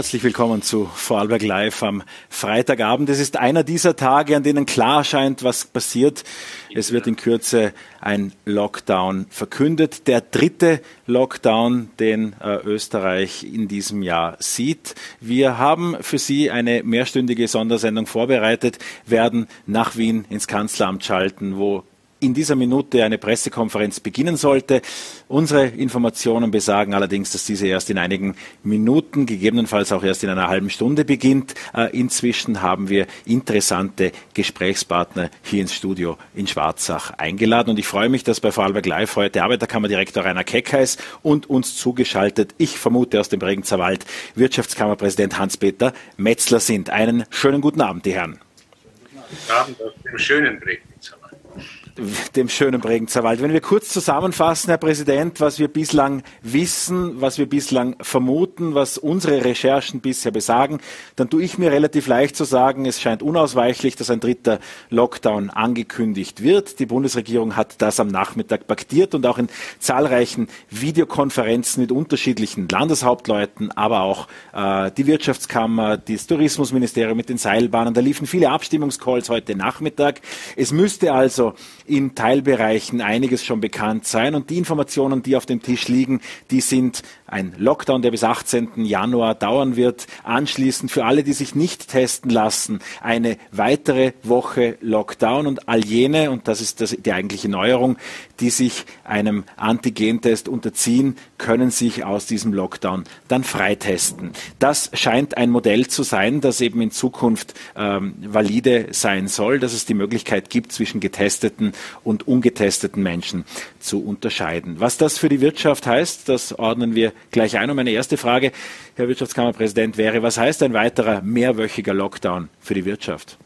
Herzlich willkommen zu Vorarlberg Live am Freitagabend. Es ist einer dieser Tage, an denen klar scheint, was passiert. Es wird in Kürze ein Lockdown verkündet. Der dritte Lockdown, den äh, Österreich in diesem Jahr sieht. Wir haben für Sie eine mehrstündige Sondersendung vorbereitet, werden nach Wien ins Kanzleramt schalten, wo in dieser Minute eine Pressekonferenz beginnen sollte. Unsere Informationen besagen allerdings, dass diese erst in einigen Minuten, gegebenenfalls auch erst in einer halben Stunde beginnt. Äh, inzwischen haben wir interessante Gesprächspartner hier ins Studio in Schwarzach eingeladen und ich freue mich, dass bei Vorarlberg Live heute Arbeiterkammerdirektor Rainer Keckheis und uns zugeschaltet, ich vermute aus dem Bregenzer Wald, Wirtschaftskammerpräsident Hans-Peter Metzler sind. Einen schönen guten Abend, die Herren. Guten Abend aus dem schönen Bregenzer dem schönen Bregenzer Wald. Wenn wir kurz zusammenfassen, Herr Präsident, was wir bislang wissen, was wir bislang vermuten, was unsere Recherchen bisher besagen, dann tue ich mir relativ leicht zu sagen, es scheint unausweichlich, dass ein dritter Lockdown angekündigt wird. Die Bundesregierung hat das am Nachmittag paktiert und auch in zahlreichen Videokonferenzen mit unterschiedlichen Landeshauptleuten, aber auch äh, die Wirtschaftskammer, das Tourismusministerium mit den Seilbahnen, da liefen viele Abstimmungscalls heute Nachmittag. Es müsste also in Teilbereichen einiges schon bekannt sein. Und die Informationen, die auf dem Tisch liegen, die sind ein Lockdown, der bis 18. Januar dauern wird. Anschließend für alle, die sich nicht testen lassen, eine weitere Woche Lockdown und all jene, und das ist das, die eigentliche Neuerung, die sich einem Antigentest unterziehen, können sich aus diesem Lockdown dann freitesten. Das scheint ein Modell zu sein, das eben in Zukunft ähm, valide sein soll, dass es die Möglichkeit gibt, zwischen getesteten und ungetesteten Menschen zu unterscheiden. Was das für die Wirtschaft heißt, das ordnen wir gleich ein. Und meine erste Frage, Herr Wirtschaftskammerpräsident, wäre, was heißt ein weiterer mehrwöchiger Lockdown für die Wirtschaft?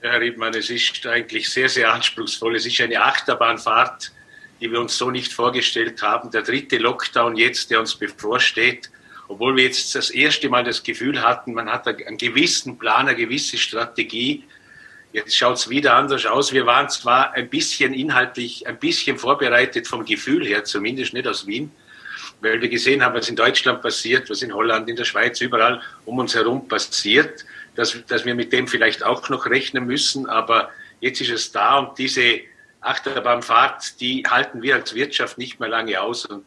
Herr Riedmann, es ist eigentlich sehr, sehr anspruchsvoll. Es ist eine Achterbahnfahrt, die wir uns so nicht vorgestellt haben. Der dritte Lockdown jetzt, der uns bevorsteht, obwohl wir jetzt das erste Mal das Gefühl hatten, man hat einen gewissen Plan, eine gewisse Strategie, Jetzt schaut es wieder anders aus. Wir waren zwar ein bisschen inhaltlich, ein bisschen vorbereitet vom Gefühl her, zumindest nicht aus Wien, weil wir gesehen haben, was in Deutschland passiert, was in Holland, in der Schweiz, überall um uns herum passiert, dass, dass wir mit dem vielleicht auch noch rechnen müssen. Aber jetzt ist es da und diese Achterbahnfahrt, die halten wir als Wirtschaft nicht mehr lange aus. Und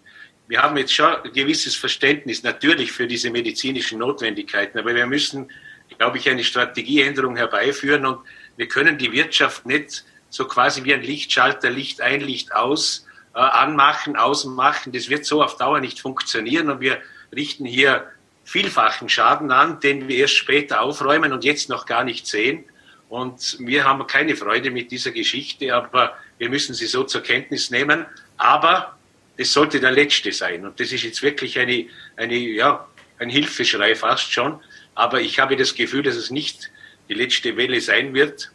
wir haben jetzt schon ein gewisses Verständnis natürlich für diese medizinischen Notwendigkeiten, aber wir müssen, glaube ich, eine Strategieänderung herbeiführen und wir können die Wirtschaft nicht so quasi wie ein Lichtschalter, Licht ein, Licht aus, äh, anmachen, ausmachen. Das wird so auf Dauer nicht funktionieren und wir richten hier vielfachen Schaden an, den wir erst später aufräumen und jetzt noch gar nicht sehen. Und wir haben keine Freude mit dieser Geschichte, aber wir müssen sie so zur Kenntnis nehmen. Aber das sollte der letzte sein. Und das ist jetzt wirklich eine, eine, ja, ein Hilfeschrei fast schon. Aber ich habe das Gefühl, dass es nicht die letzte Welle sein wird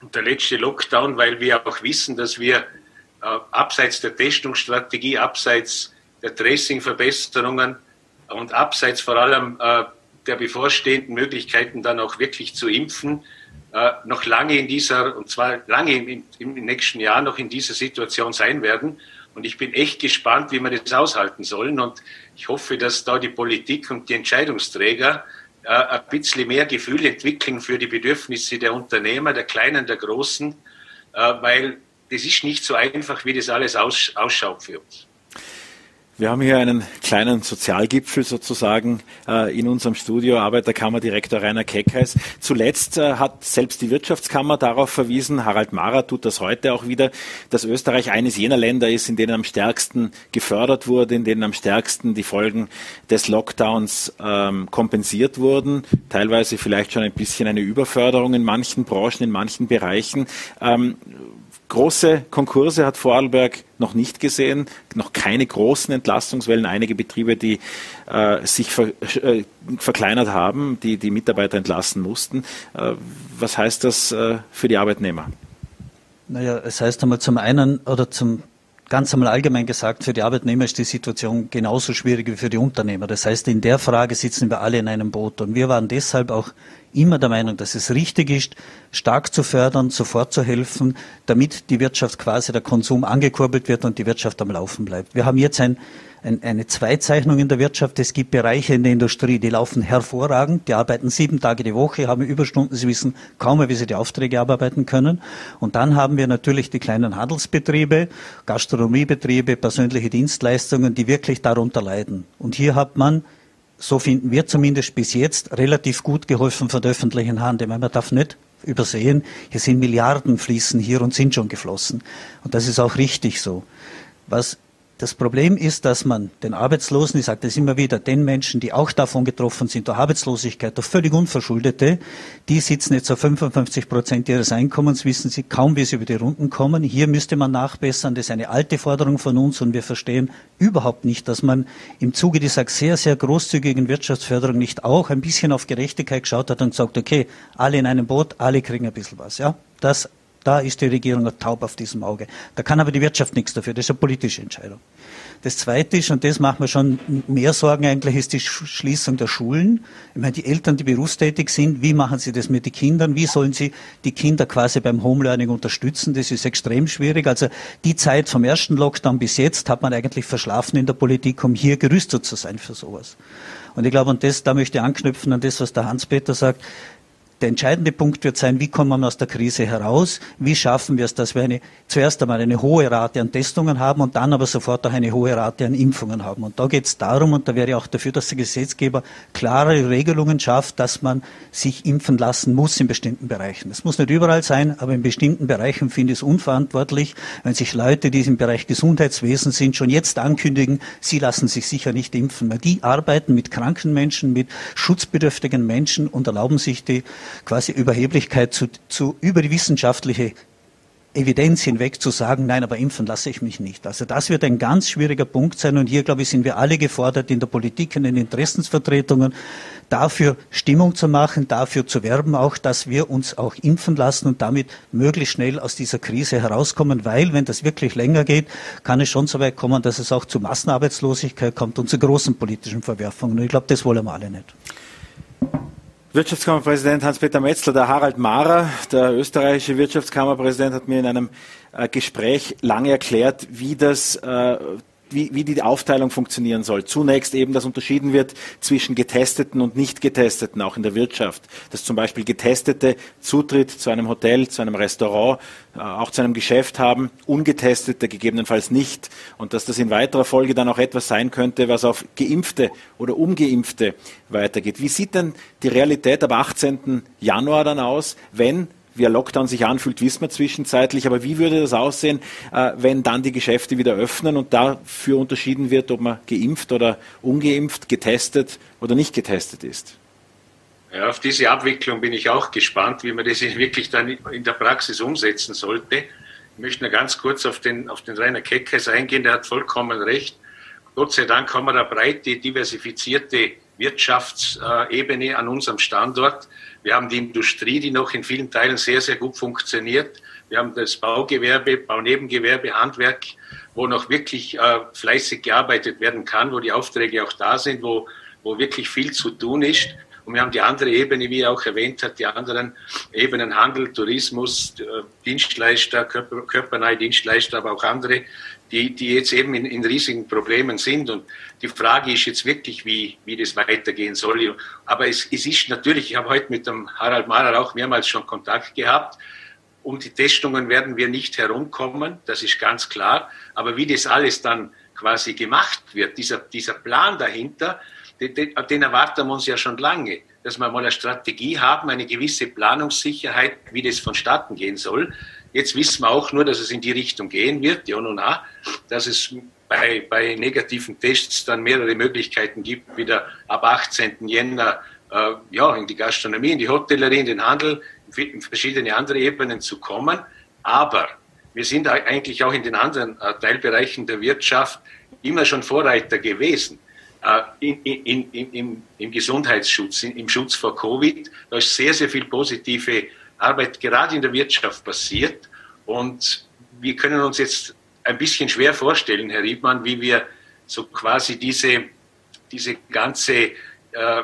und der letzte Lockdown, weil wir auch wissen, dass wir äh, abseits der Testungsstrategie, abseits der Tracing-Verbesserungen und abseits vor allem äh, der bevorstehenden Möglichkeiten dann auch wirklich zu impfen, äh, noch lange in dieser, und zwar lange im, im, nächsten Jahr noch in dieser Situation sein werden. Und ich bin echt gespannt, wie wir das aushalten sollen. Und ich hoffe, dass da die Politik und die Entscheidungsträger äh, ein bisschen mehr Gefühl entwickeln für die Bedürfnisse der Unternehmer, der Kleinen, der Großen, äh, weil das ist nicht so einfach, wie das alles ausschaut für uns. Wir haben hier einen kleinen Sozialgipfel sozusagen äh, in unserem Studio, Arbeiterkammerdirektor Rainer Keckheis. Zuletzt äh, hat selbst die Wirtschaftskammer darauf verwiesen, Harald Mara tut das heute auch wieder, dass Österreich eines jener Länder ist, in denen am stärksten gefördert wurde, in denen am stärksten die Folgen des Lockdowns ähm, kompensiert wurden. Teilweise vielleicht schon ein bisschen eine Überförderung in manchen Branchen, in manchen Bereichen. Ähm, Große Konkurse hat Vorarlberg noch nicht gesehen, noch keine großen Entlastungswellen. Einige Betriebe, die äh, sich ver, äh, verkleinert haben, die die Mitarbeiter entlassen mussten. Äh, was heißt das äh, für die Arbeitnehmer? Naja, es heißt einmal zum einen oder zum ganz einmal allgemein gesagt, für die Arbeitnehmer ist die Situation genauso schwierig wie für die Unternehmer. Das heißt, in der Frage sitzen wir alle in einem Boot. Und wir waren deshalb auch immer der Meinung, dass es richtig ist, stark zu fördern, sofort zu helfen, damit die Wirtschaft quasi der Konsum angekurbelt wird und die Wirtschaft am Laufen bleibt. Wir haben jetzt ein eine Zweizeichnung in der Wirtschaft. Es gibt Bereiche in der Industrie, die laufen hervorragend, die arbeiten sieben Tage die Woche, haben Überstunden, sie wissen kaum mehr, wie sie die Aufträge abarbeiten können. Und dann haben wir natürlich die kleinen Handelsbetriebe, Gastronomiebetriebe, persönliche Dienstleistungen, die wirklich darunter leiden. Und hier hat man so finden wir zumindest bis jetzt relativ gut geholfen von der öffentlichen Hand. Ich meine, man darf nicht übersehen, hier sind Milliarden fließen hier und sind schon geflossen. Und das ist auch richtig so. Was das Problem ist, dass man den Arbeitslosen, ich sage das immer wieder, den Menschen, die auch davon getroffen sind, durch Arbeitslosigkeit, durch völlig Unverschuldete, die sitzen jetzt auf 55 Prozent ihres Einkommens, wissen sie kaum, wie sie über die Runden kommen. Hier müsste man nachbessern. Das ist eine alte Forderung von uns und wir verstehen überhaupt nicht, dass man im Zuge dieser sehr, sehr großzügigen Wirtschaftsförderung nicht auch ein bisschen auf Gerechtigkeit geschaut hat und gesagt, okay, alle in einem Boot, alle kriegen ein bisschen was. Ja, das da ist die Regierung taub auf diesem Auge. Da kann aber die Wirtschaft nichts dafür. Das ist eine politische Entscheidung. Das Zweite ist, und das macht mir schon mehr Sorgen eigentlich, ist die Schließung der Schulen. Ich meine, die Eltern, die berufstätig sind, wie machen sie das mit den Kindern? Wie sollen sie die Kinder quasi beim Homelearning unterstützen? Das ist extrem schwierig. Also die Zeit vom ersten Lockdown bis jetzt hat man eigentlich verschlafen in der Politik, um hier gerüstet zu sein für sowas. Und ich glaube, und das, da möchte ich anknüpfen an das, was der Hans-Peter sagt. Der entscheidende Punkt wird sein, wie kommen wir aus der Krise heraus? Wie schaffen wir es, dass wir eine, zuerst einmal eine hohe Rate an Testungen haben und dann aber sofort auch eine hohe Rate an Impfungen haben? Und da geht es darum, und da wäre ich auch dafür, dass der Gesetzgeber klare Regelungen schafft, dass man sich impfen lassen muss in bestimmten Bereichen. Das muss nicht überall sein, aber in bestimmten Bereichen finde ich es unverantwortlich, wenn sich Leute, die im Bereich Gesundheitswesen sind, schon jetzt ankündigen, sie lassen sich sicher nicht impfen. Weil die arbeiten mit kranken Menschen, mit schutzbedürftigen Menschen und erlauben sich die quasi Überheblichkeit zu, zu, über die wissenschaftliche Evidenz hinweg zu sagen, nein, aber impfen lasse ich mich nicht. Also das wird ein ganz schwieriger Punkt sein und hier, glaube ich, sind wir alle gefordert in der Politik, in den Interessensvertretungen, dafür Stimmung zu machen, dafür zu werben, auch, dass wir uns auch impfen lassen und damit möglichst schnell aus dieser Krise herauskommen, weil, wenn das wirklich länger geht, kann es schon so weit kommen, dass es auch zu Massenarbeitslosigkeit kommt und zu großen politischen Verwerfungen. Und ich glaube, das wollen wir alle nicht. Wirtschaftskammerpräsident Hans-Peter Metzler, der Harald Mahrer, der österreichische Wirtschaftskammerpräsident, hat mir in einem äh, Gespräch lange erklärt, wie das äh, wie, wie die Aufteilung funktionieren soll. Zunächst eben, dass unterschieden wird zwischen Getesteten und Nicht-Getesteten, auch in der Wirtschaft. Dass zum Beispiel Getestete Zutritt zu einem Hotel, zu einem Restaurant, äh, auch zu einem Geschäft haben, Ungetestete gegebenenfalls nicht. Und dass das in weiterer Folge dann auch etwas sein könnte, was auf Geimpfte oder Ungeimpfte weitergeht. Wie sieht denn die Realität ab 18. Januar dann aus, wenn wie ein Lockdown sich anfühlt, wissen wir zwischenzeitlich. Aber wie würde das aussehen, äh, wenn dann die Geschäfte wieder öffnen und dafür unterschieden wird, ob man geimpft oder ungeimpft, getestet oder nicht getestet ist? Ja, auf diese Abwicklung bin ich auch gespannt, wie man das wirklich dann in der Praxis umsetzen sollte. Ich möchte nur ganz kurz auf den, auf den Rainer Keckes eingehen, der hat vollkommen recht. Gott sei Dank haben wir eine breite, diversifizierte Wirtschaftsebene an unserem Standort. Wir haben die Industrie, die noch in vielen Teilen sehr, sehr gut funktioniert. Wir haben das Baugewerbe, Baunebengewerbe, Handwerk, wo noch wirklich äh, fleißig gearbeitet werden kann, wo die Aufträge auch da sind, wo, wo wirklich viel zu tun ist. Und wir haben die andere Ebene, wie er auch erwähnt hat, die anderen Ebenen Handel, Tourismus, äh, Dienstleister, Körper, körpernahe Dienstleister, aber auch andere, die, die jetzt eben in, in riesigen Problemen sind. Und die Frage ist jetzt wirklich, wie, wie das weitergehen soll. Aber es, es ist natürlich, ich habe heute mit dem Harald Mahler auch mehrmals schon Kontakt gehabt. Um die Testungen werden wir nicht herumkommen, das ist ganz klar. Aber wie das alles dann quasi gemacht wird, dieser, dieser Plan dahinter, den, den, den erwarten wir uns ja schon lange, dass wir mal eine Strategie haben, eine gewisse Planungssicherheit, wie das vonstatten gehen soll. Jetzt wissen wir auch nur, dass es in die Richtung gehen wird, ja nun auch, dass es bei, bei negativen Tests dann mehrere Möglichkeiten gibt, wieder ab 18. Jänner äh, ja, in die Gastronomie, in die Hotellerie, in den Handel, in verschiedene andere Ebenen zu kommen. Aber wir sind eigentlich auch in den anderen äh, Teilbereichen der Wirtschaft immer schon Vorreiter gewesen. Äh, in, in, in, im, Gesundheitsschutz, im Schutz vor Covid. Da ist sehr, sehr viel positive Arbeit gerade in der Wirtschaft passiert. Und wir können uns jetzt ein bisschen schwer vorstellen, Herr Riedmann, wie wir so quasi diese, diese ganze äh,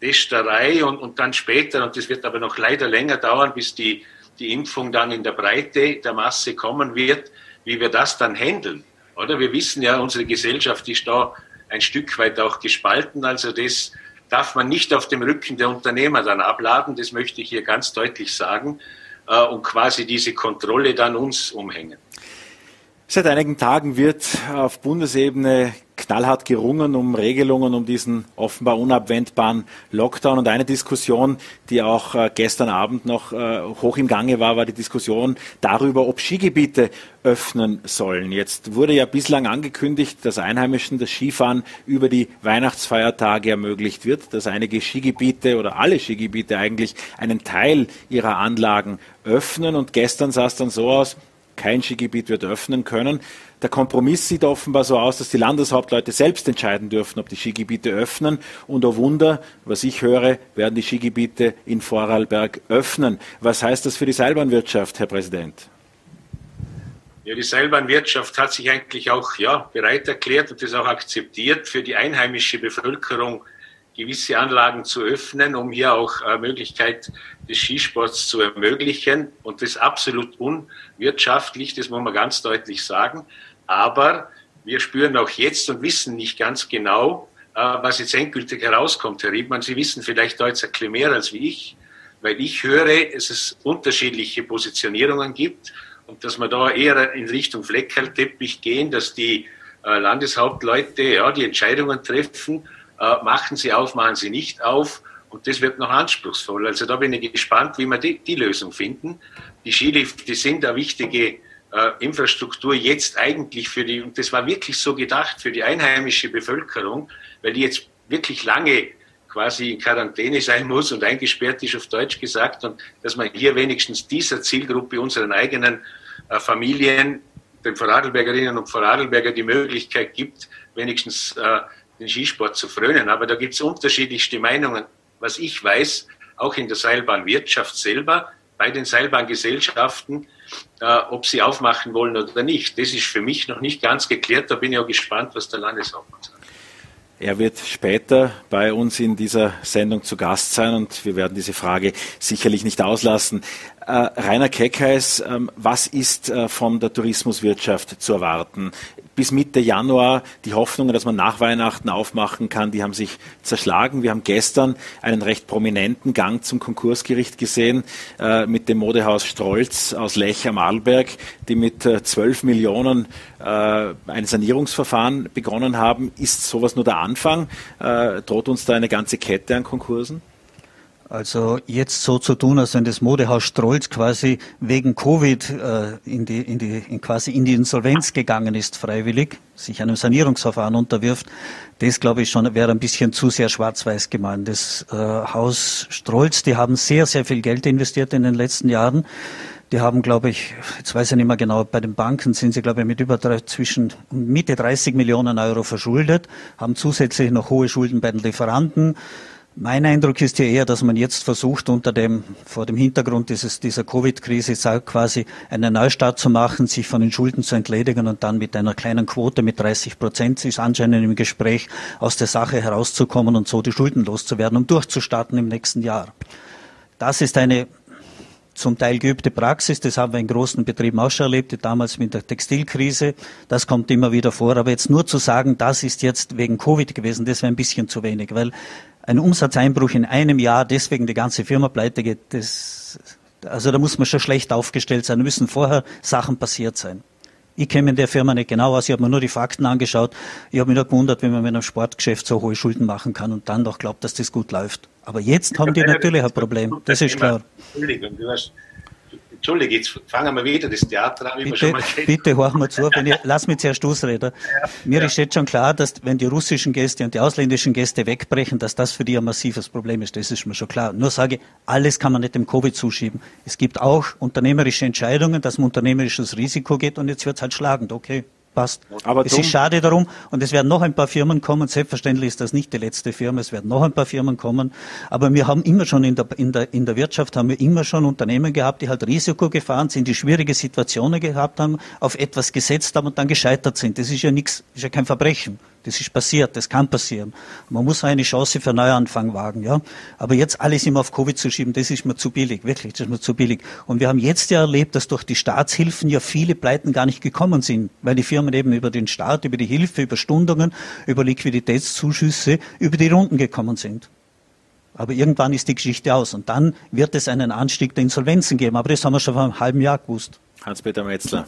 Testerei und, und dann später, und das wird aber noch leider länger dauern, bis die, die Impfung dann in der Breite der Masse kommen wird, wie wir das dann handeln. Oder wir wissen ja, unsere Gesellschaft ist da ein Stück weit auch gespalten. Also das darf man nicht auf dem Rücken der Unternehmer dann abladen. Das möchte ich hier ganz deutlich sagen. Äh, und quasi diese Kontrolle dann uns umhängen. Seit einigen Tagen wird auf Bundesebene knallhart gerungen um Regelungen, um diesen offenbar unabwendbaren Lockdown. Und eine Diskussion, die auch äh, gestern Abend noch äh, hoch im Gange war, war die Diskussion darüber, ob Skigebiete öffnen sollen. Jetzt wurde ja bislang angekündigt, dass Einheimischen das Skifahren über die Weihnachtsfeiertage ermöglicht wird, dass einige Skigebiete oder alle Skigebiete eigentlich einen Teil ihrer Anlagen öffnen. Und gestern sah es dann so aus, kein Skigebiet wird öffnen können. Der Kompromiss sieht offenbar so aus, dass die Landeshauptleute selbst entscheiden dürfen, ob die Skigebiete öffnen. Und oh Wunder, was ich höre, werden die Skigebiete in Vorarlberg öffnen. Was heißt das für die Seilbahnwirtschaft, Herr Präsident? Ja, die Seilbahnwirtschaft hat sich eigentlich auch ja, bereit erklärt und das auch akzeptiert, für die einheimische Bevölkerung gewisse Anlagen zu öffnen, um hier auch äh, Möglichkeit des Skisports zu ermöglichen. Und das ist absolut unwirtschaftlich, das muss man ganz deutlich sagen. Aber wir spüren auch jetzt und wissen nicht ganz genau, äh, was jetzt endgültig herauskommt, Herr Riedmann. Sie wissen vielleicht bisschen mehr als wie ich, weil ich höre, dass es unterschiedliche Positionierungen gibt und dass wir da eher in Richtung Fleckerlteppich gehen, dass die äh, Landeshauptleute ja, die Entscheidungen treffen äh, machen Sie auf, machen Sie nicht auf. Und das wird noch anspruchsvoll. Also da bin ich gespannt, wie wir die, die Lösung finden. Die Skilifte sind eine wichtige äh, Infrastruktur jetzt eigentlich für die, und das war wirklich so gedacht, für die einheimische Bevölkerung, weil die jetzt wirklich lange quasi in Quarantäne sein muss und eingesperrt ist auf Deutsch gesagt und dass man hier wenigstens dieser Zielgruppe, unseren eigenen äh, Familien, den Vorarlbergerinnen und Vorarlberger die Möglichkeit gibt, wenigstens äh, den Skisport zu frönen. Aber da gibt es unterschiedlichste Meinungen. Was ich weiß, auch in der Seilbahnwirtschaft selber, bei den Seilbahngesellschaften, äh, ob sie aufmachen wollen oder nicht. Das ist für mich noch nicht ganz geklärt. Da bin ich auch gespannt, was der Landeshauptmann sagt. Er wird später bei uns in dieser Sendung zu Gast sein und wir werden diese Frage sicherlich nicht auslassen. Äh, Rainer Keckheis, ähm, was ist äh, von der Tourismuswirtschaft zu erwarten? bis Mitte Januar die Hoffnungen, dass man nach Weihnachten aufmachen kann, die haben sich zerschlagen. Wir haben gestern einen recht prominenten Gang zum Konkursgericht gesehen äh, mit dem Modehaus Strolz aus Lech am Arlberg, die mit äh, 12 Millionen ein Sanierungsverfahren begonnen haben. Ist sowas nur der Anfang? Droht uns da eine ganze Kette an Konkursen? Also jetzt so zu tun, als wenn das Modehaus Strolz quasi wegen Covid äh, in, die, in, die, in quasi in die Insolvenz gegangen ist, freiwillig, sich einem Sanierungsverfahren unterwirft, das glaube ich schon wäre ein bisschen zu sehr schwarz-weiß gemahnt. Das äh, Haus Strolz, die haben sehr, sehr viel Geld investiert in den letzten Jahren. Die haben, glaube ich, jetzt weiß ich nicht mehr genau, bei den Banken sind sie, glaube ich, mit über drei, zwischen Mitte 30 Millionen Euro verschuldet, haben zusätzlich noch hohe Schulden bei den Lieferanten mein Eindruck ist ja eher, dass man jetzt versucht, unter dem, vor dem Hintergrund dieses, dieser Covid-Krise quasi einen Neustart zu machen, sich von den Schulden zu entledigen und dann mit einer kleinen Quote mit 30 Prozent ist anscheinend im Gespräch aus der Sache herauszukommen und so die Schulden loszuwerden, um durchzustarten im nächsten Jahr. Das ist eine zum Teil geübte Praxis, das haben wir in großen Betrieben auch schon erlebt, damals mit der Textilkrise, das kommt immer wieder vor. Aber jetzt nur zu sagen, das ist jetzt wegen Covid gewesen, das wäre ein bisschen zu wenig, weil ein Umsatzeinbruch in einem Jahr, deswegen die ganze Firma pleite geht, das, also da muss man schon schlecht aufgestellt sein. Da müssen vorher Sachen passiert sein. Ich kenne in der Firma nicht genau aus, ich habe mir nur die Fakten angeschaut. Ich habe mich nur gewundert, wie man mit einem Sportgeschäft so hohe Schulden machen kann und dann doch glaubt, dass das gut läuft. Aber jetzt haben die natürlich ein Problem, das ist klar. Entschuldigung, du hast Entschuldige, jetzt fangen wir wieder das Theater an, wie bitte, wir schon mal kennen. Bitte hör mal zu, wenn ich, lass mich zuerst ausreden. Ja, Mir ja. ist jetzt schon klar, dass wenn die russischen Gäste und die ausländischen Gäste wegbrechen, dass das für die ein massives Problem ist. Das ist mir schon klar. Nur sage, alles kann man nicht dem Covid zuschieben. Es gibt auch unternehmerische Entscheidungen, dass man unternehmerisches Risiko geht und jetzt wird es halt schlagend. Okay passt. Aber es ist schade darum und es werden noch ein paar Firmen kommen. Selbstverständlich ist das nicht die letzte Firma, es werden noch ein paar Firmen kommen. Aber wir haben immer schon in der, in der, in der Wirtschaft haben wir immer schon Unternehmen gehabt, die halt Risiko gefahren sind, die schwierige Situationen gehabt haben, auf etwas gesetzt haben und dann gescheitert sind. Das ist ja nichts, ist ja kein Verbrechen. Das ist passiert, das kann passieren. Man muss eine Chance für Neuanfang wagen, ja. Aber jetzt alles immer auf Covid zu schieben, das ist mir zu billig, wirklich, das ist mir zu billig. Und wir haben jetzt ja erlebt, dass durch die Staatshilfen ja viele Pleiten gar nicht gekommen sind, weil die Firmen eben über den Staat, über die Hilfe, über Stundungen, über Liquiditätszuschüsse über die Runden gekommen sind. Aber irgendwann ist die Geschichte aus und dann wird es einen Anstieg der Insolvenzen geben. Aber das haben wir schon vor einem halben Jahr gewusst. Hans-Peter Metzler.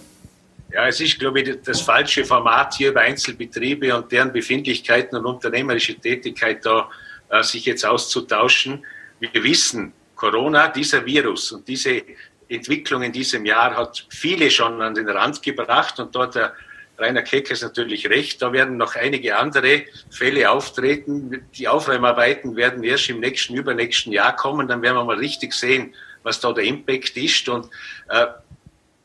Ja, es ist, glaube ich, das falsche Format hier über Einzelbetriebe und deren Befindlichkeiten und unternehmerische Tätigkeit da äh, sich jetzt auszutauschen. Wir wissen, Corona, dieser Virus und diese Entwicklung in diesem Jahr hat viele schon an den Rand gebracht und dort der Rainer Keck ist natürlich recht. Da werden noch einige andere Fälle auftreten. Die Aufräumarbeiten werden erst im nächsten, übernächsten Jahr kommen. Dann werden wir mal richtig sehen, was da der Impact ist. Und äh,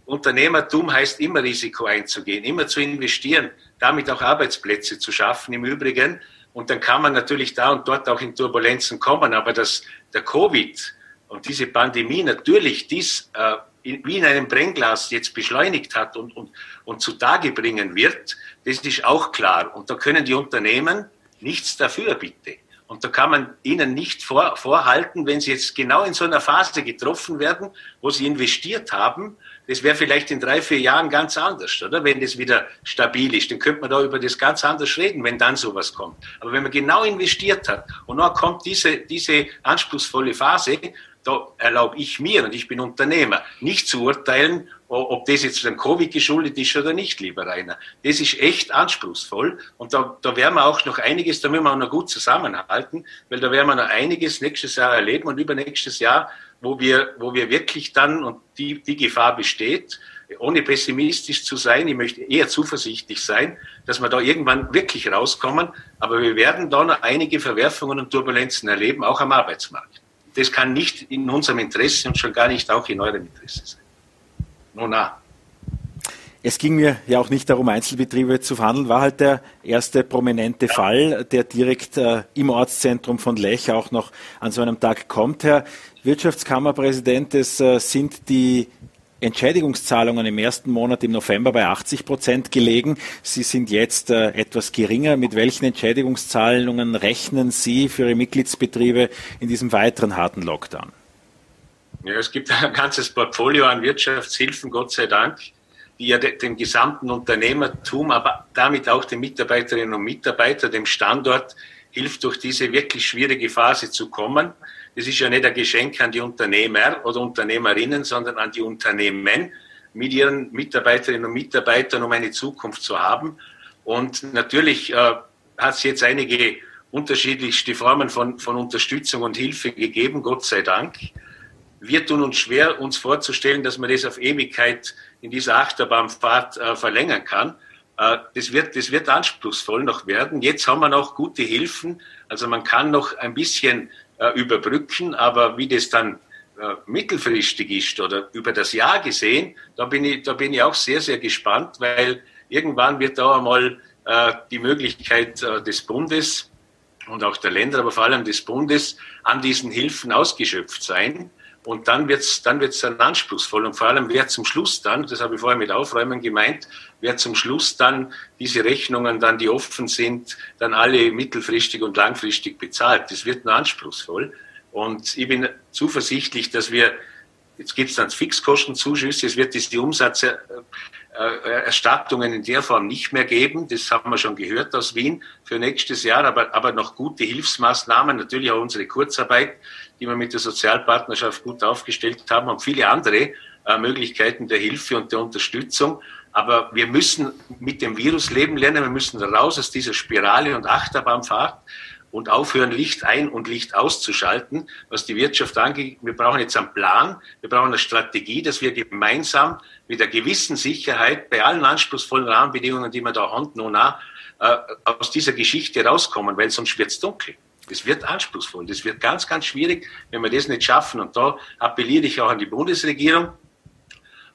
Unternehmertum heißt immer Risiko einzugehen, immer zu investieren, damit auch Arbeitsplätze zu schaffen im Übrigen. Und dann kann man natürlich da und dort auch in Turbulenzen kommen. Aber dass der Covid und diese Pandemie natürlich dies äh, wie in einem Brennglas jetzt beschleunigt hat und, und, und zutage bringen wird, das ist auch klar. Und da können die Unternehmen nichts dafür, bitte. Und da kann man ihnen nicht vor, vorhalten, wenn sie jetzt genau in so einer Phase getroffen werden, wo sie investiert haben, das wäre vielleicht in drei, vier Jahren ganz anders, oder? Wenn das wieder stabil ist, dann könnte man da über das ganz anders reden, wenn dann sowas kommt. Aber wenn man genau investiert hat und dann kommt diese, diese anspruchsvolle Phase, da erlaube ich mir, und ich bin Unternehmer, nicht zu urteilen, ob das jetzt dem Covid geschuldet ist oder nicht, lieber Rainer. Das ist echt anspruchsvoll und da, da werden wir auch noch einiges, da müssen wir auch noch gut zusammenhalten, weil da werden wir noch einiges nächstes Jahr erleben und übernächstes Jahr, wo wir, wo wir wirklich dann, und die, die Gefahr besteht, ohne pessimistisch zu sein, ich möchte eher zuversichtlich sein, dass wir da irgendwann wirklich rauskommen, aber wir werden da noch einige Verwerfungen und Turbulenzen erleben, auch am Arbeitsmarkt das kann nicht in unserem Interesse und schon gar nicht auch in eurem Interesse sein. Nun, na. Es ging mir ja auch nicht darum, Einzelbetriebe zu verhandeln, war halt der erste prominente. Fall, der direkt äh, im Ortszentrum von Lech auch noch an so einem Tag kommt. Herr Wirtschaftskammerpräsident, es äh, sind die Entschädigungszahlungen im ersten Monat im November bei 80 Prozent gelegen. Sie sind jetzt äh, etwas geringer. Mit welchen Entschädigungszahlungen rechnen Sie für Ihre Mitgliedsbetriebe in diesem weiteren harten Lockdown? Ja, es gibt ein ganzes Portfolio an Wirtschaftshilfen, Gott sei Dank, die ja dem gesamten Unternehmertum, aber damit auch den Mitarbeiterinnen und Mitarbeitern, dem Standort hilft, durch diese wirklich schwierige Phase zu kommen. Das ist ja nicht ein Geschenk an die Unternehmer oder Unternehmerinnen, sondern an die Unternehmen mit ihren Mitarbeiterinnen und Mitarbeitern, um eine Zukunft zu haben. Und natürlich äh, hat es jetzt einige unterschiedlichste Formen von, von Unterstützung und Hilfe gegeben, Gott sei Dank. Wir tun uns schwer, uns vorzustellen, dass man das auf Ewigkeit in dieser Achterbahnfahrt äh, verlängern kann. Äh, das, wird, das wird anspruchsvoll noch werden. Jetzt haben wir noch gute Hilfen. Also man kann noch ein bisschen äh, überbrücken. Aber wie das dann äh, mittelfristig ist oder über das Jahr gesehen, da bin ich, da bin ich auch sehr, sehr gespannt, weil irgendwann wird da einmal äh, die Möglichkeit äh, des Bundes und auch der Länder, aber vor allem des Bundes an diesen Hilfen ausgeschöpft sein. Und dann wird's dann wird's dann anspruchsvoll. Und vor allem, wer zum Schluss dann, das habe ich vorher mit Aufräumen gemeint, wer zum Schluss dann diese Rechnungen dann, die offen sind, dann alle mittelfristig und langfristig bezahlt. Das wird nur anspruchsvoll. Und ich bin zuversichtlich, dass wir, jetzt gibt es dann Fixkostenzuschüsse, es wird diese Umsatzerstattungen in der Form nicht mehr geben. Das haben wir schon gehört aus Wien für nächstes Jahr, aber, aber noch gute Hilfsmaßnahmen, natürlich auch unsere Kurzarbeit die wir mit der Sozialpartnerschaft gut aufgestellt haben, und viele andere äh, Möglichkeiten der Hilfe und der Unterstützung. Aber wir müssen mit dem Virus leben lernen. Wir müssen raus aus dieser Spirale und Achterbahnfahrt und aufhören, Licht ein und Licht auszuschalten, was die Wirtschaft angeht. Wir brauchen jetzt einen Plan, wir brauchen eine Strategie, dass wir gemeinsam mit einer gewissen Sicherheit bei allen anspruchsvollen Rahmenbedingungen, die wir da haben, nun auch, äh, aus dieser Geschichte rauskommen, weil sonst wird es dunkel. Das wird anspruchsvoll, das wird ganz, ganz schwierig, wenn wir das nicht schaffen. Und da appelliere ich auch an die Bundesregierung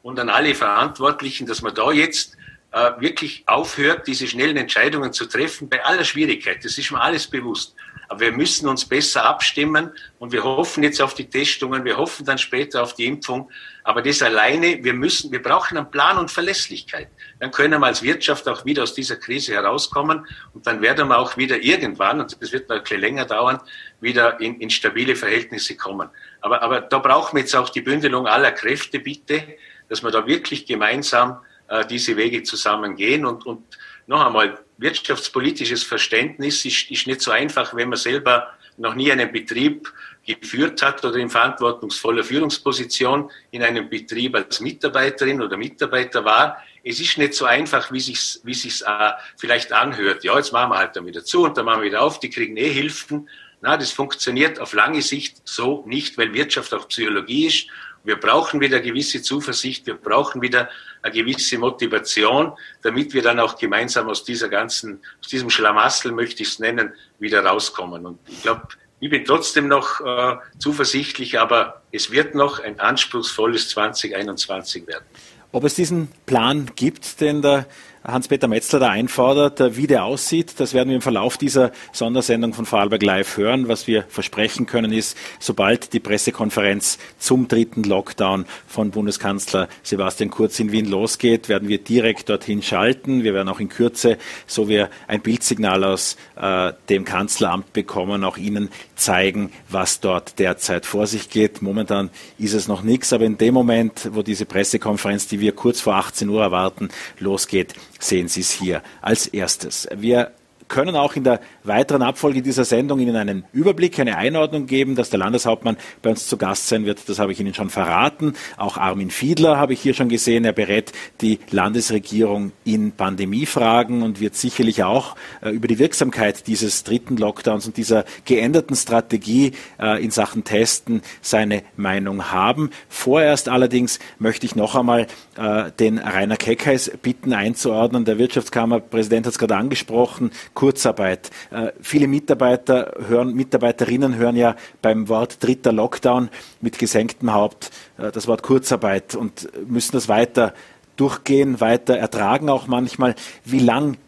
und an alle Verantwortlichen, dass man da jetzt äh, wirklich aufhört, diese schnellen Entscheidungen zu treffen, bei aller Schwierigkeit. Das ist mir alles bewusst. Aber wir müssen uns besser abstimmen und wir hoffen jetzt auf die Testungen, wir hoffen dann später auf die Impfung. Aber das alleine, wir müssen, wir brauchen einen Plan und Verlässlichkeit. Dann können wir als Wirtschaft auch wieder aus dieser Krise herauskommen und dann werden wir auch wieder irgendwann, und das wird noch ein bisschen länger dauern, wieder in, in stabile Verhältnisse kommen. Aber, aber da brauchen wir jetzt auch die Bündelung aller Kräfte, bitte, dass wir da wirklich gemeinsam äh, diese Wege zusammen gehen. Und, und noch einmal, wirtschaftspolitisches Verständnis ist, ist nicht so einfach, wenn man selber noch nie einen Betrieb geführt hat oder in verantwortungsvoller Führungsposition in einem Betrieb als Mitarbeiterin oder Mitarbeiter war. Es ist nicht so einfach, wie sich's, wie sich's äh, vielleicht anhört. Ja, jetzt machen wir halt dann wieder zu und dann machen wir wieder auf, die kriegen eh Hilfen. Na, das funktioniert auf lange Sicht so nicht, weil Wirtschaft auch Psychologie ist. Wir brauchen wieder gewisse Zuversicht, wir brauchen wieder eine gewisse Motivation, damit wir dann auch gemeinsam aus dieser ganzen, aus diesem Schlamassel, möchte ich es nennen, wieder rauskommen. Und ich glaube, ich bin trotzdem noch äh, zuversichtlich, aber es wird noch ein anspruchsvolles 2021 werden. Ob es diesen Plan gibt, den der Hans-Peter Metzler da einfordert, äh, wie der aussieht. Das werden wir im Verlauf dieser Sondersendung von Vorarlberg Live hören. Was wir versprechen können ist, sobald die Pressekonferenz zum dritten Lockdown von Bundeskanzler Sebastian Kurz in Wien losgeht, werden wir direkt dorthin schalten. Wir werden auch in Kürze, so wie ein Bildsignal aus äh, dem Kanzleramt bekommen, auch Ihnen zeigen, was dort derzeit vor sich geht. Momentan ist es noch nichts, aber in dem Moment, wo diese Pressekonferenz, die wir kurz vor 18 Uhr erwarten, losgeht, sehen Sie es hier als erstes. Wir können auch in der weiteren Abfolge dieser Sendung Ihnen einen Überblick, eine Einordnung geben, dass der Landeshauptmann bei uns zu Gast sein wird. Das habe ich Ihnen schon verraten. Auch Armin Fiedler habe ich hier schon gesehen. Er berät die Landesregierung in Pandemiefragen und wird sicherlich auch äh, über die Wirksamkeit dieses dritten Lockdowns und dieser geänderten Strategie äh, in Sachen Testen seine Meinung haben. Vorerst allerdings möchte ich noch einmal äh, den Rainer Keckheis bitten einzuordnen. Der Wirtschaftskammerpräsident hat es gerade angesprochen. Kurzarbeit. Äh, viele Mitarbeiter hören, Mitarbeiterinnen hören ja beim Wort dritter Lockdown mit gesenktem Haupt äh, das Wort Kurzarbeit und müssen das weiter durchgehen, weiter ertragen auch manchmal. Wie lang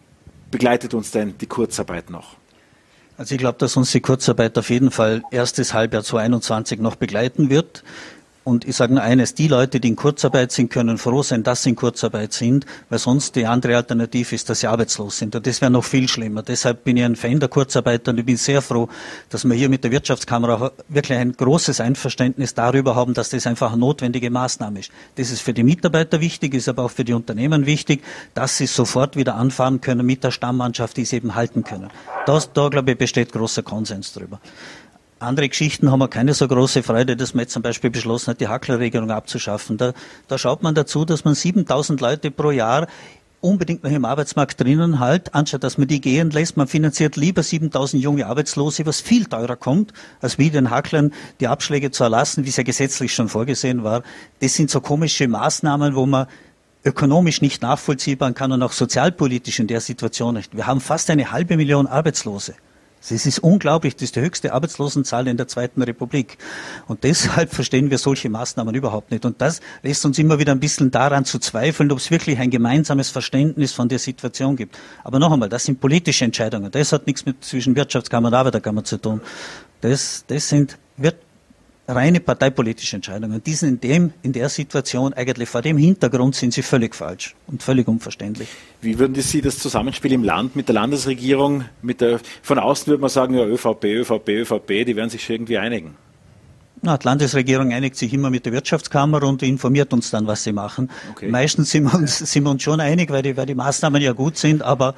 begleitet uns denn die Kurzarbeit noch? Also ich glaube, dass uns die Kurzarbeit auf jeden Fall erstes Halbjahr 2021 noch begleiten wird. Und ich sage nur eines, die Leute, die in Kurzarbeit sind, können froh sein, dass sie in Kurzarbeit sind, weil sonst die andere Alternative ist, dass sie arbeitslos sind. Und das wäre noch viel schlimmer. Deshalb bin ich ein Fan der Kurzarbeit und ich bin sehr froh, dass wir hier mit der Wirtschaftskamera wirklich ein großes Einverständnis darüber haben, dass das einfach eine notwendige Maßnahme ist. Das ist für die Mitarbeiter wichtig, ist aber auch für die Unternehmen wichtig, dass sie sofort wieder anfahren können mit der Stammmannschaft, die sie eben halten können. Das, da, glaube ich, besteht großer Konsens drüber. Andere Geschichten haben wir keine so große Freude, dass man jetzt zum Beispiel beschlossen hat, die Hacklerregelung abzuschaffen. Da, da schaut man dazu, dass man 7000 Leute pro Jahr unbedingt noch im Arbeitsmarkt drinnen halt, anstatt dass man die gehen lässt. Man finanziert lieber 7000 junge Arbeitslose, was viel teurer kommt, als wie den Hacklern die Abschläge zu erlassen, wie es ja gesetzlich schon vorgesehen war. Das sind so komische Maßnahmen, wo man ökonomisch nicht nachvollziehbar kann und auch sozialpolitisch in der Situation nicht. Wir haben fast eine halbe Million Arbeitslose. Es ist unglaublich, das ist die höchste Arbeitslosenzahl in der Zweiten Republik. Und deshalb verstehen wir solche Maßnahmen überhaupt nicht. Und das lässt uns immer wieder ein bisschen daran zu zweifeln, ob es wirklich ein gemeinsames Verständnis von der Situation gibt. Aber noch einmal, das sind politische Entscheidungen. Das hat nichts mit zwischen Wirtschaftskammer und Arbeiterkammer zu tun. Das, das sind, wird, reine parteipolitische Entscheidungen. Die sind in, dem, in der Situation eigentlich vor dem Hintergrund sind sie völlig falsch und völlig unverständlich. Wie würden Sie das Zusammenspiel im Land mit der Landesregierung, mit der, von außen würde man sagen, ja, ÖVP, ÖVP, ÖVP, die werden sich schon irgendwie einigen? Na, die Landesregierung einigt sich immer mit der Wirtschaftskammer und informiert uns dann, was sie machen. Okay. Meistens sind wir, uns, sind wir uns schon einig, weil die, weil die Maßnahmen ja gut sind, aber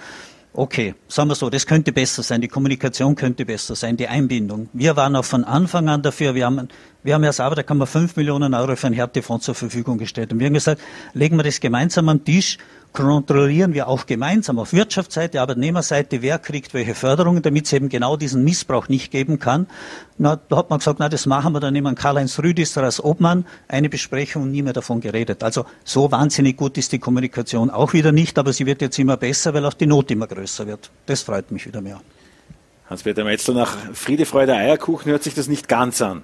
Okay, sagen wir so, das könnte besser sein, die Kommunikation könnte besser sein, die Einbindung. Wir waren auch von Anfang an dafür, wir haben, wir haben ja sauber, da kann man fünf Millionen Euro für einen Härtefonds zur Verfügung gestellt. Und wir haben gesagt, legen wir das gemeinsam am Tisch kontrollieren wir auch gemeinsam auf Wirtschaftsseite, Arbeitnehmerseite, wer kriegt welche Förderungen, damit es eben genau diesen Missbrauch nicht geben kann. Na, da hat man gesagt, na, das machen wir, dann nehmen Karl-Heinz Rüdister als Obmann, eine Besprechung und nie mehr davon geredet. Also so wahnsinnig gut ist die Kommunikation auch wieder nicht, aber sie wird jetzt immer besser, weil auch die Not immer größer wird. Das freut mich wieder mehr. Hans-Peter Metzler, nach Friede, Freude, Eierkuchen hört sich das nicht ganz an.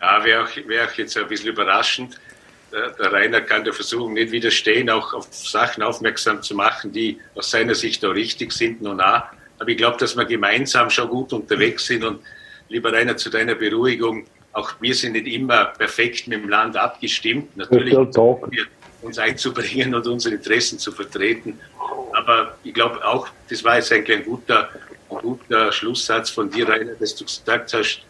Ja, wäre auch, wär auch jetzt ein bisschen überraschend der Rainer kann der Versuchung nicht widerstehen, auch auf Sachen aufmerksam zu machen, die aus seiner Sicht auch richtig sind, nun auch. Aber ich glaube, dass wir gemeinsam schon gut unterwegs sind und lieber Rainer, zu deiner Beruhigung, auch wir sind nicht immer perfekt mit dem Land abgestimmt. Natürlich wir uns einzubringen und unsere Interessen zu vertreten. Aber ich glaube auch, das war jetzt eigentlich ein guter, ein guter Schlusssatz von dir, Rainer, dass du gesagt hast,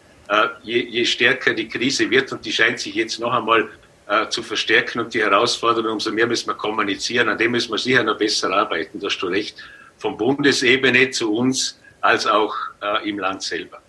je, je stärker die Krise wird, und die scheint sich jetzt noch einmal äh, zu verstärken und die Herausforderungen, umso mehr müssen wir kommunizieren. An dem müssen wir sicher noch besser arbeiten, da hast du recht. Von Bundesebene zu uns als auch äh, im Land selber.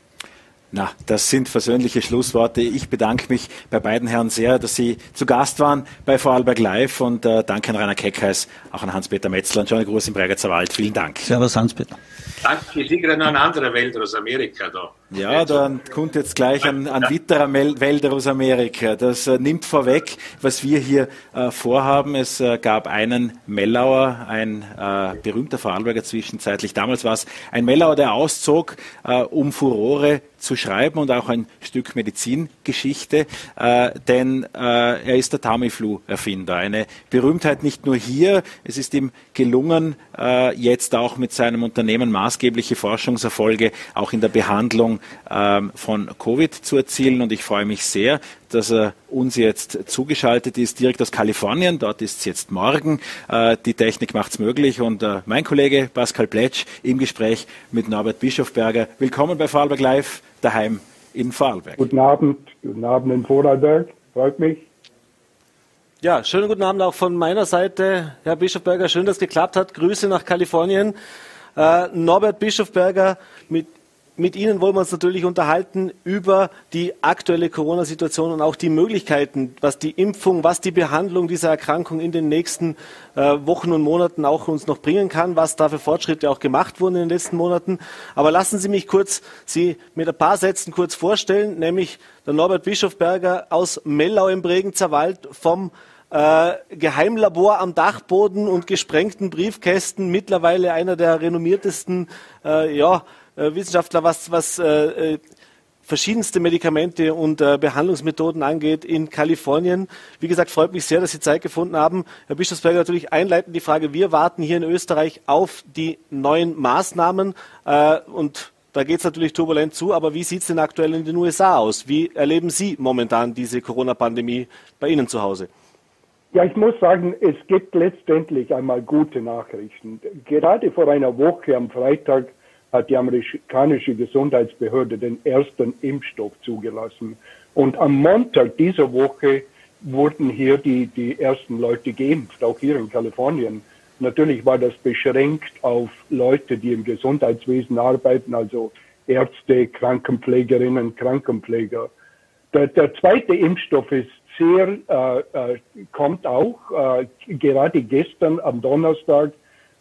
Na, das sind versöhnliche Schlussworte. Ich bedanke mich bei beiden Herren sehr, dass Sie zu Gast waren bei Vorarlberg Live und äh, danke an Rainer Keckheis, auch an Hans-Peter Metzler und Johnny Gruß im Bregenzer Wald. Vielen Dank. Servus, Hans-Peter. Danke, ich sehe gerade noch eine andere Welt aus Amerika da. Ja, dann kommt jetzt gleich ein, ein weiterer Wälder aus Amerika. Das äh, nimmt vorweg, was wir hier äh, vorhaben. Es äh, gab einen Mellauer, ein äh, berühmter Vorarlberger zwischenzeitlich. Damals war es ein Mellauer, der auszog, äh, um Furore zu schreiben und auch ein Stück Medizingeschichte, äh, denn er ist der Tamiflu-Erfinder. Eine Berühmtheit nicht nur hier, es ist ihm gelungen, jetzt auch mit seinem Unternehmen maßgebliche Forschungserfolge auch in der Behandlung ähm, von Covid zu erzielen. Und ich freue mich sehr, dass er uns jetzt zugeschaltet ist, direkt aus Kalifornien. Dort ist es jetzt morgen. Äh, die Technik macht es möglich. Und äh, mein Kollege Pascal Pletsch im Gespräch mit Norbert Bischofberger. Willkommen bei Vorarlberg Live, daheim in Vorarlberg. Guten Abend, guten Abend in Vorarlberg. Freut mich. Ja, schönen guten Abend auch von meiner Seite, Herr Bischofberger. Schön, dass es geklappt hat. Grüße nach Kalifornien. Äh, Norbert Bischofberger, mit mit Ihnen wollen wir uns natürlich unterhalten über die aktuelle Corona-Situation und auch die Möglichkeiten, was die Impfung, was die Behandlung dieser Erkrankung in den nächsten äh, Wochen und Monaten auch uns noch bringen kann, was da für Fortschritte auch gemacht wurden in den letzten Monaten. Aber lassen Sie mich kurz Sie mit ein paar Sätzen kurz vorstellen, nämlich der Norbert Bischofberger aus Mellau im Bregenzer Wald vom äh, Geheimlabor am Dachboden und gesprengten Briefkästen, mittlerweile einer der renommiertesten äh, ja, Wissenschaftler, was, was äh, äh, verschiedenste Medikamente und äh, Behandlungsmethoden angeht in Kalifornien. Wie gesagt, freut mich sehr, dass Sie Zeit gefunden haben. Herr Bischofsberger, natürlich einleitend die Frage, wir warten hier in Österreich auf die neuen Maßnahmen äh, und da geht es natürlich turbulent zu, aber wie sieht es denn aktuell in den USA aus? Wie erleben Sie momentan diese Corona-Pandemie bei Ihnen zu Hause? Ja, ich muss sagen, es gibt letztendlich einmal gute Nachrichten. Gerade vor einer Woche am Freitag hat die amerikanische Gesundheitsbehörde den ersten Impfstoff zugelassen. Und am Montag dieser Woche wurden hier die, die ersten Leute geimpft, auch hier in Kalifornien. Natürlich war das beschränkt auf Leute, die im Gesundheitswesen arbeiten, also Ärzte, Krankenpflegerinnen, Krankenpfleger. Der, der zweite Impfstoff ist sehr, äh, äh, kommt auch. Äh, gerade gestern am Donnerstag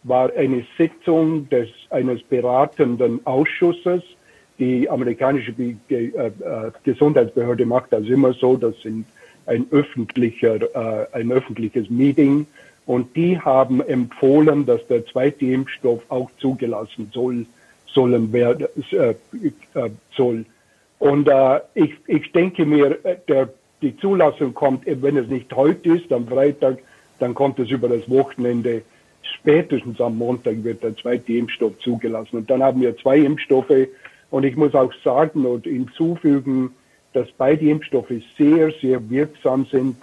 war eine Sitzung des, eines beratenden Ausschusses. Die amerikanische Be Ge äh, äh, Gesundheitsbehörde macht das immer so. Das sind ein öffentlicher, äh, ein öffentliches Meeting. Und die haben empfohlen, dass der zweite Impfstoff auch zugelassen soll, sollen werden, äh, äh, soll. Und äh, ich, ich denke mir, der, die Zulassung kommt, wenn es nicht heute ist, am Freitag, dann kommt es über das Wochenende spätestens am Montag wird der zweite Impfstoff zugelassen. Und dann haben wir zwei Impfstoffe. Und ich muss auch sagen und hinzufügen, dass beide Impfstoffe sehr, sehr wirksam sind.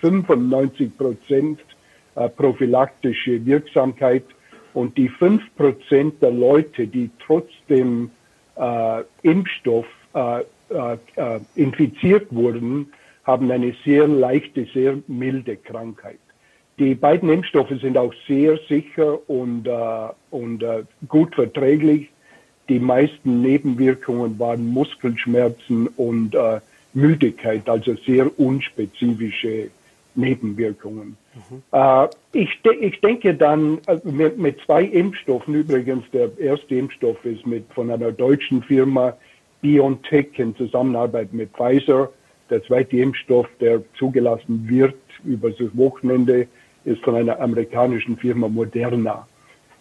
95 Prozent äh, prophylaktische Wirksamkeit. Und die fünf Prozent der Leute, die trotzdem äh, Impfstoff äh, äh, äh, infiziert wurden, haben eine sehr leichte, sehr milde Krankheit. Die beiden Impfstoffe sind auch sehr sicher und, äh, und äh, gut verträglich. Die meisten Nebenwirkungen waren Muskelschmerzen und äh, Müdigkeit, also sehr unspezifische Nebenwirkungen. Mhm. Äh, ich, de ich denke dann äh, mit, mit, zwei Impfstoffen, übrigens der erste Impfstoff ist mit, von einer deutschen Firma BioNTech in Zusammenarbeit mit Pfizer. Der zweite Impfstoff, der zugelassen wird über das Wochenende, ist von einer amerikanischen Firma Moderna.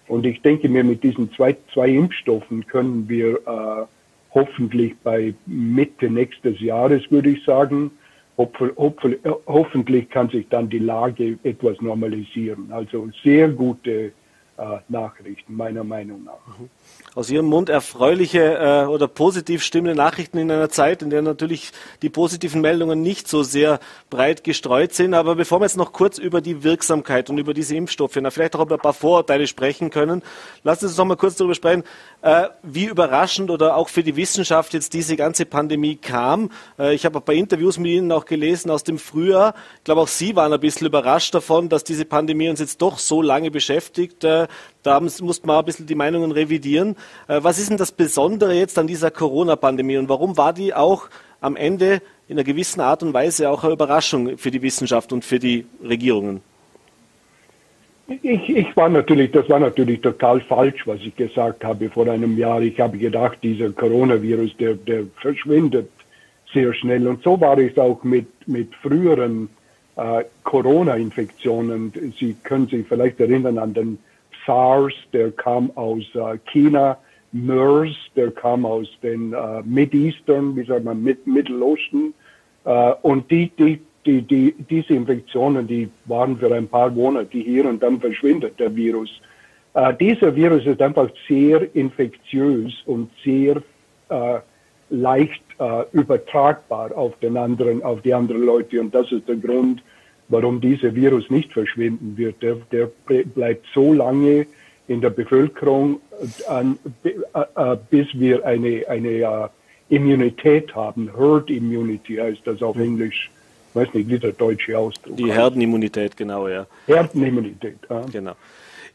Und ich denke mir, mit diesen zwei, zwei Impfstoffen können wir äh, hoffentlich bei Mitte nächstes Jahres, würde ich sagen, hoffentlich, hoffentlich, hoffentlich kann sich dann die Lage etwas normalisieren. Also sehr gute äh, Nachrichten, meiner Meinung nach. Mhm aus Ihrem Mund erfreuliche äh, oder positiv stimmende Nachrichten in einer Zeit, in der natürlich die positiven Meldungen nicht so sehr breit gestreut sind. Aber bevor wir jetzt noch kurz über die Wirksamkeit und über diese Impfstoffe, na, vielleicht auch über ein paar Vorurteile sprechen können, lassen Sie uns noch mal kurz darüber sprechen, äh, wie überraschend oder auch für die Wissenschaft jetzt diese ganze Pandemie kam. Äh, ich habe ein paar Interviews mit Ihnen auch gelesen aus dem Frühjahr. Ich glaube, auch Sie waren ein bisschen überrascht davon, dass diese Pandemie uns jetzt doch so lange beschäftigt. Da musste man ein bisschen die Meinungen revidieren. Äh, was ist denn das Besondere jetzt an dieser Corona-Pandemie und warum war die auch am Ende in einer gewissen Art und Weise auch eine Überraschung für die Wissenschaft und für die Regierungen? Ich, ich war natürlich, das war natürlich total falsch, was ich gesagt habe vor einem Jahr. Ich habe gedacht, dieser Coronavirus, der, der verschwindet sehr schnell. Und so war es auch mit, mit früheren äh, Corona-Infektionen. Sie können sich vielleicht erinnern an den SARS, der kam aus äh, China, MERS, der kam aus den äh, Mid-Eastern, wie sagt man, Mid Mittelosten. Äh, und die, die, die, die, diese Infektionen, die waren für ein paar Monate hier und dann verschwindet der Virus. Äh, dieser Virus ist einfach sehr infektiös und sehr äh, leicht äh, übertragbar auf den anderen, auf die anderen Leute. Und das ist der Grund, warum dieser Virus nicht verschwinden wird. Der, der bleibt so lange in der Bevölkerung, an, äh, äh, bis wir eine, eine Immunität haben. Herd Immunity heißt das auf Englisch. Ich weiß nicht, wie der deutsche Ausdruck Die Herdenimmunität, genau, ja. Herdenimmunität, ja. Genau.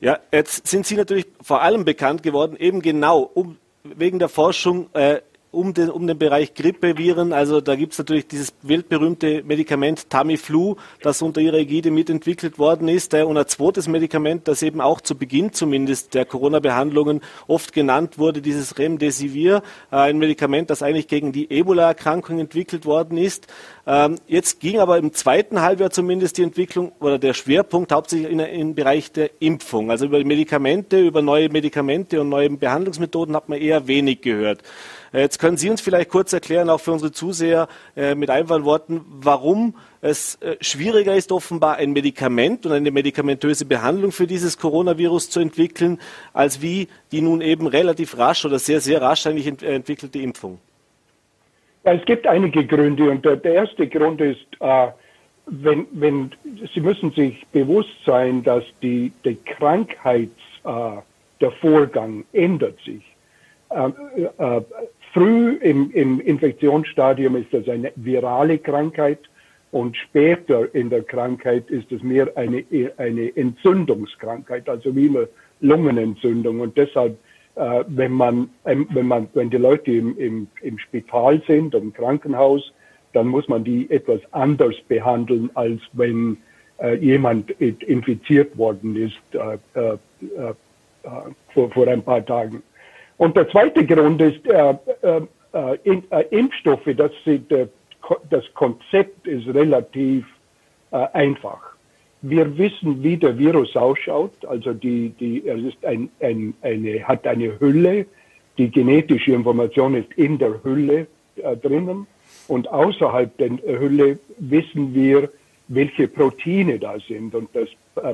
Ja, jetzt sind Sie natürlich vor allem bekannt geworden, eben genau um, wegen der Forschung äh, um den, um den Bereich Grippeviren. Also da gibt es natürlich dieses weltberühmte Medikament Tamiflu, das unter ihrer Ägide mitentwickelt worden ist. Und ein zweites Medikament, das eben auch zu Beginn zumindest der Corona-Behandlungen oft genannt wurde, dieses Remdesivir, äh, ein Medikament, das eigentlich gegen die Ebola-Erkrankung entwickelt worden ist. Ähm, jetzt ging aber im zweiten Halbjahr zumindest die Entwicklung oder der Schwerpunkt hauptsächlich in, im Bereich der Impfung. Also über Medikamente, über neue Medikamente und neue Behandlungsmethoden hat man eher wenig gehört. Äh, jetzt können Sie uns vielleicht kurz erklären, auch für unsere Zuseher äh, mit einfachen Worten, warum es äh, schwieriger ist, offenbar ein Medikament und eine medikamentöse Behandlung für dieses Coronavirus zu entwickeln, als wie die nun eben relativ rasch oder sehr, sehr rasch eigentlich ent entwickelte Impfung. Ja, es gibt einige Gründe und der, der erste Grund ist, äh, wenn, wenn Sie müssen sich bewusst sein, dass die, die Krankheits, äh, der Vorgang ändert sich. Äh, äh, früh im, im Infektionsstadium ist das eine virale Krankheit und später in der Krankheit ist es mehr eine, eine Entzündungskrankheit, also wie eine Lungenentzündung. Und deshalb, äh, wenn man, ähm, wenn man, wenn die Leute im, im, im Spital sind, im Krankenhaus, dann muss man die etwas anders behandeln, als wenn äh, jemand infiziert worden ist äh, äh, äh, vor, vor ein paar Tagen. Und der zweite Grund ist äh, äh, äh, äh Impfstoffe. Das, sind, äh, das Konzept ist relativ äh, einfach. Wir wissen, wie der Virus ausschaut. Also die, die, er ist ein, ein, eine, hat eine Hülle. Die genetische Information ist in der Hülle äh, drinnen. Und außerhalb der Hülle wissen wir, welche Proteine da sind. Und das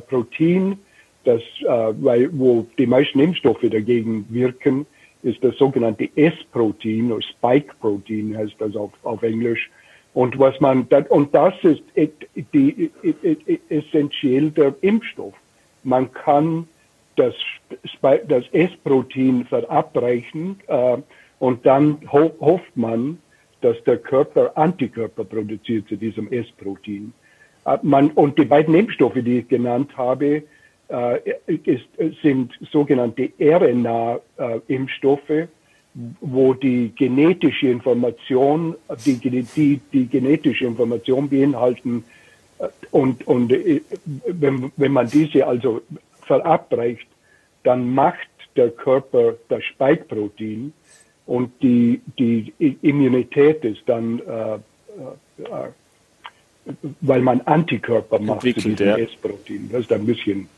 Protein das, äh, weil, wo die meisten Impfstoffe dagegen wirken, ist das sogenannte S-Protein oder Spike-Protein heißt das auf, auf Englisch. Und was man, und das ist die, essentiell der Impfstoff. Man kann das, das S-Protein verabreichen äh, und dann ho hofft man, dass der Körper Antikörper produziert zu diesem S-Protein. Äh, und die beiden Impfstoffe, die ich genannt habe, ist, sind sogenannte RNA-Impfstoffe, wo die genetische Information, die, die, die genetische Information beinhalten äh, und, und äh, wenn, wenn man diese also verabreicht, dann macht der Körper das Spike-Protein und die, die Immunität ist dann, äh, äh, weil man Antikörper macht zu diesem ja. S-Protein. Das ist ein bisschen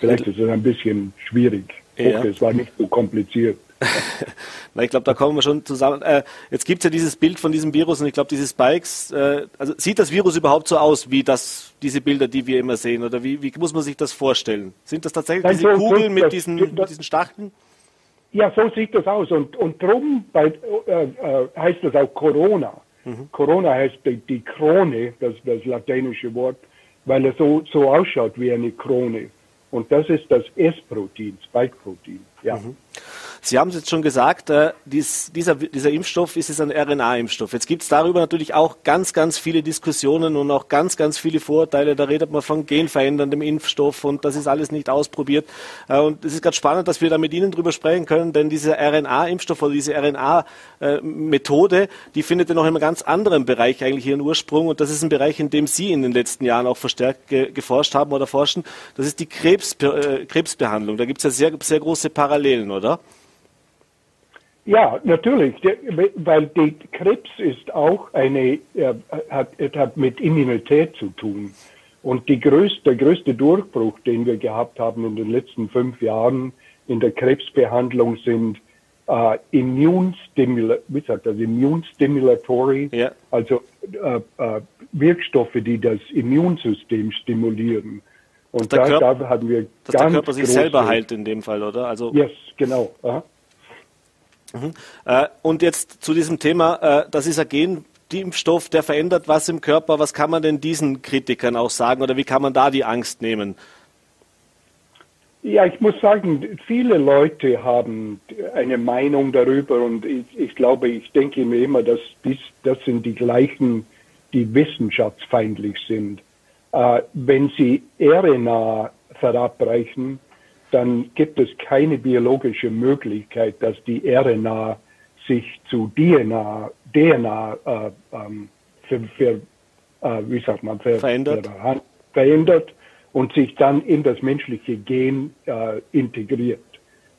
Vielleicht ist es ein bisschen schwierig. Ich ja. hoffe, es war nicht so kompliziert. Na, ich glaube, da kommen wir schon zusammen. Äh, jetzt gibt es ja dieses Bild von diesem Virus und ich glaube, diese Spikes, äh, also sieht das Virus überhaupt so aus, wie das, diese Bilder, die wir immer sehen? Oder wie, wie muss man sich das vorstellen? Sind das tatsächlich Nein, diese so, Kugeln mit, diesen, das, diesen Stacheln? Ja, so sieht das aus. Und, und drum bei, äh, äh, heißt das auch Corona. Mhm. Corona heißt die, die Krone, das, das lateinische Wort, weil er so, so ausschaut wie eine Krone. Und das ist das S-Protein, Spike-Protein. Ja. Mhm. Sie haben es jetzt schon gesagt, äh, dies, dieser, dieser Impfstoff ist es ein RNA-Impfstoff. Jetzt gibt es darüber natürlich auch ganz, ganz viele Diskussionen und auch ganz, ganz viele Vorurteile. Da redet man von genveränderndem Impfstoff und das ist alles nicht ausprobiert. Äh, und es ist ganz spannend, dass wir da mit Ihnen drüber sprechen können, denn dieser RNA-Impfstoff oder diese RNA-Methode, die findet ja noch in einem ganz anderen Bereich eigentlich ihren Ursprung und das ist ein Bereich, in dem Sie in den letzten Jahren auch verstärkt ge geforscht haben oder forschen. Das ist die Krebs, äh, Krebsbehandlung. Da gibt es ja sehr, sehr große Parallelen, oder? Ja, natürlich, weil die Krebs ist auch eine, äh, hat, hat mit Immunität zu tun. Und die größte, der größte Durchbruch, den wir gehabt haben in den letzten fünf Jahren in der Krebsbehandlung sind äh, Immunstimula wie sagt das, Immunstimulatory, ja. also äh, äh, Wirkstoffe, die das Immunsystem stimulieren. Und da, Körper, da haben wir dass ganz der Körper sich selber heilt in dem Fall, oder? Also yes, genau. Aha. Mhm. Äh, und jetzt zu diesem Thema, äh, das ist ein Genimpfstoff, der verändert was im Körper. Was kann man denn diesen Kritikern auch sagen oder wie kann man da die Angst nehmen? Ja, ich muss sagen, viele Leute haben eine Meinung darüber und ich, ich glaube, ich denke mir immer, dass dies, das sind die gleichen, die wissenschaftsfeindlich sind. Äh, wenn sie RNA verabreichen, dann gibt es keine biologische Möglichkeit, dass die RNA sich zu DNA, DNA äh, ähm, für, für, äh, wie sagt man, für, verändert. Für, verändert und sich dann in das menschliche Gen äh, integriert.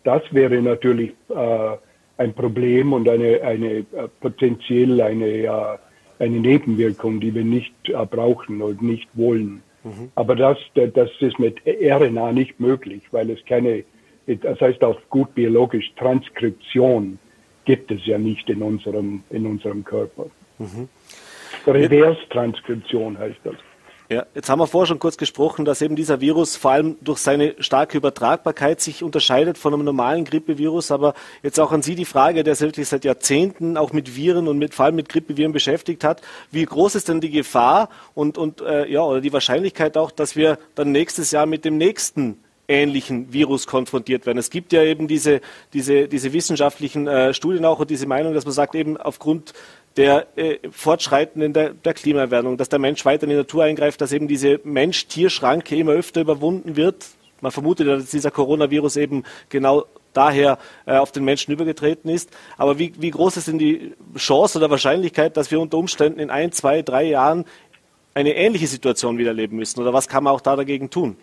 Das wäre natürlich äh, ein Problem und eine, eine äh, potenziell eine, äh, eine Nebenwirkung, die wir nicht brauchen und nicht wollen. Mhm. Aber das, das ist mit RNA nicht möglich, weil es keine, das heißt auf gut biologisch Transkription gibt es ja nicht in unserem, in unserem Körper. Mhm. Reverse-Transkription heißt das. Ja, jetzt haben wir vorher schon kurz gesprochen, dass eben dieser Virus vor allem durch seine starke Übertragbarkeit sich unterscheidet von einem normalen Grippevirus. Aber jetzt auch an Sie die Frage, der sich wirklich seit Jahrzehnten auch mit Viren und mit, vor allem mit Grippeviren beschäftigt hat. Wie groß ist denn die Gefahr und, und äh, ja, oder die Wahrscheinlichkeit auch, dass wir dann nächstes Jahr mit dem nächsten ähnlichen Virus konfrontiert werden. Es gibt ja eben diese, diese, diese wissenschaftlichen äh, Studien auch und diese Meinung, dass man sagt, eben aufgrund der äh, Fortschreiten der, der Klimaerwärmung, dass der Mensch weiter in die Natur eingreift, dass eben diese Mensch-Tier-Schranke immer öfter überwunden wird. Man vermutet dass dieser Coronavirus eben genau daher äh, auf den Menschen übergetreten ist. Aber wie, wie groß ist denn die Chance oder Wahrscheinlichkeit, dass wir unter Umständen in ein, zwei, drei Jahren eine ähnliche Situation wieder erleben müssen? Oder was kann man auch da dagegen tun?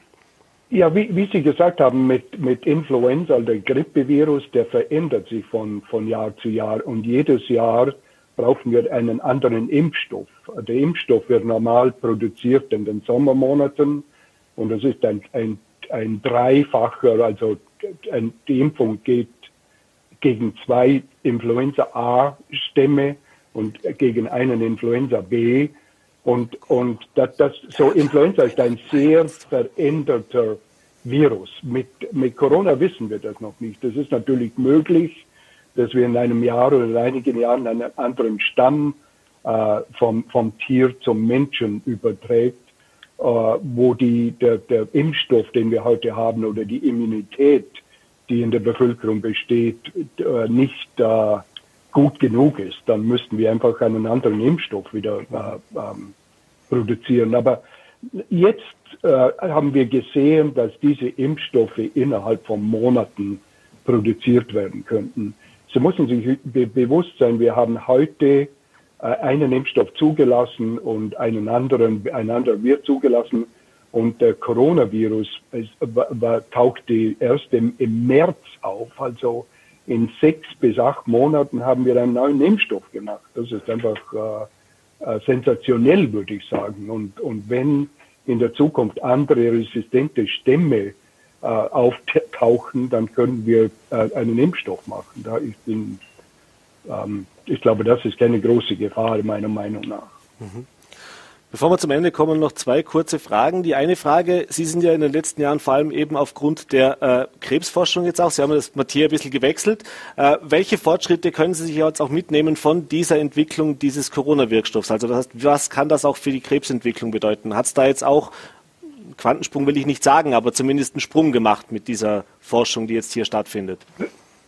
Ja, wie, wie Sie gesagt haben, mit, mit Influenza, der Grippevirus, der verändert sich von, von Jahr zu Jahr und jedes Jahr brauchen wir einen anderen Impfstoff. Der Impfstoff wird normal produziert in den Sommermonaten und es ist ein, ein, ein dreifacher, also ein, die Impfung geht gegen zwei Influenza A-Stämme und gegen einen Influenza B. Und, und das, das, so Influenza ist ein sehr veränderter Virus. Mit, mit Corona wissen wir das noch nicht. Das ist natürlich möglich, dass wir in einem Jahr oder in einigen Jahren einen anderen Stamm äh, vom, vom Tier zum Menschen überträgt, äh, wo die, der, der Impfstoff, den wir heute haben, oder die Immunität, die in der Bevölkerung besteht, äh, nicht äh, gut genug ist. Dann müssten wir einfach einen anderen Impfstoff wieder äh, ähm, produzieren. Aber jetzt äh, haben wir gesehen, dass diese Impfstoffe innerhalb von Monaten produziert werden könnten. Sie müssen sich be bewusst sein, wir haben heute äh, einen Impfstoff zugelassen und einen anderen, ein anderer wird zugelassen. Und der Coronavirus ist, war, tauchte erst im, im März auf. Also in sechs bis acht Monaten haben wir einen neuen Impfstoff gemacht. Das ist einfach äh, äh, sensationell, würde ich sagen. Und, und wenn in der Zukunft andere resistente Stämme äh, auftauchen, dann können wir äh, einen Impfstoff machen. Da ich bin, ähm, ich glaube, das ist keine große Gefahr meiner Meinung nach. Mhm. Bevor wir zum Ende kommen, noch zwei kurze Fragen. Die eine Frage, Sie sind ja in den letzten Jahren vor allem eben aufgrund der äh, Krebsforschung jetzt auch, Sie haben das Matthias ein bisschen gewechselt. Äh, welche Fortschritte können Sie sich jetzt auch mitnehmen von dieser Entwicklung dieses Corona-Wirkstoffs? Also das heißt, was kann das auch für die Krebsentwicklung bedeuten? Hat es da jetzt auch, Quantensprung will ich nicht sagen, aber zumindest einen Sprung gemacht mit dieser Forschung, die jetzt hier stattfindet?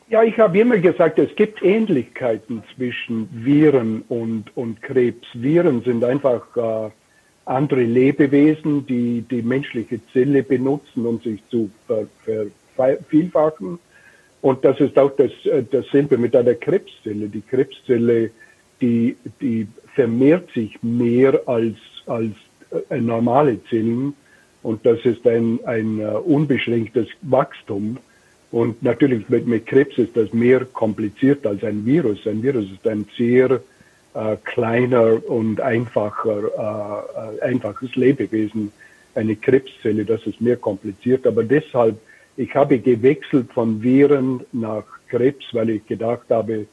Ja, ich habe immer gesagt, es gibt Ähnlichkeiten zwischen Viren und, und Krebs. Viren sind einfach äh, andere Lebewesen, die die menschliche Zelle benutzen, um sich zu vervielfachen. Und das ist auch das, äh, dasselbe mit einer Krebszelle. Die Krebszelle, die, die vermehrt sich mehr als, als äh, normale Zellen. Und das ist ein, ein uh, unbeschränktes Wachstum. Und natürlich mit, mit Krebs ist das mehr kompliziert als ein Virus. Ein Virus ist ein sehr äh, kleiner und einfacher, äh, einfaches Lebewesen. Eine Krebszelle, das ist mehr kompliziert. Aber deshalb, ich habe gewechselt von Viren nach Krebs, weil ich gedacht habe,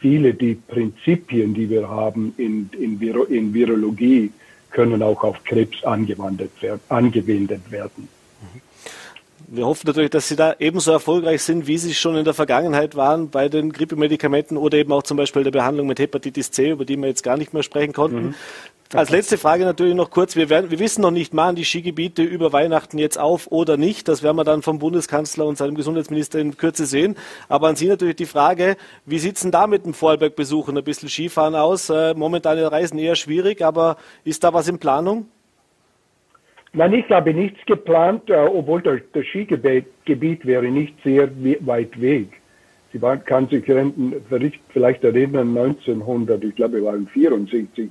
viele die Prinzipien, die wir haben in, in, Viro, in Virologie, können auch auf Krebs angewendet werden. Mhm wir hoffen natürlich, dass Sie da ebenso erfolgreich sind, wie Sie schon in der Vergangenheit waren bei den Grippemedikamenten oder eben auch zum Beispiel der Behandlung mit Hepatitis C, über die wir jetzt gar nicht mehr sprechen konnten. Mhm. Als letzte Frage natürlich noch kurz. Wir, werden, wir wissen noch nicht, machen die Skigebiete über Weihnachten jetzt auf oder nicht. Das werden wir dann vom Bundeskanzler und seinem Gesundheitsminister in Kürze sehen. Aber an Sie natürlich die Frage, wie sieht es denn da mit dem Vorarlberg-Besuchen, ein bisschen Skifahren aus? Äh, momentane Reisen eher schwierig, aber ist da was in Planung? Nein, ich habe nichts geplant, äh, obwohl das, das Skigebiet wäre nicht sehr weit weg. Sie waren, kann sich vielleicht erinnern, 1900, ich glaube, waren 64,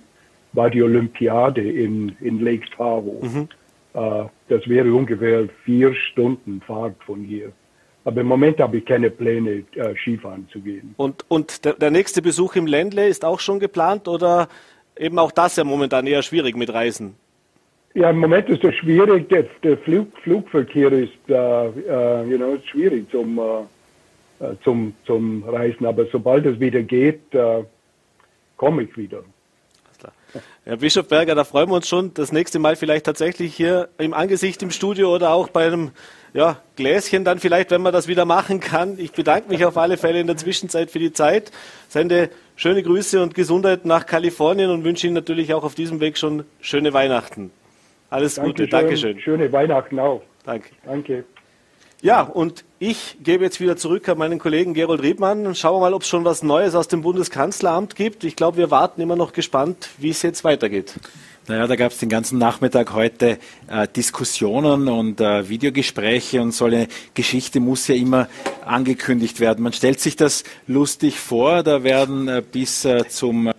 war die Olympiade in, in Lake Tahoe. Mhm. Äh, das wäre ungefähr vier Stunden Fahrt von hier. Aber im Moment habe ich keine Pläne, äh, Skifahren zu gehen. Und, und der, der nächste Besuch im Ländle ist auch schon geplant oder eben auch das ja momentan eher schwierig mit Reisen? Ja, im Moment ist es schwierig. Der, der Flug, Flugverkehr ist, äh, uh, you know, schwierig zum, äh, zum, zum Reisen. Aber sobald es wieder geht, äh, komme ich wieder. Herr Bischof Berger, da freuen wir uns schon das nächste Mal vielleicht tatsächlich hier im Angesicht im Studio oder auch bei einem ja, Gläschen dann vielleicht, wenn man das wieder machen kann. Ich bedanke mich auf alle Fälle in der Zwischenzeit für die Zeit. Sende schöne Grüße und Gesundheit nach Kalifornien und wünsche Ihnen natürlich auch auf diesem Weg schon schöne Weihnachten. Alles Dankeschön. Gute, Dankeschön. Schöne Weihnachten auch. Danke. Danke. Ja, und ich gebe jetzt wieder zurück an meinen Kollegen Gerold Riebmann. Schauen wir mal, ob es schon was Neues aus dem Bundeskanzleramt gibt. Ich glaube, wir warten immer noch gespannt, wie es jetzt weitergeht. Naja, da gab es den ganzen Nachmittag heute äh, Diskussionen und äh, Videogespräche und so eine Geschichte muss ja immer angekündigt werden. Man stellt sich das lustig vor, da werden äh, bis äh, zum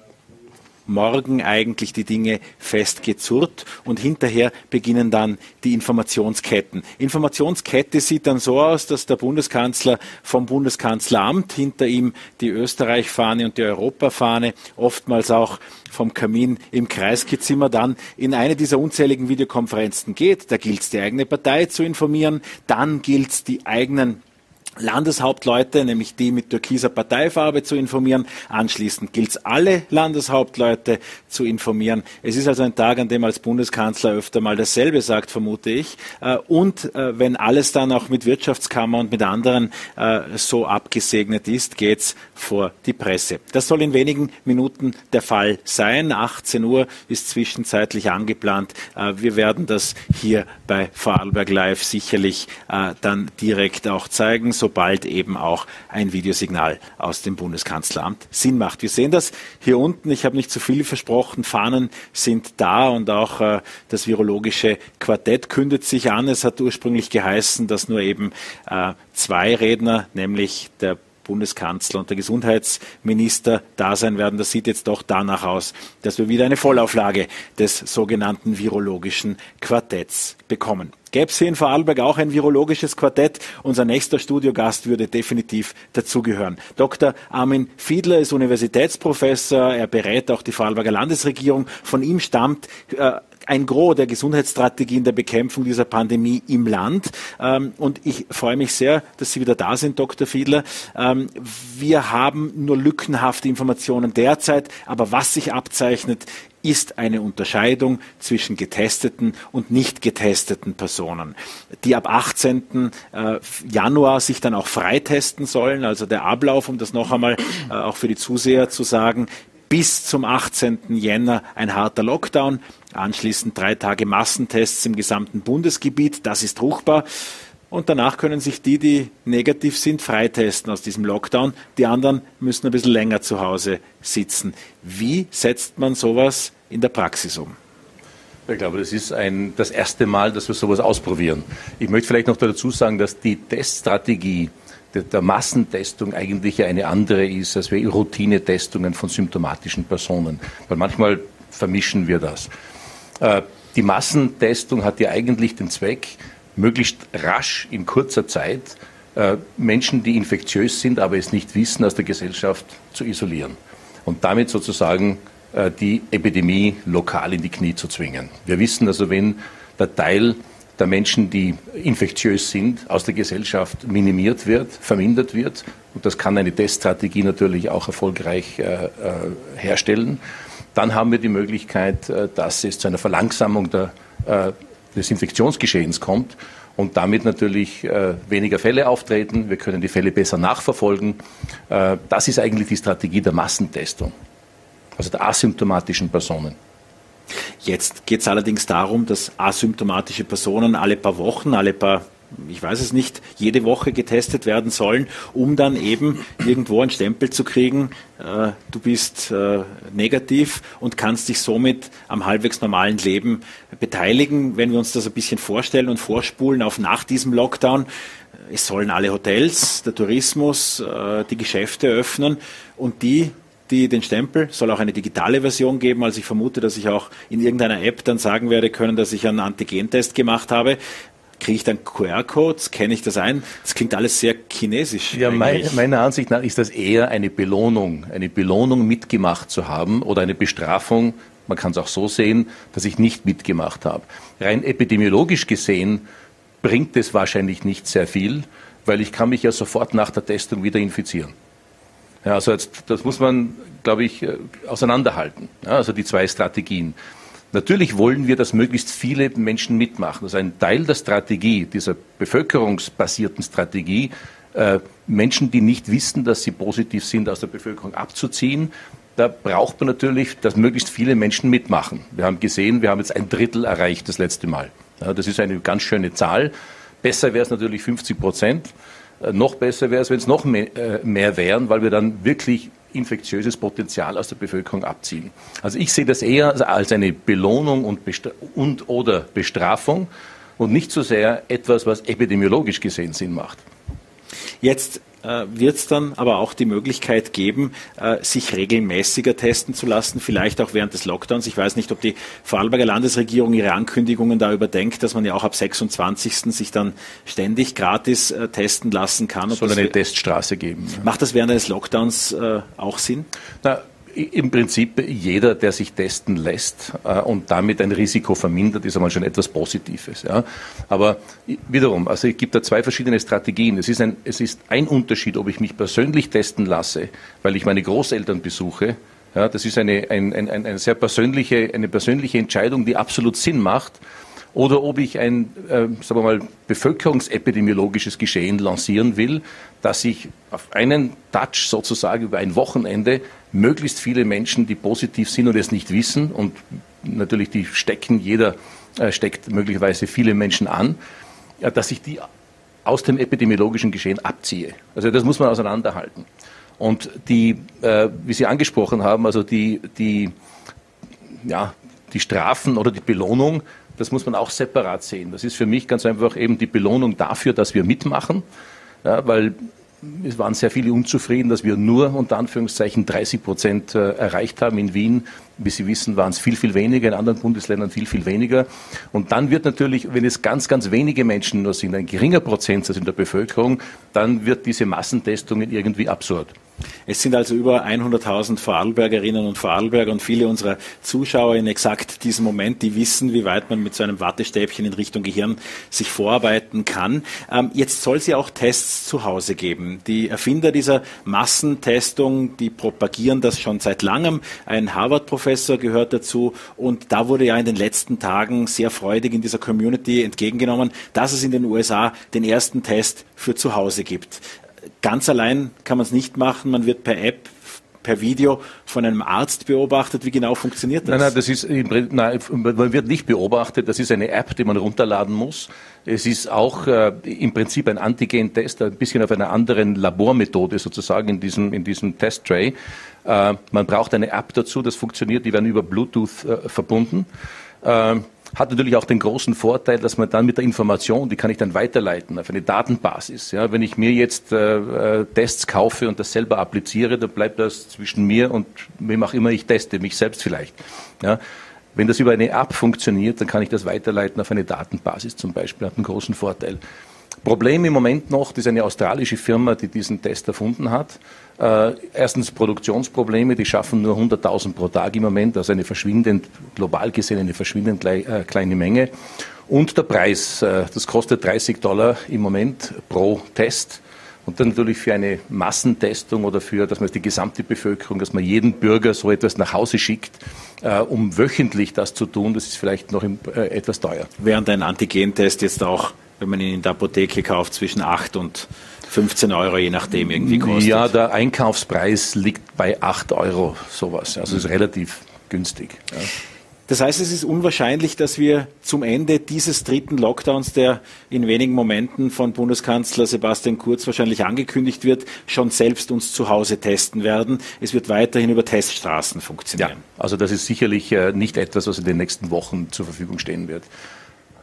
morgen eigentlich die Dinge festgezurrt und hinterher beginnen dann die Informationsketten. Informationskette sieht dann so aus, dass der Bundeskanzler vom Bundeskanzleramt hinter ihm die Österreich-Fahne und die Europa-Fahne, oftmals auch vom Kamin im Kreisgezimmer dann in eine dieser unzähligen Videokonferenzen geht. Da gilt es, die eigene Partei zu informieren, dann gilt es, die eigenen Landeshauptleute, nämlich die mit türkiser Parteifarbe zu informieren. Anschließend gilt es alle Landeshauptleute zu informieren. Es ist also ein Tag, an dem als Bundeskanzler öfter mal dasselbe sagt, vermute ich. Äh, und äh, wenn alles dann auch mit Wirtschaftskammer und mit anderen äh, so abgesegnet ist, geht's vor die Presse. Das soll in wenigen Minuten der Fall sein. 18 Uhr ist zwischenzeitlich angeplant. Wir werden das hier bei Vorarlberg Live sicherlich dann direkt auch zeigen sobald eben auch ein Videosignal aus dem Bundeskanzleramt Sinn macht. Wir sehen das hier unten. Ich habe nicht zu viel versprochen. Fahnen sind da und auch äh, das virologische Quartett kündet sich an. Es hat ursprünglich geheißen, dass nur eben äh, zwei Redner, nämlich der Bundeskanzler und der Gesundheitsminister da sein werden. Das sieht jetzt doch danach aus, dass wir wieder eine Vollauflage des sogenannten virologischen Quartetts bekommen. Gäbe es hier in Vorarlberg auch ein virologisches Quartett. Unser nächster Studiogast würde definitiv dazugehören. Dr. Armin Fiedler ist Universitätsprofessor, er berät auch die Vorarlberger Landesregierung. Von ihm stammt äh, ein Gros der Gesundheitsstrategien der Bekämpfung dieser Pandemie im Land. Ähm, und ich freue mich sehr, dass Sie wieder da sind, Dr. Fiedler. Ähm, wir haben nur lückenhafte Informationen derzeit, aber was sich abzeichnet, ist eine Unterscheidung zwischen getesteten und nicht getesteten Personen, die ab 18. Äh, Januar sich dann auch freitesten sollen. Also der Ablauf, um das noch einmal äh, auch für die Zuseher zu sagen, bis zum 18. Jänner ein harter Lockdown, anschließend drei Tage Massentests im gesamten Bundesgebiet. Das ist ruchbar. Und danach können sich die, die negativ sind, freitesten aus diesem Lockdown. Die anderen müssen ein bisschen länger zu Hause sitzen. Wie setzt man sowas in der Praxis um? Ich glaube, das ist ein, das erste Mal, dass wir sowas ausprobieren. Ich möchte vielleicht noch dazu sagen, dass die Teststrategie der, der Massentestung eigentlich eine andere ist als wir Routinetestungen von symptomatischen Personen. Weil manchmal vermischen wir das. Äh, die Massentestung hat ja eigentlich den Zweck, möglichst rasch in kurzer Zeit äh, Menschen, die infektiös sind, aber es nicht wissen, aus der Gesellschaft zu isolieren und damit sozusagen äh, die Epidemie lokal in die Knie zu zwingen. Wir wissen also, wenn der Teil der Menschen, die infektiös sind, aus der Gesellschaft minimiert wird, vermindert wird. Und das kann eine Teststrategie natürlich auch erfolgreich äh, herstellen. Dann haben wir die Möglichkeit, dass es zu einer Verlangsamung der, des Infektionsgeschehens kommt und damit natürlich äh, weniger Fälle auftreten. Wir können die Fälle besser nachverfolgen. Äh, das ist eigentlich die Strategie der Massentestung, also der asymptomatischen Personen. Jetzt geht es allerdings darum, dass asymptomatische Personen alle paar Wochen, alle paar ich weiß es nicht, jede Woche getestet werden sollen, um dann eben irgendwo einen Stempel zu kriegen, äh, du bist äh, negativ und kannst dich somit am halbwegs normalen Leben beteiligen. Wenn wir uns das ein bisschen vorstellen und vorspulen auf nach diesem Lockdown, es sollen alle Hotels, der Tourismus, äh, die Geschäfte öffnen und die die, den Stempel, soll auch eine digitale Version geben. Also ich vermute, dass ich auch in irgendeiner App dann sagen werde können, dass ich einen Antigentest gemacht habe. Kriege ich dann QR-Codes? Kenne ich das ein? Das klingt alles sehr chinesisch. Ja, mein, meiner Ansicht nach ist das eher eine Belohnung, eine Belohnung mitgemacht zu haben oder eine Bestrafung. Man kann es auch so sehen, dass ich nicht mitgemacht habe. Rein epidemiologisch gesehen bringt es wahrscheinlich nicht sehr viel, weil ich kann mich ja sofort nach der Testung wieder infizieren. Ja, also jetzt, das muss man, glaube ich, äh, auseinanderhalten. Ja, also die zwei Strategien. Natürlich wollen wir, dass möglichst viele Menschen mitmachen. Also ein Teil der Strategie, dieser bevölkerungsbasierten Strategie, äh, Menschen, die nicht wissen, dass sie positiv sind, aus der Bevölkerung abzuziehen. Da braucht man natürlich, dass möglichst viele Menschen mitmachen. Wir haben gesehen, wir haben jetzt ein Drittel erreicht das letzte Mal. Ja, das ist eine ganz schöne Zahl. Besser wäre es natürlich 50 Prozent. Äh, noch besser wäre es, wenn es noch mehr, äh, mehr wären, weil wir dann wirklich infektiöses Potenzial aus der Bevölkerung abziehen. Also ich sehe das eher als eine Belohnung und, und oder Bestrafung und nicht so sehr etwas, was epidemiologisch gesehen Sinn macht. Jetzt äh, wird es dann aber auch die Möglichkeit geben, äh, sich regelmäßiger testen zu lassen, vielleicht auch während des Lockdowns. Ich weiß nicht, ob die Vorarlberger Landesregierung ihre Ankündigungen da überdenkt, dass man ja auch ab 26. sich dann ständig gratis äh, testen lassen kann. Es soll eine Teststraße geben. Macht das während eines Lockdowns auch Sinn? Na, im Prinzip jeder, der sich testen lässt äh, und damit ein Risiko vermindert, ist einmal schon etwas Positives. Aber wiederum, also es gibt da zwei verschiedene Strategien. Es ist, ein, es ist ein Unterschied, ob ich mich persönlich testen lasse, weil ich meine Großeltern besuche. Das ist eine, ein, ein, eine sehr persönliche, eine persönliche Entscheidung, die absolut Sinn macht oder ob ich ein, äh, sagen wir mal, bevölkerungsepidemiologisches Geschehen lancieren will, dass ich auf einen Touch sozusagen über ein Wochenende möglichst viele Menschen, die positiv sind und es nicht wissen und natürlich die stecken, jeder äh, steckt möglicherweise viele Menschen an, ja, dass ich die aus dem epidemiologischen Geschehen abziehe. Also das muss man auseinanderhalten. Und die, äh, wie Sie angesprochen haben, also die, die, ja, die Strafen oder die Belohnung, das muss man auch separat sehen. Das ist für mich ganz einfach eben die Belohnung dafür, dass wir mitmachen, ja, weil es waren sehr viele unzufrieden, dass wir nur unter Anführungszeichen 30 Prozent äh, erreicht haben in Wien. Wie Sie wissen, waren es viel, viel weniger, in anderen Bundesländern viel, viel weniger. Und dann wird natürlich, wenn es ganz, ganz wenige Menschen nur sind, ein geringer Prozentsatz in der Bevölkerung, dann wird diese Massentestungen irgendwie absurd. Es sind also über 100.000 Vorarlbergerinnen und Vorarlberger und viele unserer Zuschauer in exakt diesem Moment, die wissen, wie weit man mit so einem Wattestäbchen in Richtung Gehirn sich vorarbeiten kann. Ähm, jetzt soll es ja auch Tests zu Hause geben. Die Erfinder dieser Massentestung, die propagieren das schon seit langem. Ein Harvard-Professor gehört dazu und da wurde ja in den letzten Tagen sehr freudig in dieser Community entgegengenommen, dass es in den USA den ersten Test für zu Hause gibt. Ganz allein kann man es nicht machen. Man wird per App per Video von einem Arzt beobachtet. Wie genau funktioniert das? Nein, nein, das ist, nein, man wird nicht beobachtet. Das ist eine App, die man runterladen muss. Es ist auch äh, im Prinzip ein Antigen-Test, ein bisschen auf einer anderen Labormethode sozusagen in diesem, in diesem Test-Tray. Äh, man braucht eine App dazu, das funktioniert, die werden über Bluetooth äh, verbunden. Äh, hat natürlich auch den großen Vorteil, dass man dann mit der Information, die kann ich dann weiterleiten auf eine Datenbasis. Ja, wenn ich mir jetzt äh, Tests kaufe und das selber appliziere, dann bleibt das zwischen mir und wem auch immer ich teste, mich selbst vielleicht. Ja, wenn das über eine App funktioniert, dann kann ich das weiterleiten auf eine Datenbasis zum Beispiel, hat einen großen Vorteil. Problem im Moment noch, das ist eine australische Firma, die diesen Test erfunden hat. Äh, erstens Produktionsprobleme, die schaffen nur 100.000 pro Tag im Moment, also eine verschwindend, global gesehen eine verschwindend äh, kleine Menge. Und der Preis, äh, das kostet 30 Dollar im Moment pro Test. Und dann natürlich für eine Massentestung oder für, dass man die gesamte Bevölkerung, dass man jeden Bürger so etwas nach Hause schickt, äh, um wöchentlich das zu tun, das ist vielleicht noch im, äh, etwas teuer. Während ein Antigentest jetzt auch wenn man ihn in der Apotheke kauft, zwischen 8 und 15 Euro, je nachdem irgendwie kostet. Ja, der Einkaufspreis liegt bei 8 Euro, sowas. Also ist relativ günstig. Ja. Das heißt, es ist unwahrscheinlich, dass wir zum Ende dieses dritten Lockdowns, der in wenigen Momenten von Bundeskanzler Sebastian Kurz wahrscheinlich angekündigt wird, schon selbst uns zu Hause testen werden. Es wird weiterhin über Teststraßen funktionieren. Ja, also das ist sicherlich äh, nicht etwas, was in den nächsten Wochen zur Verfügung stehen wird.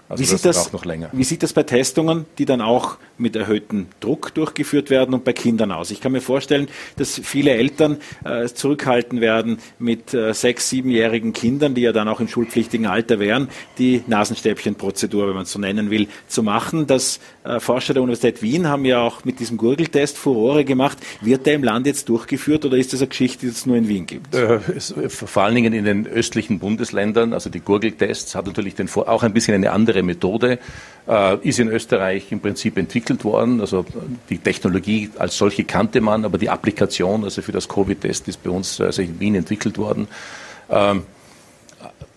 Also wie, sieht das, das wie sieht das bei Testungen, die dann auch mit erhöhtem Druck durchgeführt werden und bei Kindern aus? Ich kann mir vorstellen, dass viele Eltern äh, zurückhalten werden, mit äh, sechs-, siebenjährigen Kindern, die ja dann auch im schulpflichtigen Alter wären, die Nasenstäbchenprozedur, wenn man es so nennen will, zu machen. Das äh, Forscher der Universität Wien haben ja auch mit diesem Gurgeltest Furore gemacht. Wird der im Land jetzt durchgeführt oder ist das eine Geschichte, die es nur in Wien gibt? Äh, es, vor allen Dingen in den östlichen Bundesländern, also die Gurgeltests, hat natürlich den, auch ein bisschen eine andere Methode, äh, ist in Österreich im Prinzip entwickelt worden. Also die Technologie als solche kannte man, aber die Applikation, also für das Covid-Test, ist bei uns also in Wien entwickelt worden. Ähm,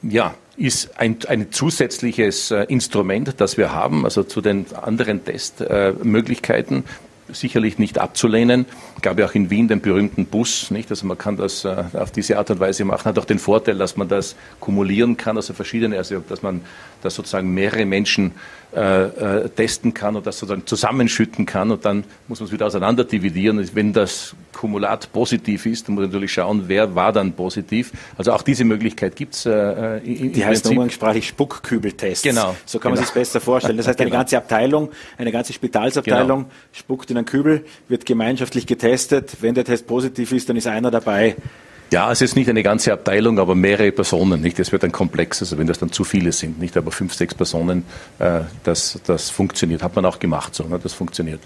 ja, ist ein, ein zusätzliches äh, Instrument, das wir haben, also zu den anderen Testmöglichkeiten. sicherlich nicht abzulehnen. Gab ja auch in Wien den berühmten Bus, nicht? Also man kann das äh, auf diese Art und Weise machen. Hat auch den Vorteil, dass man das kumulieren kann, also verschiedene, also dass man das sozusagen mehrere Menschen äh, äh, testen kann und das sozusagen zusammenschütten kann und dann muss man es wieder auseinander dividieren. Wenn das Kumulat positiv ist, dann muss man natürlich schauen, wer war dann positiv. Also auch diese Möglichkeit gibt es. Äh, in, Die heißt umgangssprachlich Spuckkübeltests. Genau. So kann genau. man sich besser vorstellen. Das heißt, eine genau. ganze Abteilung, eine ganze Spitalsabteilung genau. spuckt in einen Kübel, wird gemeinschaftlich getestet. Wenn der Test positiv ist, dann ist einer dabei, ja, es ist nicht eine ganze Abteilung, aber mehrere Personen. Nicht? Es wird ein Komplex, also wenn das dann zu viele sind, nicht, aber fünf, sechs Personen, äh, das, das funktioniert. Hat man auch gemacht, so, ne? das funktioniert.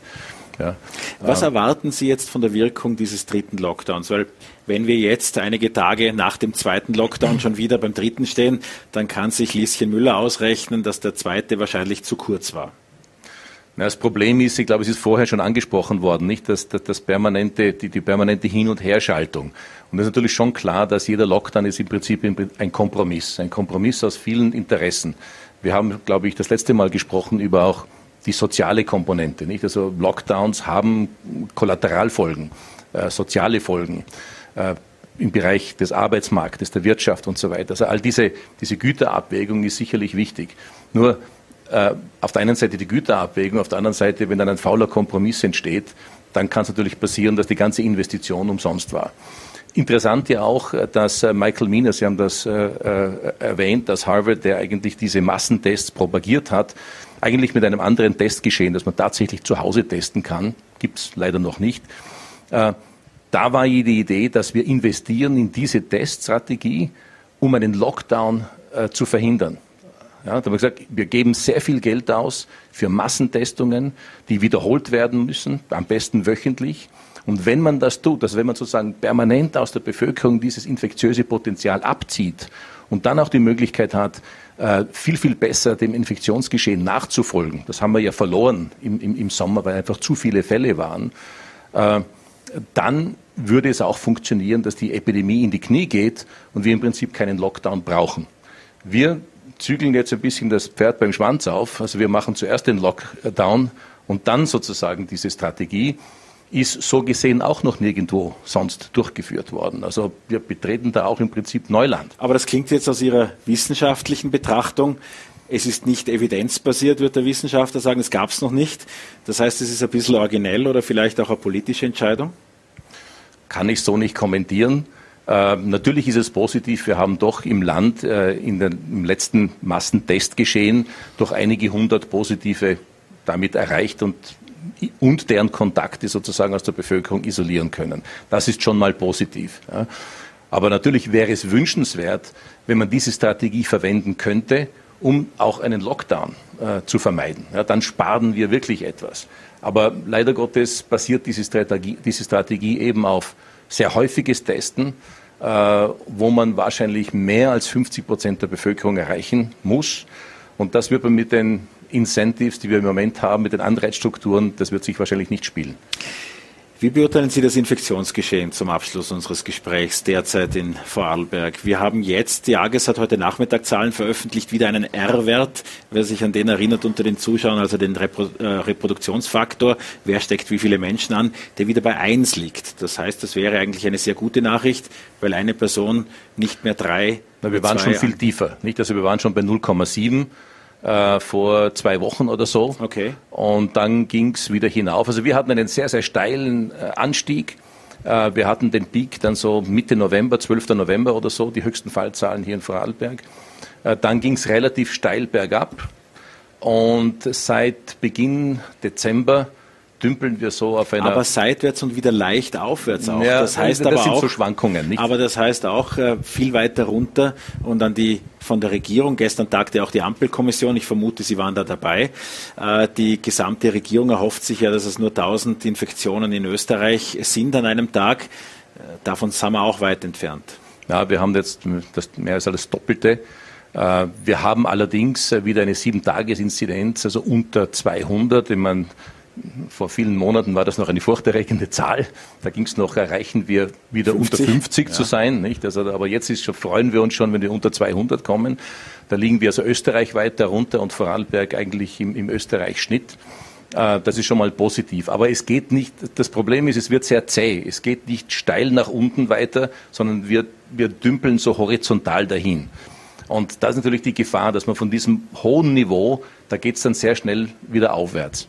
Ja. Was äh, erwarten Sie jetzt von der Wirkung dieses dritten Lockdowns? Weil wenn wir jetzt einige Tage nach dem zweiten Lockdown schon wieder beim dritten stehen, dann kann sich Lieschen Müller ausrechnen, dass der zweite wahrscheinlich zu kurz war. Das Problem ist, ich glaube, es ist vorher schon angesprochen worden, nicht, dass, dass das permanente, die, die permanente Hin- und Herschaltung. Und es ist natürlich schon klar, dass jeder Lockdown ist im Prinzip ein Kompromiss, ein Kompromiss aus vielen Interessen. Wir haben, glaube ich, das letzte Mal gesprochen über auch die soziale Komponente, nicht? Also Lockdowns haben Kollateralfolgen, äh, soziale Folgen. Äh, im Bereich des Arbeitsmarktes, der Wirtschaft und so weiter. Also all diese, diese Güterabwägung ist sicherlich wichtig. Nur äh, auf der einen Seite die Güterabwägung, auf der anderen Seite, wenn dann ein fauler Kompromiss entsteht, dann kann es natürlich passieren, dass die ganze Investition umsonst war. Interessant ja auch, dass äh, Michael Miner, Sie haben das äh, äh, erwähnt, dass Harvard, der eigentlich diese Massentests propagiert hat, eigentlich mit einem anderen Testgeschehen, dass man tatsächlich zu Hause testen kann, gibt es leider noch nicht. Äh, da war die Idee, dass wir investieren in diese Teststrategie, um einen Lockdown äh, zu verhindern. Ja, da haben wir gesagt, wir geben sehr viel Geld aus für Massentestungen, die wiederholt werden müssen, am besten wöchentlich. Und wenn man das tut, also wenn man sozusagen permanent aus der Bevölkerung dieses infektiöse Potenzial abzieht und dann auch die Möglichkeit hat, äh, viel, viel besser dem Infektionsgeschehen nachzufolgen, das haben wir ja verloren im, im, im Sommer, weil einfach zu viele Fälle waren, äh, dann würde es auch funktionieren, dass die Epidemie in die Knie geht und wir im Prinzip keinen Lockdown brauchen. Wir zügeln jetzt ein bisschen das Pferd beim Schwanz auf. Also wir machen zuerst den Lockdown und dann sozusagen diese Strategie ist so gesehen auch noch nirgendwo sonst durchgeführt worden. Also wir betreten da auch im Prinzip Neuland. Aber das klingt jetzt aus Ihrer wissenschaftlichen Betrachtung. Es ist nicht evidenzbasiert, wird der Wissenschaftler sagen, es gab es noch nicht. Das heißt, es ist ein bisschen originell oder vielleicht auch eine politische Entscheidung? Kann ich so nicht kommentieren. Äh, natürlich ist es positiv, wir haben doch im Land äh, in den, im letzten Massentestgeschehen doch einige hundert positive damit erreicht und, und deren Kontakte sozusagen aus der Bevölkerung isolieren können. Das ist schon mal positiv. Ja. Aber natürlich wäre es wünschenswert, wenn man diese Strategie verwenden könnte, um auch einen Lockdown äh, zu vermeiden. Ja, dann sparen wir wirklich etwas. Aber leider Gottes basiert diese Strategie, diese Strategie eben auf sehr häufiges Testen, äh, wo man wahrscheinlich mehr als 50 Prozent der Bevölkerung erreichen muss. Und das wird man mit den Incentives, die wir im Moment haben, mit den Anreizstrukturen, das wird sich wahrscheinlich nicht spielen. Wie beurteilen Sie das Infektionsgeschehen zum Abschluss unseres Gesprächs derzeit in Vorarlberg? Wir haben jetzt, die AGES hat heute Nachmittag Zahlen veröffentlicht, wieder einen R-Wert. Wer sich an den erinnert unter den Zuschauern, also den Repro äh, Reproduktionsfaktor, wer steckt wie viele Menschen an, der wieder bei 1 liegt. Das heißt, das wäre eigentlich eine sehr gute Nachricht, weil eine Person nicht mehr drei. Na, wir waren schon viel tiefer, nicht? Also wir waren schon bei 0,7 äh, vor zwei Wochen oder so. Okay. Und dann ging es wieder hinauf. Also wir hatten einen sehr, sehr steilen äh, Anstieg. Äh, wir hatten den Peak dann so Mitte November, 12. November oder so, die höchsten Fallzahlen hier in Vorarlberg. Äh, dann ging es relativ steil bergab. Und seit Beginn Dezember dümpeln wir so auf einer. Aber seitwärts und wieder leicht aufwärts auch. Ja, das heißt das aber sind auch, so Schwankungen, nicht? Aber das heißt auch äh, viel weiter runter und an die von der Regierung. Gestern tagte auch die Ampelkommission. Ich vermute, Sie waren da dabei. Äh, die gesamte Regierung erhofft sich ja, dass es nur 1000 Infektionen in Österreich sind an einem Tag. Äh, davon sind wir auch weit entfernt. Ja, wir haben jetzt das mehr als das Doppelte. Wir haben allerdings wieder eine Sieben-Tages-Inzidenz, also unter 200. Ich meine, vor vielen Monaten war das noch eine furchterregende Zahl. Da ging es noch, erreichen wir wieder 50, unter 50 ja. zu sein. Nicht? Also, aber jetzt ist schon, freuen wir uns schon, wenn wir unter 200 kommen. Da liegen wir also Österreich weit darunter und Vorarlberg eigentlich im, im Österreich-Schnitt. Äh, das ist schon mal positiv. Aber es geht nicht, das Problem ist, es wird sehr zäh. Es geht nicht steil nach unten weiter, sondern wir, wir dümpeln so horizontal dahin. Und das ist natürlich die Gefahr, dass man von diesem hohen Niveau, da geht es dann sehr schnell wieder aufwärts.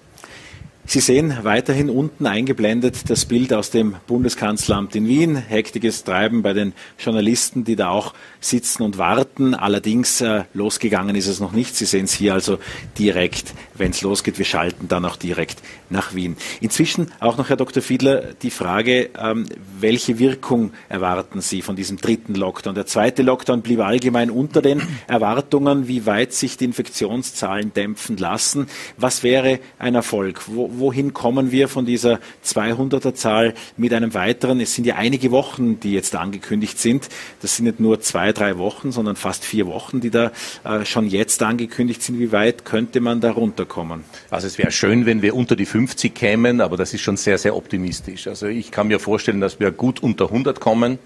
Sie sehen weiterhin unten eingeblendet das Bild aus dem Bundeskanzleramt in Wien. Hektiges Treiben bei den Journalisten, die da auch sitzen und warten. Allerdings äh, losgegangen ist es noch nicht. Sie sehen es hier also direkt, wenn es losgeht. Wir schalten dann auch direkt nach Wien. Inzwischen auch noch, Herr Dr. Fiedler, die Frage, ähm, welche Wirkung erwarten Sie von diesem dritten Lockdown? Der zweite Lockdown blieb allgemein unter den Erwartungen, wie weit sich die Infektionszahlen dämpfen lassen. Was wäre ein Erfolg? Wo, wohin kommen wir von dieser 200er Zahl mit einem weiteren? Es sind ja einige Wochen, die jetzt angekündigt sind. Das sind nicht nur zwei, drei Wochen, sondern fast vier Wochen, die da äh, schon jetzt angekündigt sind. Wie weit könnte man da runterkommen? Also es wäre schön, wenn wir unter die 50 kämen, aber das ist schon sehr, sehr optimistisch. Also ich kann mir vorstellen, dass wir gut unter 100 kommen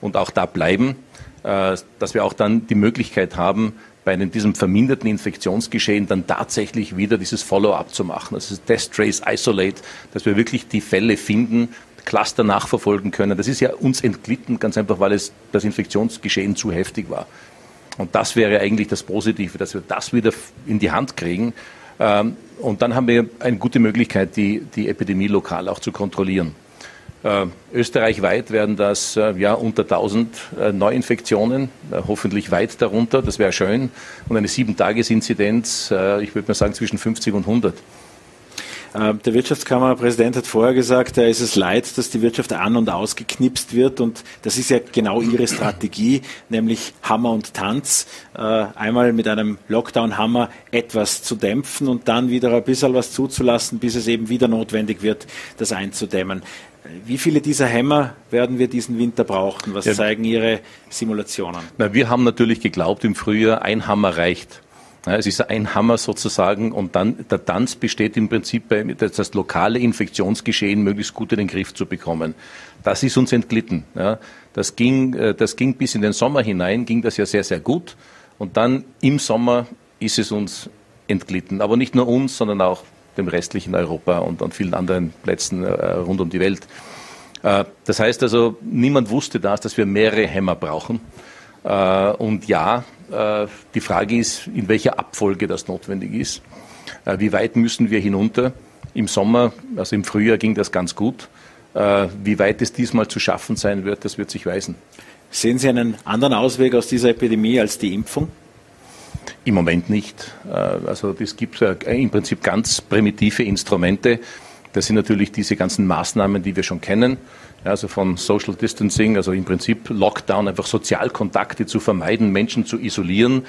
und auch da bleiben, äh, dass wir auch dann die Möglichkeit haben, bei diesem verminderten Infektionsgeschehen dann tatsächlich wieder dieses Follow-up zu machen. Also Test, Trace, Isolate, dass wir wirklich die Fälle finden, Cluster nachverfolgen können. Das ist ja uns entglitten, ganz einfach, weil es das Infektionsgeschehen zu heftig war. Und das wäre eigentlich das Positive, dass wir das wieder in die Hand kriegen. Ähm, und dann haben wir eine gute Möglichkeit, die, die Epidemie lokal auch zu kontrollieren. Äh, österreichweit werden das äh, ja unter 1000 äh, Neuinfektionen, äh, hoffentlich weit darunter, das wäre schön. Und eine Sieben-Tages-Inzidenz, äh, ich würde mal sagen, zwischen 50 und 100. Ähm, der Wirtschaftskammerpräsident hat vorher gesagt, er ist es leid, dass die Wirtschaft an- und ausgeknipst wird. Und das ist ja genau Ihre Strategie, nämlich Hammer und Tanz. Äh, einmal mit einem Lockdown-Hammer etwas zu dämpfen und dann wieder ein bisschen was zuzulassen, bis es eben wieder notwendig wird, das einzudämmen. Wie viele dieser Hämmer werden wir diesen Winter brauchen? Was ja. zeigen Ihre Simulationen? Na, wir haben natürlich geglaubt im Frühjahr, ein Hammer reicht. Ja, es ist ein Hammer sozusagen und dann der Tanz besteht im Prinzip das lokale Infektionsgeschehen möglichst gut in den Griff zu bekommen. Das ist uns entglitten. Ja. Das, ging, äh, das ging bis in den Sommer hinein, ging das ja sehr, sehr gut. Und dann im Sommer ist es uns entglitten. Aber nicht nur uns, sondern auch dem restlichen Europa und an vielen anderen Plätzen äh, rund um die Welt. Äh, das heißt also, niemand wusste das, dass wir mehrere Hämmer brauchen. Und ja, äh, die Frage ist, in welcher Abfolge das notwendig ist. Äh, wie weit müssen wir hinunter? Im Sommer, also im Frühjahr ging das ganz gut. Äh, wie weit es diesmal zu schaffen sein wird, das wird sich weisen. Sehen Sie einen anderen Ausweg aus dieser Epidemie als die Impfung? Im Moment nicht. Also es gibt im Prinzip ganz primitive Instrumente. Das sind natürlich diese ganzen Maßnahmen, die wir schon kennen also von Social Distancing, also im Prinzip Lockdown, einfach Sozialkontakte zu vermeiden, Menschen zu isolieren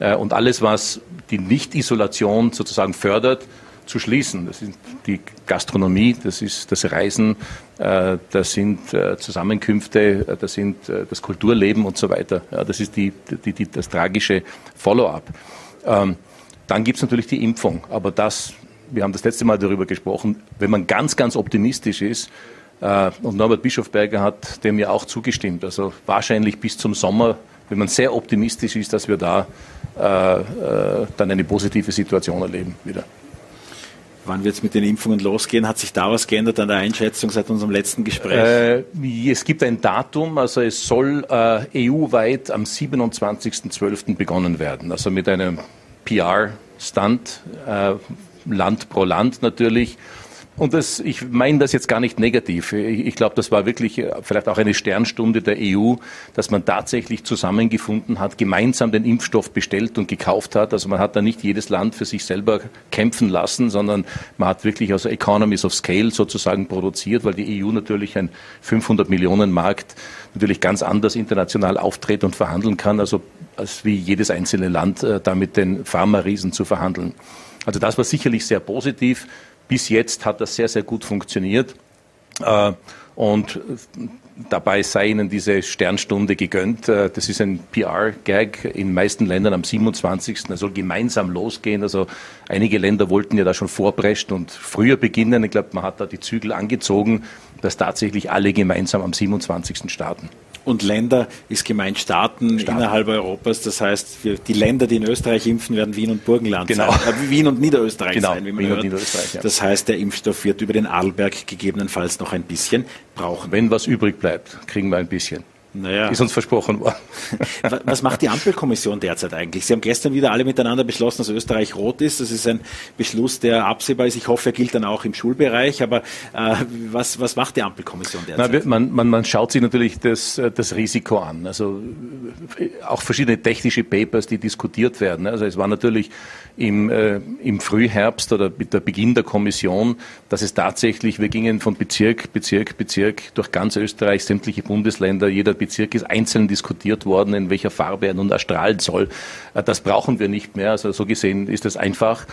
äh, und alles, was die Nicht-Isolation sozusagen fördert, zu schließen. Das ist die Gastronomie, das ist das Reisen, äh, das sind äh, Zusammenkünfte, das sind das Kulturleben und so weiter. das ist die, die, die das tragische Follow-up. Ähm, dann gibt es natürlich die Impfung, aber das, wir haben das letzte Mal darüber gesprochen, wenn man ganz, ganz optimistisch ist, äh, und Norbert Bischofberger hat dem ja auch zugestimmt. Also wahrscheinlich bis zum Sommer, wenn man sehr optimistisch ist, dass wir da äh, äh, dann eine positive Situation erleben wieder. Wann wird es mit den Impfungen losgehen? Hat sich da was geändert an der Einschätzung seit unserem letzten Gespräch? Äh, es gibt ein Datum, also es soll äh, EU-weit am 27.12. begonnen werden. Also mit einem PR-Stand, äh, Land pro Land natürlich. Und das, ich meine das jetzt gar nicht negativ. Ich glaube, das war wirklich äh, vielleicht auch eine Sternstunde der EU, dass man tatsächlich zusammengefunden hat, gemeinsam den Impfstoff bestellt und gekauft hat. Also man hat da nicht jedes Land für sich selber kämpfen lassen, sondern man hat wirklich also Economies of Scale sozusagen produziert, weil die EU natürlich ein 500 Millionen Markt natürlich ganz anders international auftreten und verhandeln kann, also als wie jedes einzelne Land äh, da mit den Pharma-Riesen zu verhandeln. Also das war sicherlich sehr positiv. Bis jetzt hat das sehr, sehr gut funktioniert. Äh, und dabei sei Ihnen diese Sternstunde gegönnt. Äh, das ist ein PR-Gag in den meisten Ländern am 27. Er soll gemeinsam losgehen. Also einige Länder wollten ja da schon vorpreschen und früher beginnen. Ich glaube, man hat da die Zügel angezogen, dass tatsächlich alle gemeinsam am 27. starten und Länder ist gemeint Staaten, Staaten, innerhalb Europas. Das heißt, die Länder, die in Österreich impfen, werden Wien und Burgenland genau. sein. Äh, Wien und Niederösterreich genau. sein, wie man Wien hört. Niederösterreich, ja. Das heißt, der Impfstoff wird über den Arlberg gegebenenfalls noch ein bisschen brauchen. Wenn was übrig bleibt, kriegen wir ein bisschen. Naja. Ist uns versprochen worden. Was macht die Ampelkommission derzeit eigentlich? Sie haben gestern wieder alle miteinander beschlossen, dass Österreich rot ist. Das ist ein Beschluss, der absehbar ist. Ich hoffe, er gilt dann auch im Schulbereich. Aber äh, was, was macht die Ampelkommission derzeit? Na, man, man, man schaut sich natürlich das, das Risiko an. Also auch verschiedene technische Papers, die diskutiert werden. Also es war natürlich im, äh, im Frühherbst oder mit der Beginn der Kommission, dass es tatsächlich, wir gingen von Bezirk, Bezirk, Bezirk durch ganz Österreich, sämtliche Bundesländer, jeder Bezirk ist einzeln diskutiert worden, in welcher Farbe er nun erstrahlen soll. Äh, das brauchen wir nicht mehr. Also so gesehen ist das einfach.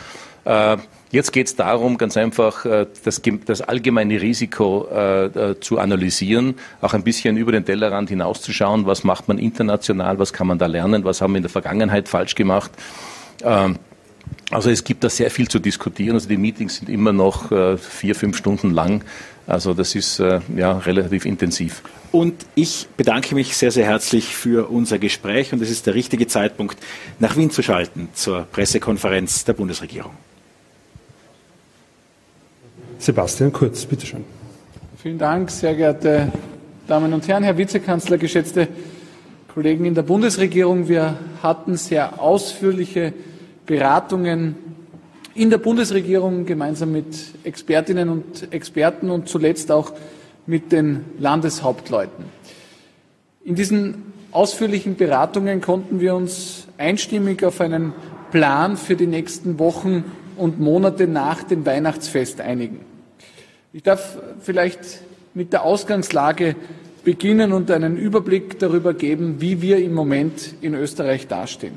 Äh, jetzt geht es darum, ganz einfach äh, das, das allgemeine Risiko zu analysieren, auch ein bisschen über den Tellerrand hinauszuschauen, was macht man international, was kann man da lernen, was haben wir in der Vergangenheit falsch gemacht. Ähm, also es gibt da sehr viel zu diskutieren. Also die Meetings sind immer noch vier, fünf Stunden lang. Also das ist ja relativ intensiv. Und ich bedanke mich sehr, sehr herzlich für unser Gespräch und es ist der richtige Zeitpunkt, nach Wien zu schalten zur Pressekonferenz der Bundesregierung. Sebastian Kurz, bitteschön. Vielen Dank, sehr geehrte Damen und Herren, Herr Vizekanzler, geschätzte Kollegen in der Bundesregierung. Wir hatten sehr ausführliche Beratungen in der Bundesregierung gemeinsam mit Expertinnen und Experten und zuletzt auch mit den Landeshauptleuten. In diesen ausführlichen Beratungen konnten wir uns einstimmig auf einen Plan für die nächsten Wochen und Monate nach dem Weihnachtsfest einigen. Ich darf vielleicht mit der Ausgangslage beginnen und einen Überblick darüber geben, wie wir im Moment in Österreich dastehen.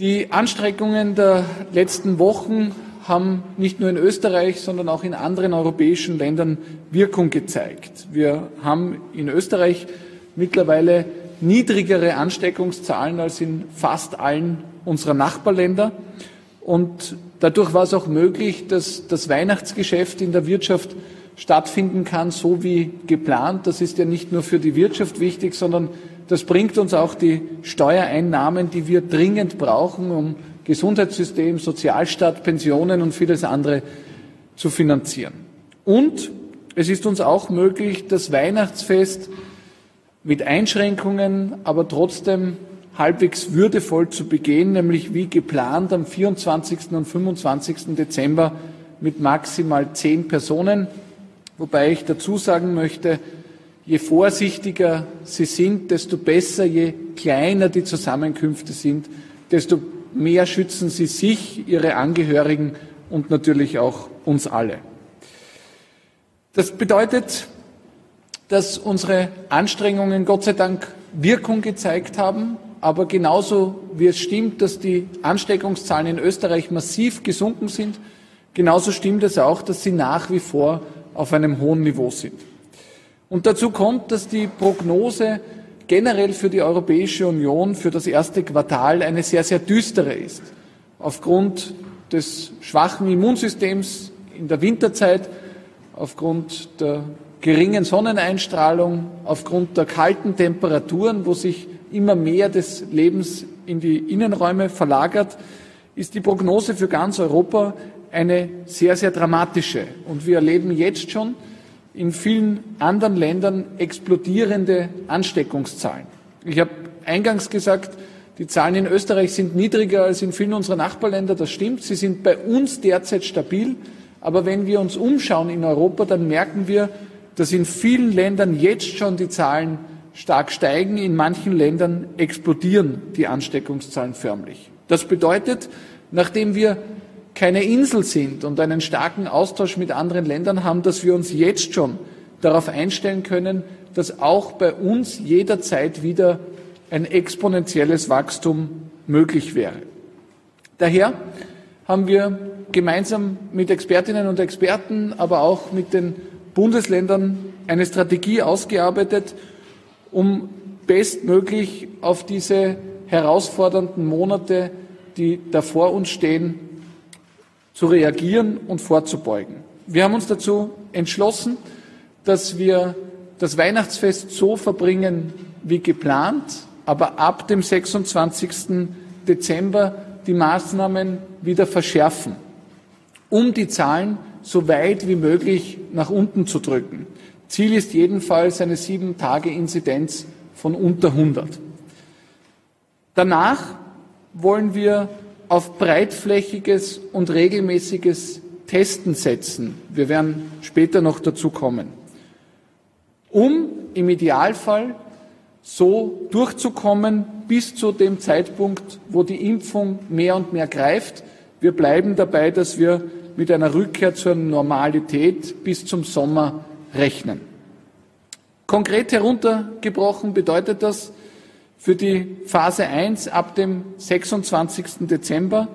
Die Anstrengungen der letzten Wochen haben nicht nur in Österreich, sondern auch in anderen europäischen Ländern Wirkung gezeigt. Wir haben in Österreich mittlerweile niedrigere Ansteckungszahlen als in fast allen unserer Nachbarländer. Und dadurch war es auch möglich, dass das Weihnachtsgeschäft in der Wirtschaft stattfinden kann, so wie geplant. Das ist ja nicht nur für die Wirtschaft wichtig, sondern das bringt uns auch die Steuereinnahmen, die wir dringend brauchen, um Gesundheitssystem, Sozialstaat, Pensionen und vieles andere zu finanzieren. Und es ist uns auch möglich, das Weihnachtsfest mit Einschränkungen, aber trotzdem halbwegs würdevoll zu begehen, nämlich wie geplant am 24. und 25. Dezember mit maximal zehn Personen. Wobei ich dazu sagen möchte, je vorsichtiger sie sind, desto besser, je kleiner die Zusammenkünfte sind, desto mehr schützen sie sich, ihre Angehörigen und natürlich auch uns alle. Das bedeutet, dass unsere Anstrengungen Gott sei Dank Wirkung gezeigt haben, aber genauso wie es stimmt, dass die Ansteckungszahlen in Österreich massiv gesunken sind, genauso stimmt es auch, dass sie nach wie vor auf einem hohen Niveau sind. Und dazu kommt, dass die Prognose generell für die Europäische Union für das erste Quartal eine sehr, sehr düstere ist. Aufgrund des schwachen Immunsystems in der Winterzeit, aufgrund der geringen Sonneneinstrahlung, aufgrund der kalten Temperaturen, wo sich immer mehr des Lebens in die Innenräume verlagert, ist die Prognose für ganz Europa eine sehr, sehr dramatische. Und wir erleben jetzt schon, in vielen anderen Ländern explodierende Ansteckungszahlen. Ich habe eingangs gesagt, die Zahlen in Österreich sind niedriger als in vielen unserer Nachbarländer. Das stimmt. Sie sind bei uns derzeit stabil. Aber wenn wir uns umschauen in Europa, dann merken wir, dass in vielen Ländern jetzt schon die Zahlen stark steigen. In manchen Ländern explodieren die Ansteckungszahlen förmlich. Das bedeutet, nachdem wir keine Insel sind und einen starken Austausch mit anderen Ländern haben, dass wir uns jetzt schon darauf einstellen können, dass auch bei uns jederzeit wieder ein exponentielles Wachstum möglich wäre. Daher haben wir gemeinsam mit Expertinnen und Experten, aber auch mit den Bundesländern eine Strategie ausgearbeitet, um bestmöglich auf diese herausfordernden Monate, die da vor uns stehen, zu reagieren und vorzubeugen. Wir haben uns dazu entschlossen, dass wir das Weihnachtsfest so verbringen wie geplant, aber ab dem 26. Dezember die Maßnahmen wieder verschärfen, um die Zahlen so weit wie möglich nach unten zu drücken. Ziel ist jedenfalls eine sieben Tage Inzidenz von unter 100. Danach wollen wir auf breitflächiges und regelmäßiges Testen setzen. Wir werden später noch dazu kommen, um im Idealfall so durchzukommen bis zu dem Zeitpunkt, wo die Impfung mehr und mehr greift. Wir bleiben dabei, dass wir mit einer Rückkehr zur Normalität bis zum Sommer rechnen. Konkret heruntergebrochen bedeutet das, für die Phase 1 ab dem 26. Dezember,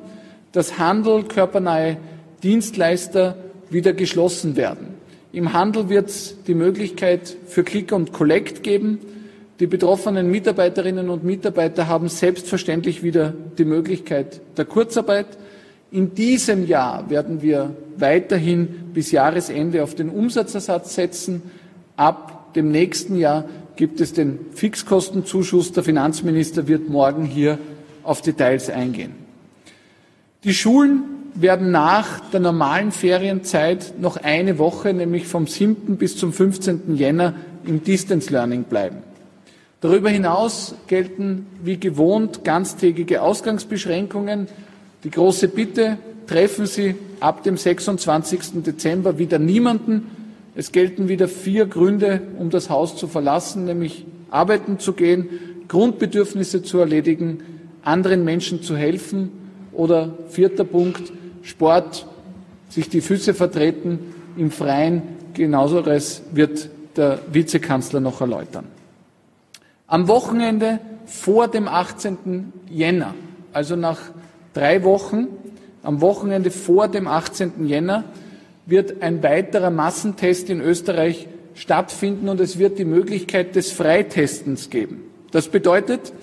dass Handel, körpernahe Dienstleister wieder geschlossen werden. Im Handel wird es die Möglichkeit für Click und Collect geben. Die betroffenen Mitarbeiterinnen und Mitarbeiter haben selbstverständlich wieder die Möglichkeit der Kurzarbeit. In diesem Jahr werden wir weiterhin bis Jahresende auf den Umsatzersatz setzen. Ab dem nächsten Jahr gibt es den Fixkostenzuschuss. Der Finanzminister wird morgen hier auf Details eingehen. Die Schulen werden nach der normalen Ferienzeit noch eine Woche, nämlich vom 7. bis zum 15. Jänner, im Distance Learning bleiben. Darüber hinaus gelten wie gewohnt ganztägige Ausgangsbeschränkungen. Die große Bitte, treffen Sie ab dem 26. Dezember wieder niemanden, es gelten wieder vier Gründe, um das Haus zu verlassen, nämlich arbeiten zu gehen, Grundbedürfnisse zu erledigen, anderen Menschen zu helfen oder vierter Punkt, Sport, sich die Füße vertreten im Freien. Genauseres wird der Vizekanzler noch erläutern. Am Wochenende vor dem 18. Jänner, also nach drei Wochen, am Wochenende vor dem 18. Jänner, wird ein weiterer Massentest in Österreich stattfinden und es wird die Möglichkeit des Freitestens geben. Das bedeutet,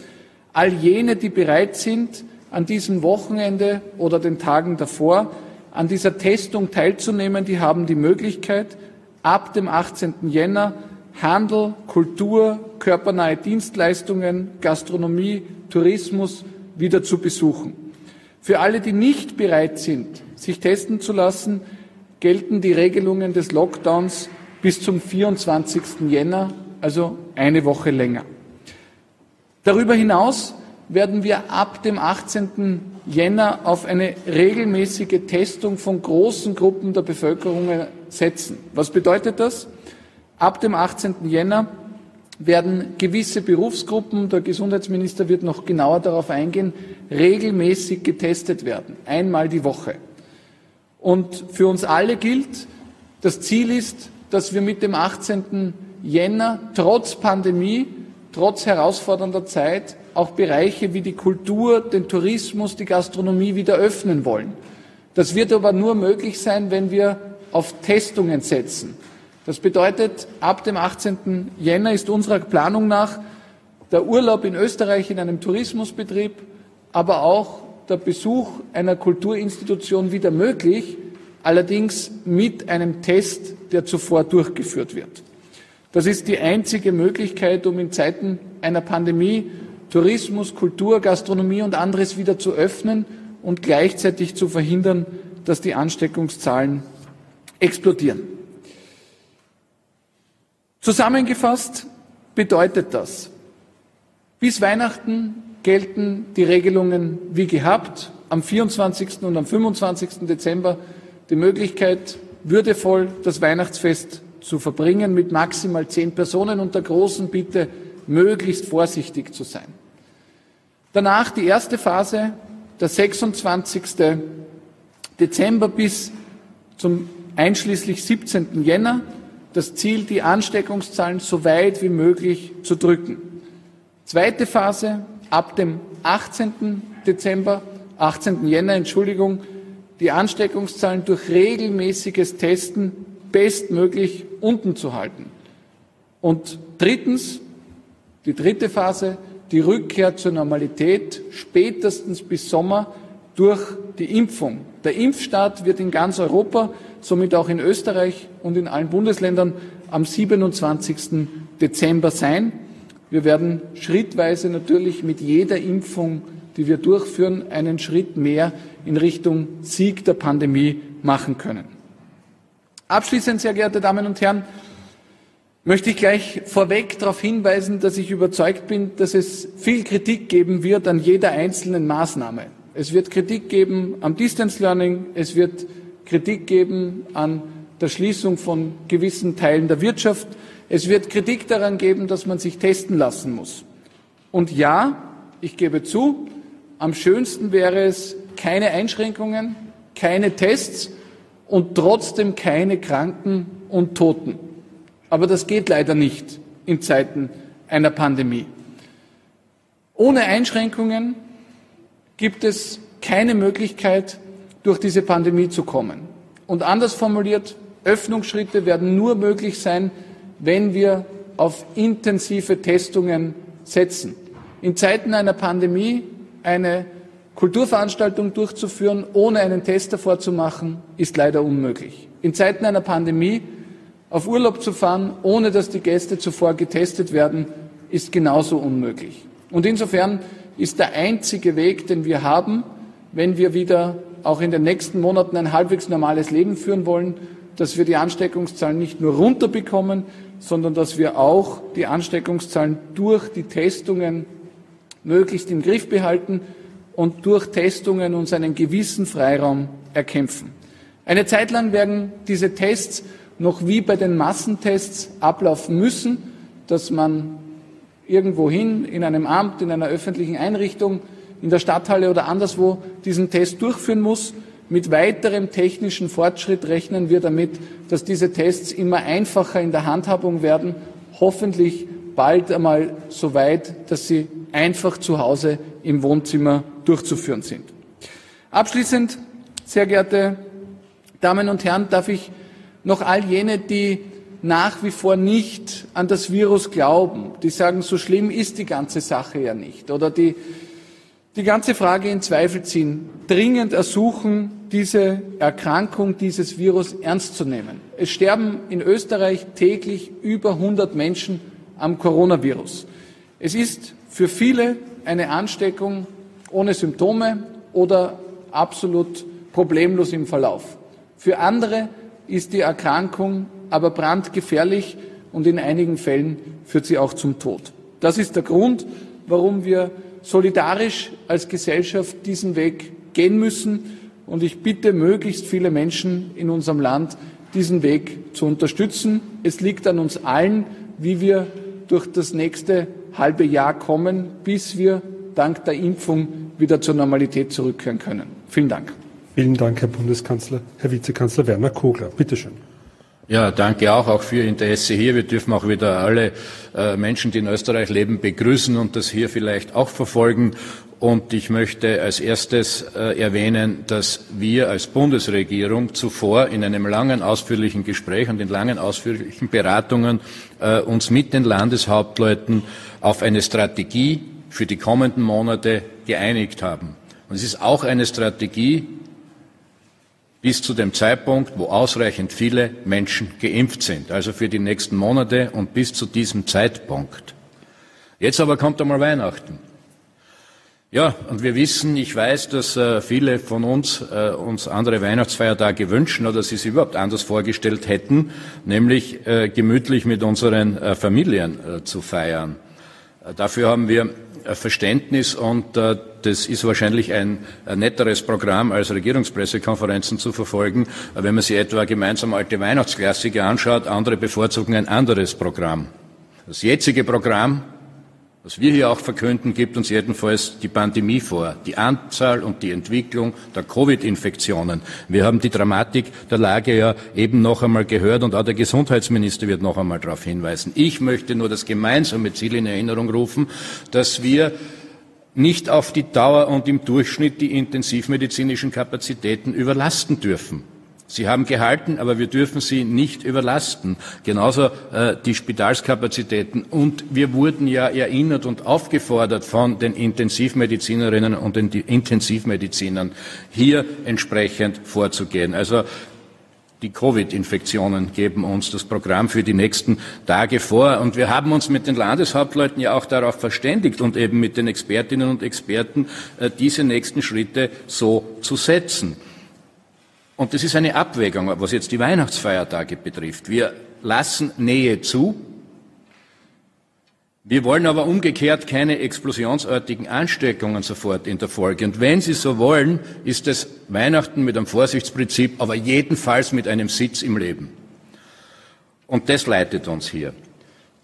all jene, die bereit sind, an diesem Wochenende oder den Tagen davor an dieser Testung teilzunehmen, die haben die Möglichkeit, ab dem 18. Jänner Handel, Kultur, körpernahe Dienstleistungen, Gastronomie, Tourismus wieder zu besuchen. Für alle, die nicht bereit sind, sich testen zu lassen, gelten die Regelungen des Lockdowns bis zum 24. Jänner, also eine Woche länger. Darüber hinaus werden wir ab dem 18. Jänner auf eine regelmäßige Testung von großen Gruppen der Bevölkerung setzen. Was bedeutet das? Ab dem 18. Jänner werden gewisse Berufsgruppen, der Gesundheitsminister wird noch genauer darauf eingehen, regelmäßig getestet werden, einmal die Woche. Und für uns alle gilt, das Ziel ist, dass wir mit dem 18. Jänner trotz Pandemie, trotz herausfordernder Zeit auch Bereiche wie die Kultur, den Tourismus, die Gastronomie wieder öffnen wollen. Das wird aber nur möglich sein, wenn wir auf Testungen setzen. Das bedeutet, ab dem 18. Jänner ist unserer Planung nach der Urlaub in Österreich in einem Tourismusbetrieb, aber auch der Besuch einer Kulturinstitution wieder möglich, allerdings mit einem Test, der zuvor durchgeführt wird. Das ist die einzige Möglichkeit, um in Zeiten einer Pandemie Tourismus, Kultur, Gastronomie und anderes wieder zu öffnen und gleichzeitig zu verhindern, dass die Ansteckungszahlen explodieren. Zusammengefasst bedeutet das, bis Weihnachten gelten die Regelungen wie gehabt. Am 24. und am 25. Dezember die Möglichkeit, würdevoll das Weihnachtsfest zu verbringen mit maximal zehn Personen und der großen Bitte, möglichst vorsichtig zu sein. Danach die erste Phase, der 26. Dezember bis zum einschließlich 17. Jänner das Ziel, die Ansteckungszahlen so weit wie möglich zu drücken. Zweite Phase ab dem 18. Dezember, 18. Jänner, Entschuldigung, die Ansteckungszahlen durch regelmäßiges Testen bestmöglich unten zu halten. Und drittens, die dritte Phase, die Rückkehr zur Normalität spätestens bis Sommer durch die Impfung. Der Impfstart wird in ganz Europa somit auch in Österreich und in allen Bundesländern am 27. Dezember sein. Wir werden schrittweise natürlich mit jeder Impfung, die wir durchführen, einen Schritt mehr in Richtung Sieg der Pandemie machen können. Abschließend, sehr geehrte Damen und Herren, möchte ich gleich vorweg darauf hinweisen, dass ich überzeugt bin, dass es viel Kritik geben wird an jeder einzelnen Maßnahme. Es wird Kritik geben am Distance Learning, es wird Kritik geben an der Schließung von gewissen Teilen der Wirtschaft. Es wird Kritik daran geben, dass man sich testen lassen muss. Und ja, ich gebe zu, am schönsten wäre es keine Einschränkungen, keine Tests und trotzdem keine Kranken und Toten. Aber das geht leider nicht in Zeiten einer Pandemie. Ohne Einschränkungen gibt es keine Möglichkeit, durch diese Pandemie zu kommen. Und anders formuliert, Öffnungsschritte werden nur möglich sein, wenn wir auf intensive Testungen setzen. In Zeiten einer Pandemie eine Kulturveranstaltung durchzuführen, ohne einen Test davor zu machen, ist leider unmöglich. In Zeiten einer Pandemie auf Urlaub zu fahren, ohne dass die Gäste zuvor getestet werden, ist genauso unmöglich. Und insofern ist der einzige Weg, den wir haben, wenn wir wieder auch in den nächsten Monaten ein halbwegs normales Leben führen wollen, dass wir die Ansteckungszahlen nicht nur runterbekommen, sondern dass wir auch die Ansteckungszahlen durch die Testungen möglichst im Griff behalten und durch Testungen uns einen gewissen Freiraum erkämpfen. Eine Zeit lang werden diese Tests noch wie bei den Massentests ablaufen müssen, dass man irgendwohin in einem Amt, in einer öffentlichen Einrichtung in der Stadthalle oder anderswo diesen Test durchführen muss. Mit weiterem technischen Fortschritt rechnen wir damit, dass diese Tests immer einfacher in der Handhabung werden, hoffentlich bald einmal so weit, dass sie einfach zu Hause im Wohnzimmer durchzuführen sind. Abschließend, sehr geehrte Damen und Herren, darf ich noch all jene, die nach wie vor nicht an das Virus glauben, die sagen, so schlimm ist die ganze Sache ja nicht, oder die die ganze Frage in Zweifel ziehen, dringend ersuchen, diese Erkrankung, dieses Virus ernst zu nehmen. Es sterben in Österreich täglich über 100 Menschen am Coronavirus. Es ist für viele eine Ansteckung ohne Symptome oder absolut problemlos im Verlauf. Für andere ist die Erkrankung aber brandgefährlich und in einigen Fällen führt sie auch zum Tod. Das ist der Grund, warum wir solidarisch als Gesellschaft diesen Weg gehen müssen. Und ich bitte möglichst viele Menschen in unserem Land, diesen Weg zu unterstützen. Es liegt an uns allen, wie wir durch das nächste halbe Jahr kommen, bis wir dank der Impfung wieder zur Normalität zurückkehren können. Vielen Dank. Vielen Dank, Herr Bundeskanzler. Herr Vizekanzler Werner Kogler, bitteschön. Ja, danke auch, auch für Ihr Interesse hier. Wir dürfen auch wieder alle äh, Menschen, die in Österreich leben, begrüßen und das hier vielleicht auch verfolgen. Und ich möchte als erstes äh, erwähnen, dass wir als Bundesregierung zuvor in einem langen, ausführlichen Gespräch und in langen, ausführlichen Beratungen äh, uns mit den Landeshauptleuten auf eine Strategie für die kommenden Monate geeinigt haben. Und es ist auch eine Strategie, bis zu dem Zeitpunkt, wo ausreichend viele Menschen geimpft sind, also für die nächsten Monate und bis zu diesem Zeitpunkt. Jetzt aber kommt einmal Weihnachten. Ja, und wir wissen, ich weiß, dass äh, viele von uns äh, uns andere Weihnachtsfeiertage wünschen oder sie sich überhaupt anders vorgestellt hätten, nämlich äh, gemütlich mit unseren äh, Familien äh, zu feiern. Äh, dafür haben wir Verständnis und das ist wahrscheinlich ein, ein netteres Programm als Regierungspressekonferenzen zu verfolgen. Wenn man sich etwa gemeinsam alte Weihnachtsklassiker anschaut, andere bevorzugen ein anderes Programm. Das jetzige Programm was wir hier auch verkünden, gibt uns jedenfalls die Pandemie vor, die Anzahl und die Entwicklung der Covid-Infektionen. Wir haben die Dramatik der Lage ja eben noch einmal gehört und auch der Gesundheitsminister wird noch einmal darauf hinweisen. Ich möchte nur das gemeinsame Ziel in Erinnerung rufen, dass wir nicht auf die Dauer und im Durchschnitt die intensivmedizinischen Kapazitäten überlasten dürfen. Sie haben gehalten, aber wir dürfen sie nicht überlasten. Genauso äh, die Spitalskapazitäten. Und wir wurden ja erinnert und aufgefordert von den Intensivmedizinerinnen und den Intensivmedizinern, hier entsprechend vorzugehen. Also die Covid-Infektionen geben uns das Programm für die nächsten Tage vor. Und wir haben uns mit den Landeshauptleuten ja auch darauf verständigt und eben mit den Expertinnen und Experten, äh, diese nächsten Schritte so zu setzen. Und das ist eine Abwägung, was jetzt die Weihnachtsfeiertage betrifft. Wir lassen Nähe zu. Wir wollen aber umgekehrt keine explosionsartigen Ansteckungen sofort in der Folge. Und wenn Sie so wollen, ist es Weihnachten mit einem Vorsichtsprinzip, aber jedenfalls mit einem Sitz im Leben. Und das leitet uns hier.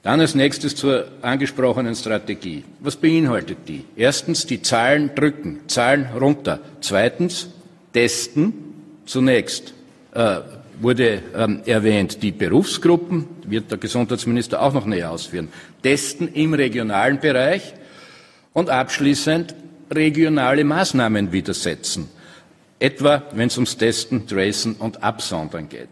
Dann als nächstes zur angesprochenen Strategie. Was beinhaltet die? Erstens, die Zahlen drücken, Zahlen runter. Zweitens, testen, Zunächst äh, wurde ähm, erwähnt, die Berufsgruppen, wird der Gesundheitsminister auch noch näher ausführen, testen im regionalen Bereich und abschließend regionale Maßnahmen widersetzen, etwa wenn es ums Testen, Tracen und Absondern geht.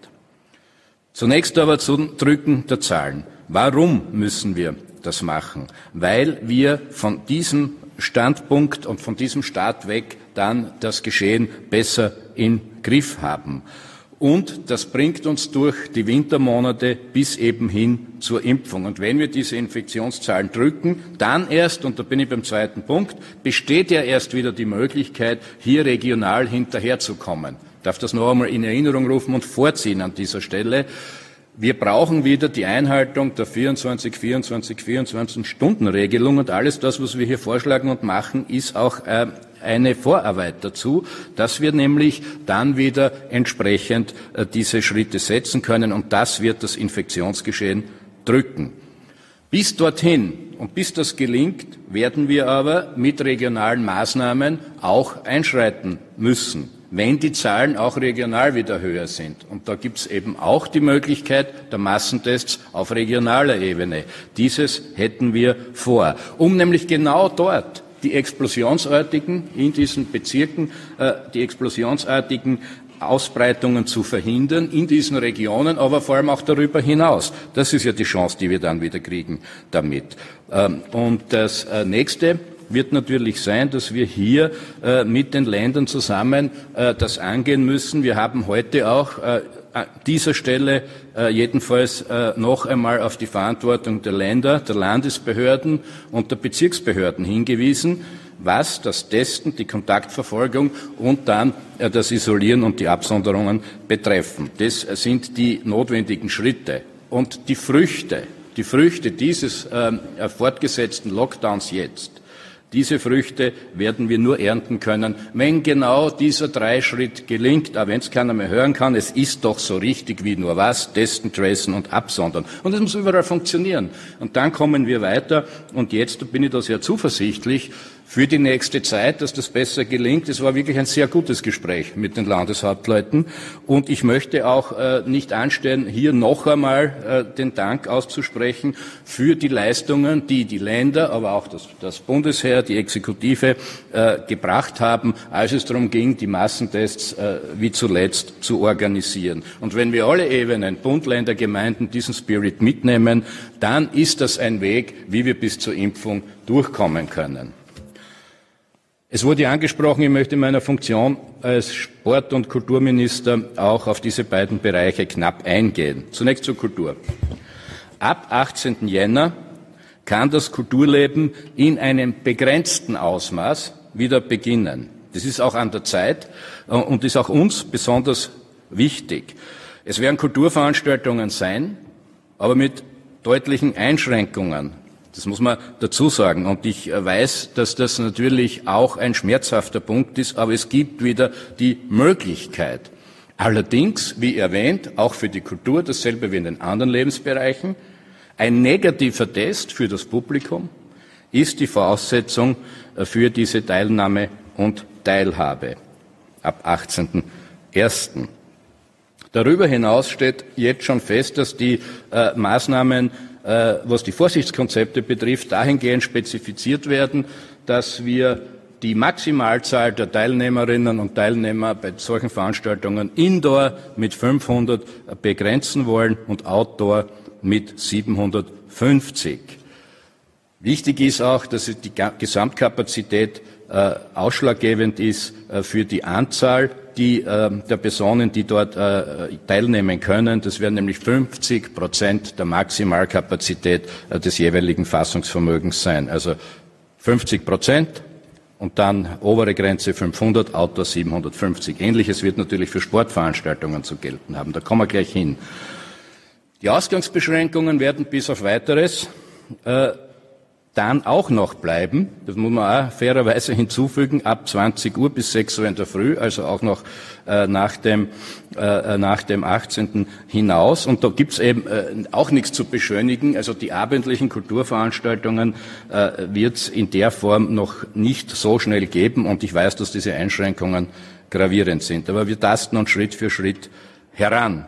Zunächst aber zum Drücken der Zahlen. Warum müssen wir das machen? Weil wir von diesem Standpunkt und von diesem Start weg dann das Geschehen besser in Griff haben. Und das bringt uns durch die Wintermonate bis eben hin zur Impfung. Und wenn wir diese Infektionszahlen drücken, dann erst, und da bin ich beim zweiten Punkt, besteht ja erst wieder die Möglichkeit, hier regional hinterherzukommen. Ich darf das noch einmal in Erinnerung rufen und vorziehen an dieser Stelle. Wir brauchen wieder die Einhaltung der 24, 24, 24 Stunden Regelung und alles das, was wir hier vorschlagen und machen, ist auch äh, eine Vorarbeit dazu, dass wir nämlich dann wieder entsprechend äh, diese Schritte setzen können und das wird das Infektionsgeschehen drücken. Bis dorthin und bis das gelingt, werden wir aber mit regionalen Maßnahmen auch einschreiten müssen. wenn die Zahlen auch regional wieder höher sind. Und da gibt es eben auch die Möglichkeit der Massentests auf regionaler Ebene. Dieses hätten wir vor, um nämlich genau dort die explosionsartigen in diesen Bezirken, äh, die explosionsartigen Ausbreitungen zu verhindern in diesen Regionen, aber vor allem auch darüber hinaus. Das ist ja die Chance, die wir dann wieder kriegen damit. Ähm, und das äh, nächste wird natürlich sein, dass wir hier äh, mit den Ländern zusammen äh, das angehen müssen. Wir haben heute auch an dieser Stelle jedenfalls noch einmal auf die Verantwortung der Länder, der Landesbehörden und der Bezirksbehörden hingewiesen was das Testen, die Kontaktverfolgung und dann äh, das Isolieren und die Absonderungen betreffen. Das sind die notwendigen Schritte. Und die Früchte, die Früchte dieses ähm, äh, fortgesetzten Lockdowns jetzt, diese Früchte werden wir nur ernten können, wenn genau dieser Dreischritt gelingt, aber wenn es keiner mehr hören kann, es ist doch so richtig wie nur was, testen, tracen und absondern. Und es muss überall funktionieren. Und dann kommen wir weiter. Und jetzt bin ich da sehr zuversichtlich, für die nächste Zeit, dass das besser gelingt. Es war wirklich ein sehr gutes Gespräch mit den Landeshauptleuten. Und ich möchte auch äh, nicht anstellen, hier noch einmal äh, den Dank auszusprechen für die Leistungen, die die Länder, aber auch das, das Bundesheer, die Exekutive äh, gebracht haben, als es darum ging, die Massentests äh, wie zuletzt zu organisieren. Und wenn wir alle Ebenen, Bund, Länder, Gemeinden, diesen Spirit mitnehmen, dann ist das ein Weg, wie wir bis zur Impfung durchkommen können. Es wurde angesprochen, ich möchte in meiner Funktion als Sport- und Kulturminister auch auf diese beiden Bereiche knapp eingehen. Zunächst zur Kultur. Ab 18. Jänner kann das Kulturleben in einem begrenzten Ausmaß wieder beginnen. Das ist auch an der Zeit äh, und ist auch uns besonders wichtig. Es werden Kulturveranstaltungen sein, aber mit deutlichen Einschränkungen. Das muss man dazu sagen. Und ich äh, weiß, dass das natürlich auch ein schmerzhafter Punkt ist, aber es gibt wieder die Möglichkeit. Allerdings, wie erwähnt, auch für die Kultur, dasselbe wie in den anderen Lebensbereichen, ein negativer Test für das Publikum ist die Voraussetzung äh, für diese Teilnahme und Teilhabe ab 18.01. Darüber hinaus steht jetzt schon fest, dass die äh, Maßnahmen äh, was die Vorsichtskonzepte betrifft, dahingehend spezifiziert werden, dass wir die Maximalzahl der Teilnehmerinnen und Teilnehmer bei solchen Veranstaltungen Indoor mit 500 begrenzen wollen und Outdoor mit 750. Wichtig ist auch, dass die Gesamtkapazität äh, ausschlaggebend ist äh, für die Anzahl die, äh, der Personen, die dort äh, teilnehmen können. Das wären nämlich 50 Prozent der Maximalkapazität äh, des jeweiligen Fassungsvermögens sein. Also 50 Prozent und dann obere Grenze 500, Outdoor 750. Ähnliches wird natürlich für Sportveranstaltungen zu gelten haben. Da kommen wir gleich hin. Die Ausgangsbeschränkungen werden bis auf weiteres äh, dann auch noch bleiben. Das muss man auch fairerweise hinzufügen, ab 20 Uhr bis 6 Uhr in der Früh, also auch noch äh, nach, dem, äh, nach dem 18. hinaus. Und da gibt's eben äh, auch nichts zu beschönigen. Also die abendlichen Kulturveranstaltungen äh, wird in der Form noch nicht so schnell geben. Und ich weiß, dass diese Einschränkungen gravierend sind. Aber wir tasten uns Schritt für Schritt heran.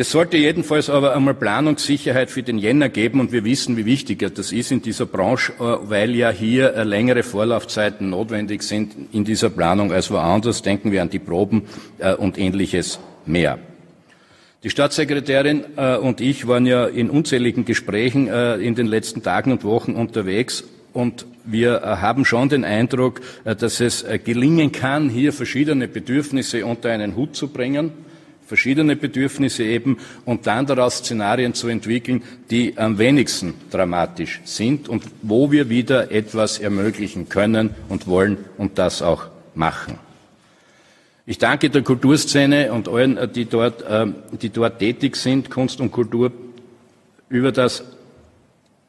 Es sollte jedenfalls aber einmal Planungssicherheit für den Jänner geben und wir wissen, wie wichtig das ist in dieser Branche, äh, weil ja hier äh, längere Vorlaufzeiten notwendig sind in dieser Planung als woanders. Denken wir an die Proben äh, und ähnliches mehr. Die Staatssekretärin und ich waren ja in unzähligen Gesprächen in den letzten Tagen und Wochen unterwegs und wir haben schon den Eindruck, dass es gelingen kann, hier verschiedene Bedürfnisse unter einen Hut zu bringen verschiedene Bedürfnisse eben und dann daraus Szenarien zu entwickeln, die am wenigsten dramatisch sind und wo wir wieder etwas ermöglichen können und wollen und das auch machen. Ich danke der Kulturszene und allen, die dort, äh, die dort tätig sind, Kunst und Kultur, über das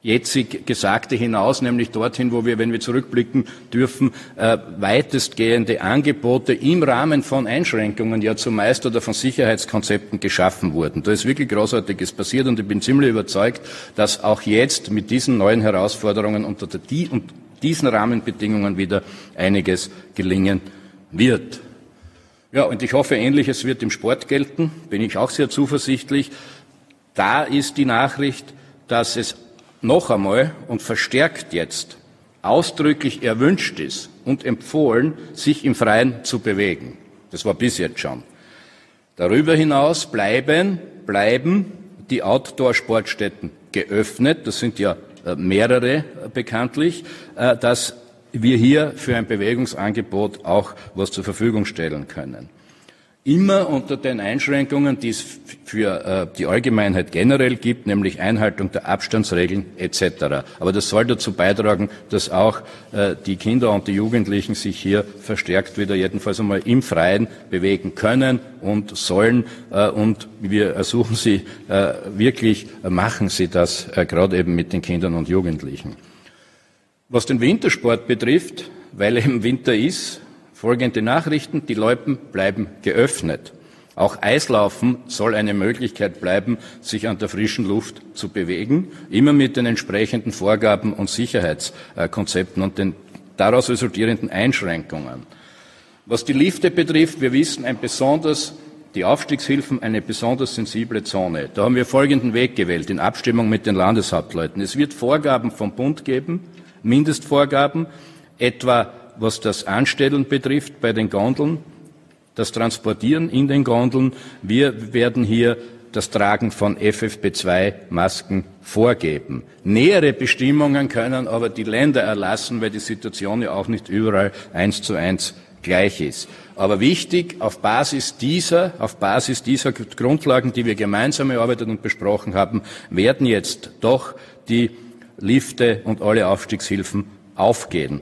jetzig Gesagte hinaus, nämlich dorthin, wo wir, wenn wir zurückblicken dürfen, äh, weitestgehende Angebote im Rahmen von Einschränkungen ja zumeist oder von Sicherheitskonzepten geschaffen wurden. Da ist wirklich Großartiges passiert und ich bin ziemlich überzeugt, dass auch jetzt mit diesen neuen Herausforderungen unter die, und diesen Rahmenbedingungen wieder einiges gelingen wird. Ja, und ich hoffe, Ähnliches wird im Sport gelten. Bin ich auch sehr zuversichtlich. Da ist die Nachricht, dass es noch einmal und verstärkt jetzt ausdrücklich erwünscht ist und empfohlen, sich im Freien zu bewegen. Das war bis jetzt schon. Darüber hinaus bleiben, bleiben die Outdoor-Sportstätten geöffnet. Das sind ja äh, mehrere äh, bekanntlich, äh, dass wir hier für ein Bewegungsangebot auch was zur Verfügung stellen können immer unter den Einschränkungen, die es für äh, die Allgemeinheit generell gibt, nämlich Einhaltung der Abstandsregeln etc. Aber das soll dazu beitragen, dass auch äh, die Kinder und die Jugendlichen sich hier verstärkt wieder jedenfalls einmal im Freien bewegen können und sollen. Äh, und wir ersuchen Sie äh, wirklich, machen Sie das äh, gerade eben mit den Kindern und Jugendlichen. Was den Wintersport betrifft, weil eben Winter ist, Folgende Nachrichten, die Loipen bleiben geöffnet. Auch Eislaufen soll eine Möglichkeit bleiben, sich an der frischen Luft zu bewegen, immer mit den entsprechenden Vorgaben und Sicherheitskonzepten und den daraus resultierenden Einschränkungen. Was die Lifte betrifft, wir wissen ein besonders die Aufstiegshilfen eine besonders sensible Zone. Da haben wir folgenden Weg gewählt in Abstimmung mit den Landeshauptleuten. Es wird Vorgaben vom Bund geben, Mindestvorgaben, etwa was das Anstellen betrifft bei den Gondeln, das Transportieren in den Gondeln. Wir werden hier das Tragen von FFP2-Masken vorgeben. Nähere Bestimmungen können aber die Länder erlassen, weil die Situation ja auch nicht überall eins zu eins gleich ist. Aber wichtig, auf Basis dieser, auf Basis dieser Grundlagen, die wir gemeinsam erarbeitet und besprochen haben, werden jetzt doch die Lifte und alle Aufstiegshilfen aufgehen.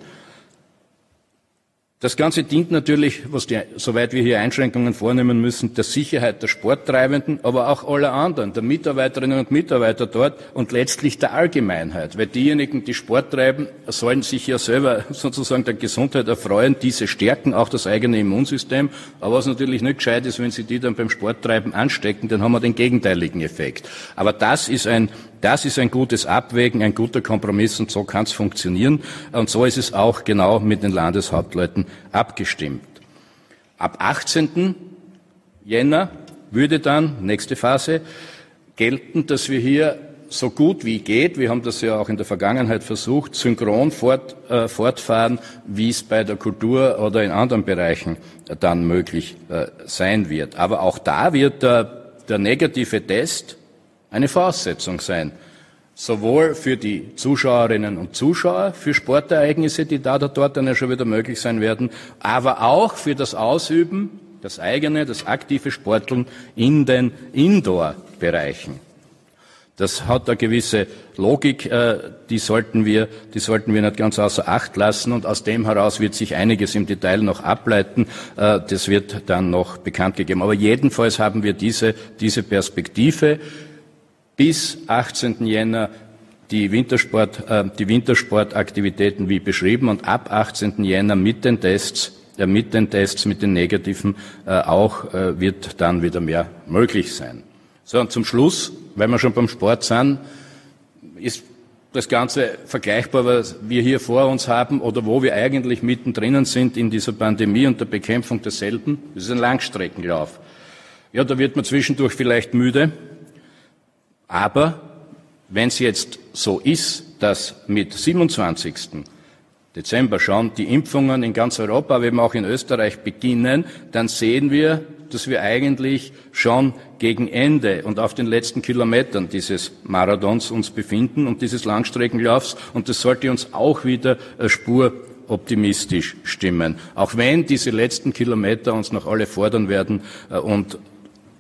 Das Ganze dient natürlich, was die, soweit wir hier Einschränkungen vornehmen müssen, der Sicherheit der Sporttreibenden, aber auch aller anderen, der Mitarbeiterinnen und Mitarbeiter dort und letztlich der Allgemeinheit. Weil diejenigen, die Sport treiben, sollen sich ja selber sozusagen der Gesundheit erfreuen, diese stärken auch das eigene Immunsystem. Aber was natürlich nicht gescheit ist, wenn sie die dann beim Sporttreiben anstecken, dann haben wir den gegenteiligen Effekt. Aber das ist ein das ist ein gutes Abwägen, ein guter Kompromiss und so kann es funktionieren. Und so ist es auch genau mit den Landeshauptleuten abgestimmt. Ab 18. Jänner würde dann, nächste Phase, gelten, dass wir hier so gut wie geht, wir haben das ja auch in der Vergangenheit versucht, synchron fort, äh, fortfahren, wie es bei der Kultur oder in anderen Bereichen äh, dann möglich äh, sein wird. Aber auch da wird der, der negative Test eine Voraussetzung sein. Sowohl für die Zuschauerinnen und Zuschauer, für Sportereignisse, die da oder dort dann ja schon wieder möglich sein werden, aber auch für das Ausüben, das eigene, das aktive Sporteln in den Indoor-Bereichen. Das hat eine gewisse Logik, äh, die sollten wir, die sollten wir nicht ganz außer Acht lassen und aus dem heraus wird sich einiges im Detail noch ableiten. Äh, das wird dann noch bekannt gegeben. Aber jedenfalls haben wir diese, diese Perspektive bis 18. Jänner die, Wintersport, äh, die Wintersportaktivitäten wie beschrieben und ab 18. Jänner mit den Tests, äh, mit den Tests, mit den negativen äh, auch äh, wird dann wieder mehr möglich sein. So, und zum Schluss, weil wir schon beim Sport sind, ist das Ganze vergleichbar, was wir hier vor uns haben oder wo wir eigentlich mittendrin sind in dieser Pandemie und der Bekämpfung derselben. Das ist ein Langstreckenlauf. Ja, da wird man zwischendurch vielleicht müde, aber wenn es jetzt so ist, dass mit 27. Dezember schon die Impfungen in ganz Europa, aber eben auch in Österreich beginnen, dann sehen wir, dass wir eigentlich schon gegen Ende und auf den letzten Kilometern dieses Marathons uns befinden und dieses Langstreckenlaufs. Und das sollte uns auch wieder Spur optimistisch stimmen. Auch wenn diese letzten Kilometer uns noch alle fordern werden äh, und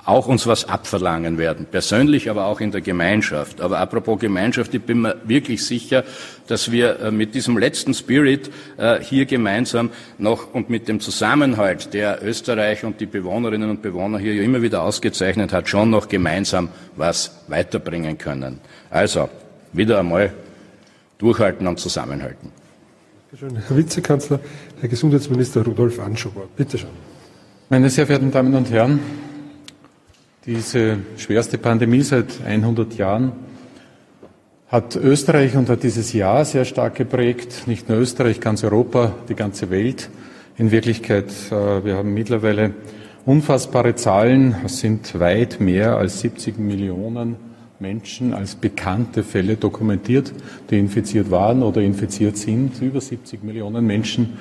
auch uns was abverlangen werden, persönlich, aber auch in der Gemeinschaft. Aber apropos Gemeinschaft, ich bin mir wirklich sicher, dass wir äh, mit diesem letzten Spirit äh, hier gemeinsam noch und mit dem Zusammenhalt, der Österreich und die Bewohnerinnen und Bewohner hier ja immer wieder ausgezeichnet hat, schon noch gemeinsam was weiterbringen können. Also, wieder einmal durchhalten und zusammenhalten. Herr Vizekanzler, Herr Gesundheitsminister Rudolf Anschober, bitte schön. Meine sehr verehrten Damen und Herren, diese schwerste Pandemie seit 100 Jahren hat Österreich und hat dieses Jahr sehr stark geprägt. Nicht nur Österreich, ganz Europa, die ganze Welt. In Wirklichkeit, äh, wir haben mittlerweile unfassbare Zahlen. Es sind weit mehr als 70 Millionen Menschen als bekannte Fälle dokumentiert, die infiziert waren oder infiziert sind. Über 70 Millionen Menschen.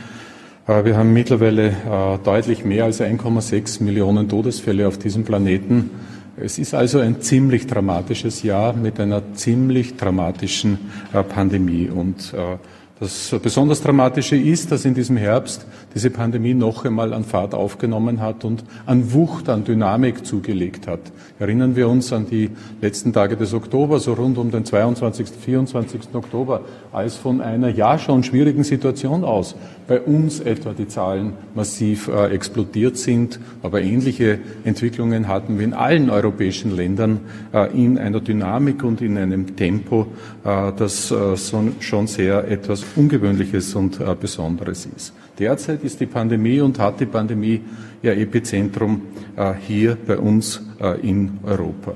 Äh, wir haben mittlerweile äh, deutlich mehr als 1,6 Millionen Todesfälle auf diesem Planeten. Es ist also ein ziemlich dramatisches Jahr mit einer ziemlich dramatischen äh, Pandemie. Und das besonders Dramatische ist, dass in diesem Herbst diese Pandemie noch einmal an Fahrt aufgenommen hat und an Wucht, an Dynamik zugelegt hat. Erinnern wir uns an die letzten Tage des Oktober, so rund um den 22., 24. Oktober, als von einer ja schon schwierigen Situation aus bei uns etwa die Zahlen massiv äh, explodiert sind, aber ähnliche Entwicklungen hatten wir in allen europäischen Ländern äh, in einer Dynamik und in einem Tempo, äh, das äh, schon sehr etwas Ungewöhnliches und äh, Besonderes ist. Derzeit ist die Pandemie und hat die Pandemie ihr Epizentrum äh, hier bei uns in Europa.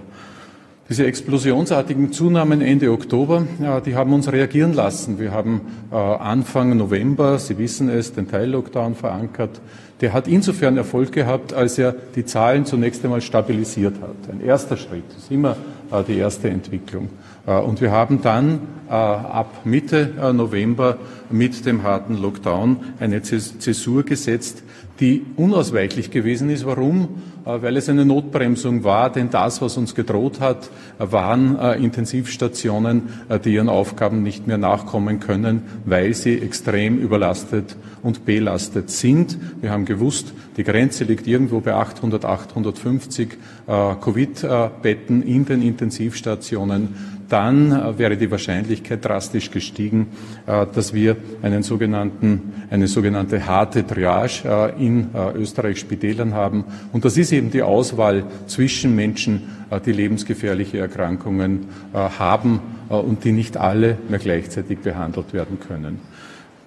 Diese explosionsartigen Zunahmen Ende Oktober, die haben uns reagieren lassen. Wir haben äh, Anfang November, Sie wissen es, den Teil-Lockdown verankert. Der hat insofern Erfolg gehabt, als er die Zahlen zunächst einmal stabilisiert hat. Ein erster Schritt, das ist immer äh, die erste Entwicklung. Äh, und wir haben dann ab Mitte November mit dem harten Lockdown eine Zäsur gesetzt, die unausweichlich gewesen ist. Warum? Weil es eine Notbremsung war, denn das, was uns gedroht hat, waren Intensivstationen, die ihren Aufgaben nicht mehr nachkommen können, weil sie extrem überlastet und belastet sind. Wir haben gewusst, die Grenze liegt irgendwo bei 800, 850 Covid-Betten in den Intensivstationen dann äh, wäre die Wahrscheinlichkeit drastisch gestiegen, äh, dass wir einen sogenannten, eine sogenannte harte Triage äh, in Österreich Spitälern haben. Und das ist eben die Auswahl zwischen Menschen, die lebensgefährliche Erkrankungen haben und die nicht alle mehr gleichzeitig behandelt werden können.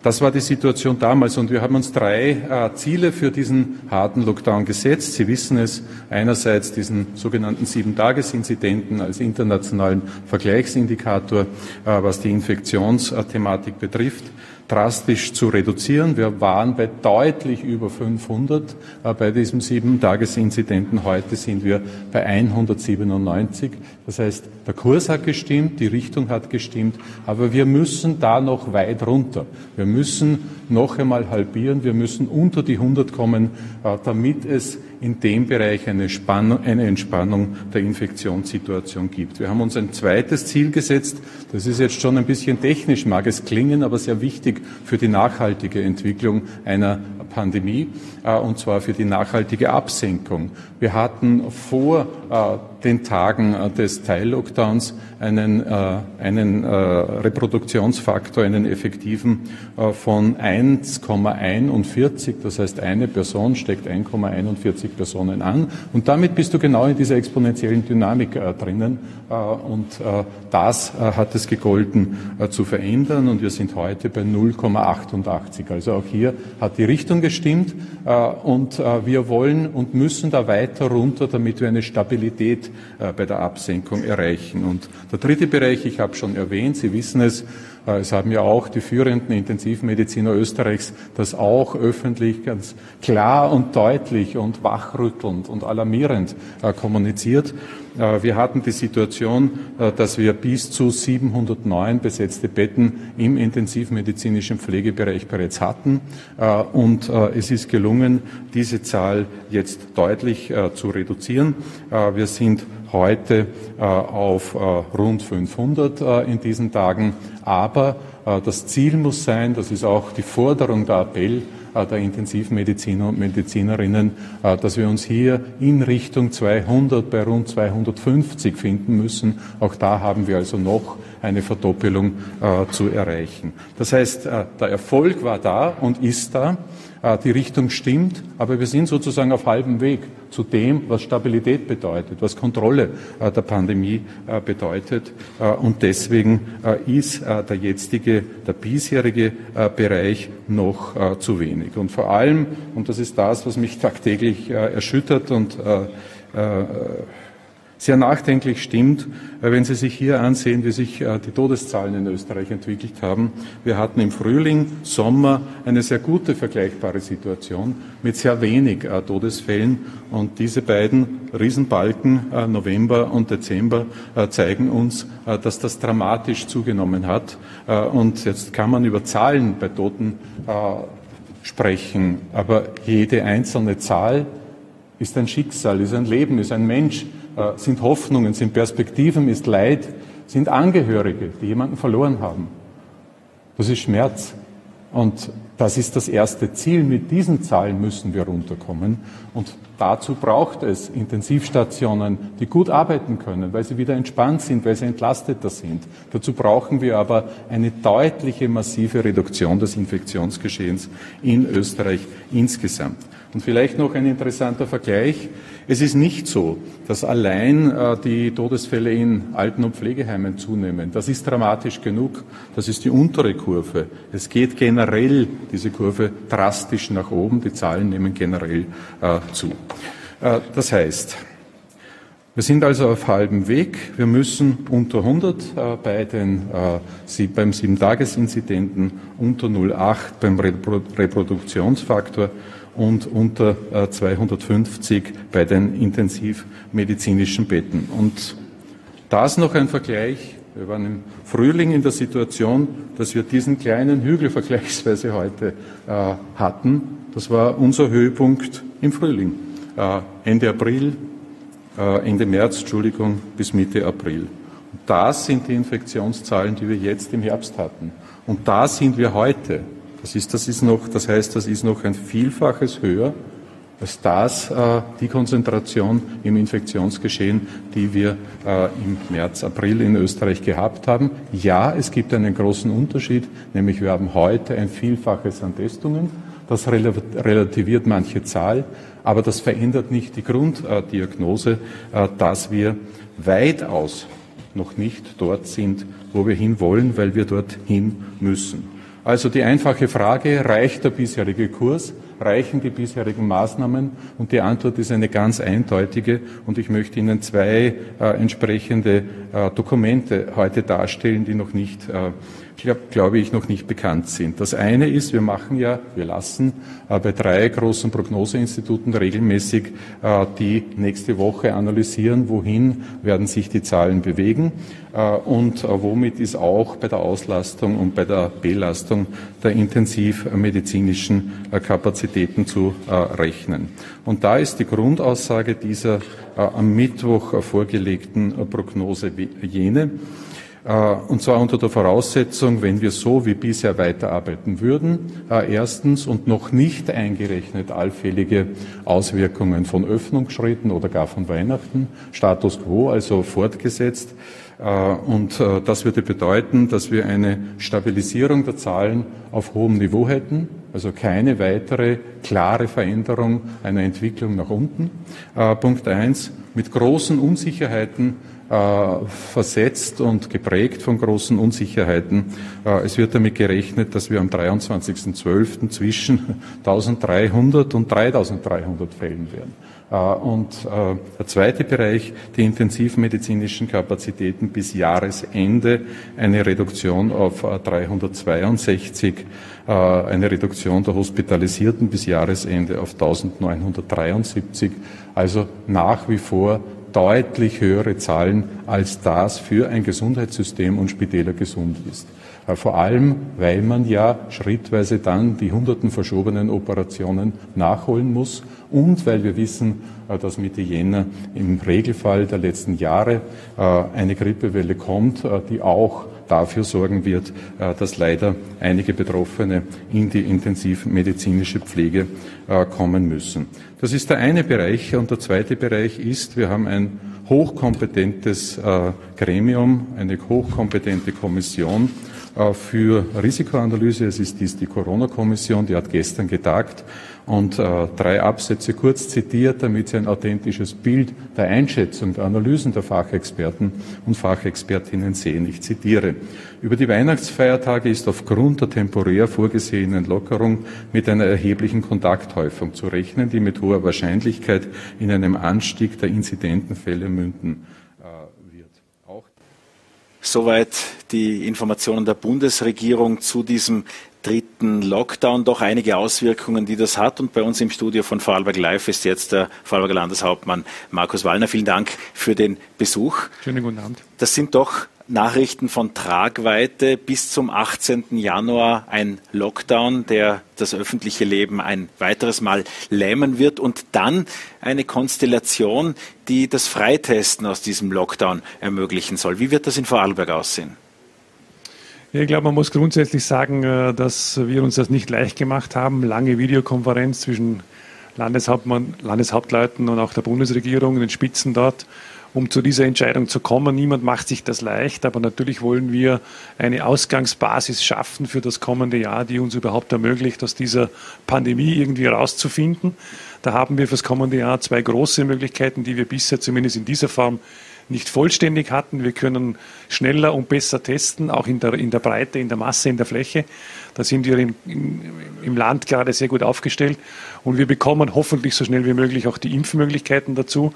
Das war die Situation damals und wir haben uns drei äh, Ziele für diesen harten Lockdown gesetzt. Sie wissen es, einerseits diesen sogenannten Sieben-Tages-Inzidenten als internationalen Vergleichsindikator, äh, was die Infektionsthematik betrifft drastisch zu reduzieren. Wir waren bei deutlich über 500 äh, bei diesem Sieben-Tages-Inzidenten. Heute sind wir bei 197. Das heißt, der Kurs hat gestimmt, die Richtung hat gestimmt, aber wir müssen da noch weit runter. Wir müssen noch einmal halbieren, wir müssen unter die 100 kommen, äh, damit es in dem Bereich eine, Spannung, eine Entspannung der Infektionssituation gibt. Wir haben uns ein zweites Ziel gesetzt. Das ist jetzt schon ein bisschen technisch, mag es klingen, aber sehr wichtig für die nachhaltige Entwicklung einer Pandemie, äh, und zwar für die nachhaltige Absenkung. Wir hatten vor äh, den Tagen äh, des Teil-Lockdowns einen, einen Reproduktionsfaktor, einen effektiven von 1,41. Das heißt, eine Person steckt 1,41 Personen an. Und damit bist du genau in dieser exponentiellen Dynamik drinnen. Und das hat es gegolten zu verändern. Und wir sind heute bei 0,88. Also auch hier hat die Richtung gestimmt äh, und äh, wir wollen und müssen da weiter runter, damit wir eine Stabilität äh, bei der Absenkung erreichen. Und der dritte Bereich, ich habe schon erwähnt, Sie wissen es, es haben ja auch die führenden Intensivmediziner Österreichs das auch öffentlich ganz klar und deutlich und wachrüttelnd und alarmierend kommuniziert. Äh, wir hatten die Situation, äh, dass wir bis zu 709 besetzte Betten im intensivmedizinischen Pflegebereich bereits hatten. Äh, und es ist gelungen, diese Zahl jetzt deutlich zu reduzieren. Wir sind heute auf rund 500 in diesen Tagen. Aber das Ziel muss sein, das ist auch die Forderung der Appell, äh, der Intensivmediziner und Medizinerinnen, äh, dass wir uns hier in Richtung 200 bei rund 250 finden müssen. Auch da haben wir also noch eine Verdoppelung äh, zu erreichen. Das heißt, der Erfolg war da und ist da. Äh, die Richtung stimmt, aber wir sind sozusagen auf halbem Weg zu dem, was Stabilität bedeutet, was Kontrolle äh, der Pandemie äh, bedeutet. Und deswegen ist der jetzige, der bisherige Bereich noch zu wenig. Und vor allem, und das ist das, was mich tagtäglich erschüttert und sehr nachdenklich stimmt, wenn Sie sich hier ansehen, wie sich äh, die Todeszahlen in Österreich entwickelt haben. Wir hatten im Frühling, Sommer eine sehr gute vergleichbare Situation mit sehr wenig äh, Todesfällen. Und diese beiden Riesenbalken, äh, November und Dezember, zeigen uns, dass das dramatisch zugenommen hat. Und jetzt kann man über Zahlen bei Toten sprechen, aber jede einzelne Zahl ist ein Schicksal, ist ein Leben, ist ein Mensch, äh, sind Hoffnungen, sind Perspektiven, ist Leid, sind Angehörige, die jemanden verloren haben. Das ist Schmerz. Und das ist das erste Ziel. Mit diesen Zahlen müssen wir runterkommen. Und dazu braucht es Intensivstationen, die gut arbeiten können, weil sie wieder entspannt sind, weil sie entlasteter sind. Dazu brauchen wir aber eine deutliche, massive Reduktion des Infektionsgeschehens in Österreich insgesamt. Und vielleicht noch ein interessanter Vergleich. Es ist nicht so, dass allein äh, die Todesfälle in Alten- und Pflegeheimen zunehmen. Das ist dramatisch genug. Das ist die untere Kurve. Es geht generell diese Kurve drastisch nach oben. Die Zahlen nehmen generell äh, zu. Äh, das heißt, wir sind also auf halbem Weg. Wir müssen unter 100 äh, bei den, beim Sieben-Tages-Inzidenten, unter 0,8 beim Reproduktionsfaktor und unter 250 äh, bei den intensivmedizinischen Betten. Und das noch ein Vergleich. Wir waren im Frühling in der Situation, dass wir diesen kleinen Hügel vergleichsweise heute äh, hatten. Das war unser Höhepunkt im Frühling. Äh, Ende April, äh, Ende März, Entschuldigung, bis Mitte April. Und das sind die Infektionszahlen, die wir jetzt im Herbst hatten. Und da sind wir heute. Das, ist, das, ist noch, das heißt, das ist noch ein Vielfaches höher als das, äh, die Konzentration im Infektionsgeschehen, die wir äh, im März, April in Österreich gehabt haben. Ja, es gibt einen großen Unterschied, nämlich wir haben heute ein Vielfaches an Testungen. Das relativiert manche Zahl, aber das verändert nicht die Grunddiagnose, äh, dass wir weitaus noch nicht dort sind, wo wir hinwollen, weil wir dorthin müssen. Also die einfache Frage, reicht der bisherige Kurs? Reichen die bisherigen Maßnahmen? Und die Antwort ist eine ganz eindeutige. Und ich möchte Ihnen zwei äh, entsprechende äh, Dokumente heute darstellen, die noch nicht äh, glaube ich, noch nicht bekannt sind. Das eine ist, wir machen ja, wir lassen äh, bei drei großen Prognoseinstituten regelmäßig äh, die nächste Woche analysieren, wohin werden sich die Zahlen bewegen äh, und womit ist auch bei der Auslastung und bei der Belastung der intensivmedizinischen Kapazitäten zu rechnen. Und da ist die Grundaussage dieser am Mittwoch vorgelegten Prognose jene, und zwar unter der Voraussetzung, wenn wir so wie bisher weiterarbeiten würden, äh, erstens und noch nicht eingerechnet allfällige Auswirkungen von Öffnungsschritten oder gar von Weihnachten, Status quo, also fortgesetzt. Äh, und das würde bedeuten, dass wir eine Stabilisierung der Zahlen auf hohem Niveau hätten, also keine weitere klare Veränderung einer Entwicklung nach unten. Punkt eins, mit großen Unsicherheiten äh, versetzt und geprägt von großen Unsicherheiten. Äh, es wird damit gerechnet, dass wir am 23.12. zwischen 1300 und 3300 Fällen werden. Äh, und der zweite Bereich, die intensivmedizinischen Kapazitäten bis Jahresende, eine Reduktion auf 362, eine Reduktion der Hospitalisierten bis Jahresende auf 1973, also nach wie vor deutlich höhere Zahlen, als das für ein Gesundheitssystem und Spitäler gesund ist. Äh, vor allem, weil man ja schrittweise dann die hunderten verschobenen Operationen nachholen muss und weil wir wissen, äh, dass Mitte Jänner im Regelfall der letzten Jahre äh, eine Grippewelle kommt, die auch dafür sorgen wird, dass leider einige Betroffene in die intensivmedizinische Pflege kommen müssen. Das ist der eine Bereich. Und der zweite Bereich ist, wir haben ein hochkompetentes Gremium, eine hochkompetente Kommission, äh, für Risikoanalyse. Es ist dies die Corona-Kommission, die hat gestern getagt und äh, drei Absätze kurz zitiert, damit Sie ein authentisches Bild der Einschätzung, der Analysen der Fachexperten und Fachexpertinnen sehen. Ich zitiere. Über die Weihnachtsfeiertage ist aufgrund der temporär vorgesehenen Lockerung mit einer erheblichen Kontakthäufung zu rechnen, die mit hoher Wahrscheinlichkeit in einem Anstieg der Inzidentenfälle münden äh, wird. Soweit die Informationen der Bundesregierung zu diesem dritten Lockdown doch einige Auswirkungen, die das hat. Und bei uns im Studio von Vorarlberg Live ist jetzt der Vorarlberger Landeshauptmann Markus Wallner. Vielen Dank für den Besuch. Schönen guten Abend. Das sind doch Nachrichten von Tragweite. Bis zum 18. Januar ein Lockdown, der das öffentliche Leben ein weiteres Mal lähmen wird. Und dann eine Konstellation, die das Freitesten aus diesem Lockdown ermöglichen soll. Wie wird das in Vorarlberg aussehen? Ich glaube, man muss grundsätzlich sagen, äh, dass wir uns das nicht leicht gemacht haben. Lange Videokonferenz zwischen Landeshauptmann, Landeshauptleuten und auch der Bundesregierung, den Spitzen dort, um zu dieser Entscheidung zu kommen. Niemand macht sich das leicht, aber natürlich wollen wir eine Ausgangsbasis schaffen für das kommende Jahr, die uns überhaupt ermöglicht, aus dieser Pandemie irgendwie rauszufinden. Da haben wir fürs kommende Jahr zwei große Möglichkeiten, die wir bisher zumindest in dieser Form nicht vollständig hatten. Wir können schneller und besser testen, auch in der, in der Breite, in der Masse, in der Fläche. Da sind wir im, im Land gerade sehr gut aufgestellt. Und wir bekommen hoffentlich so schnell wie möglich auch die Impfmöglichkeiten dazu.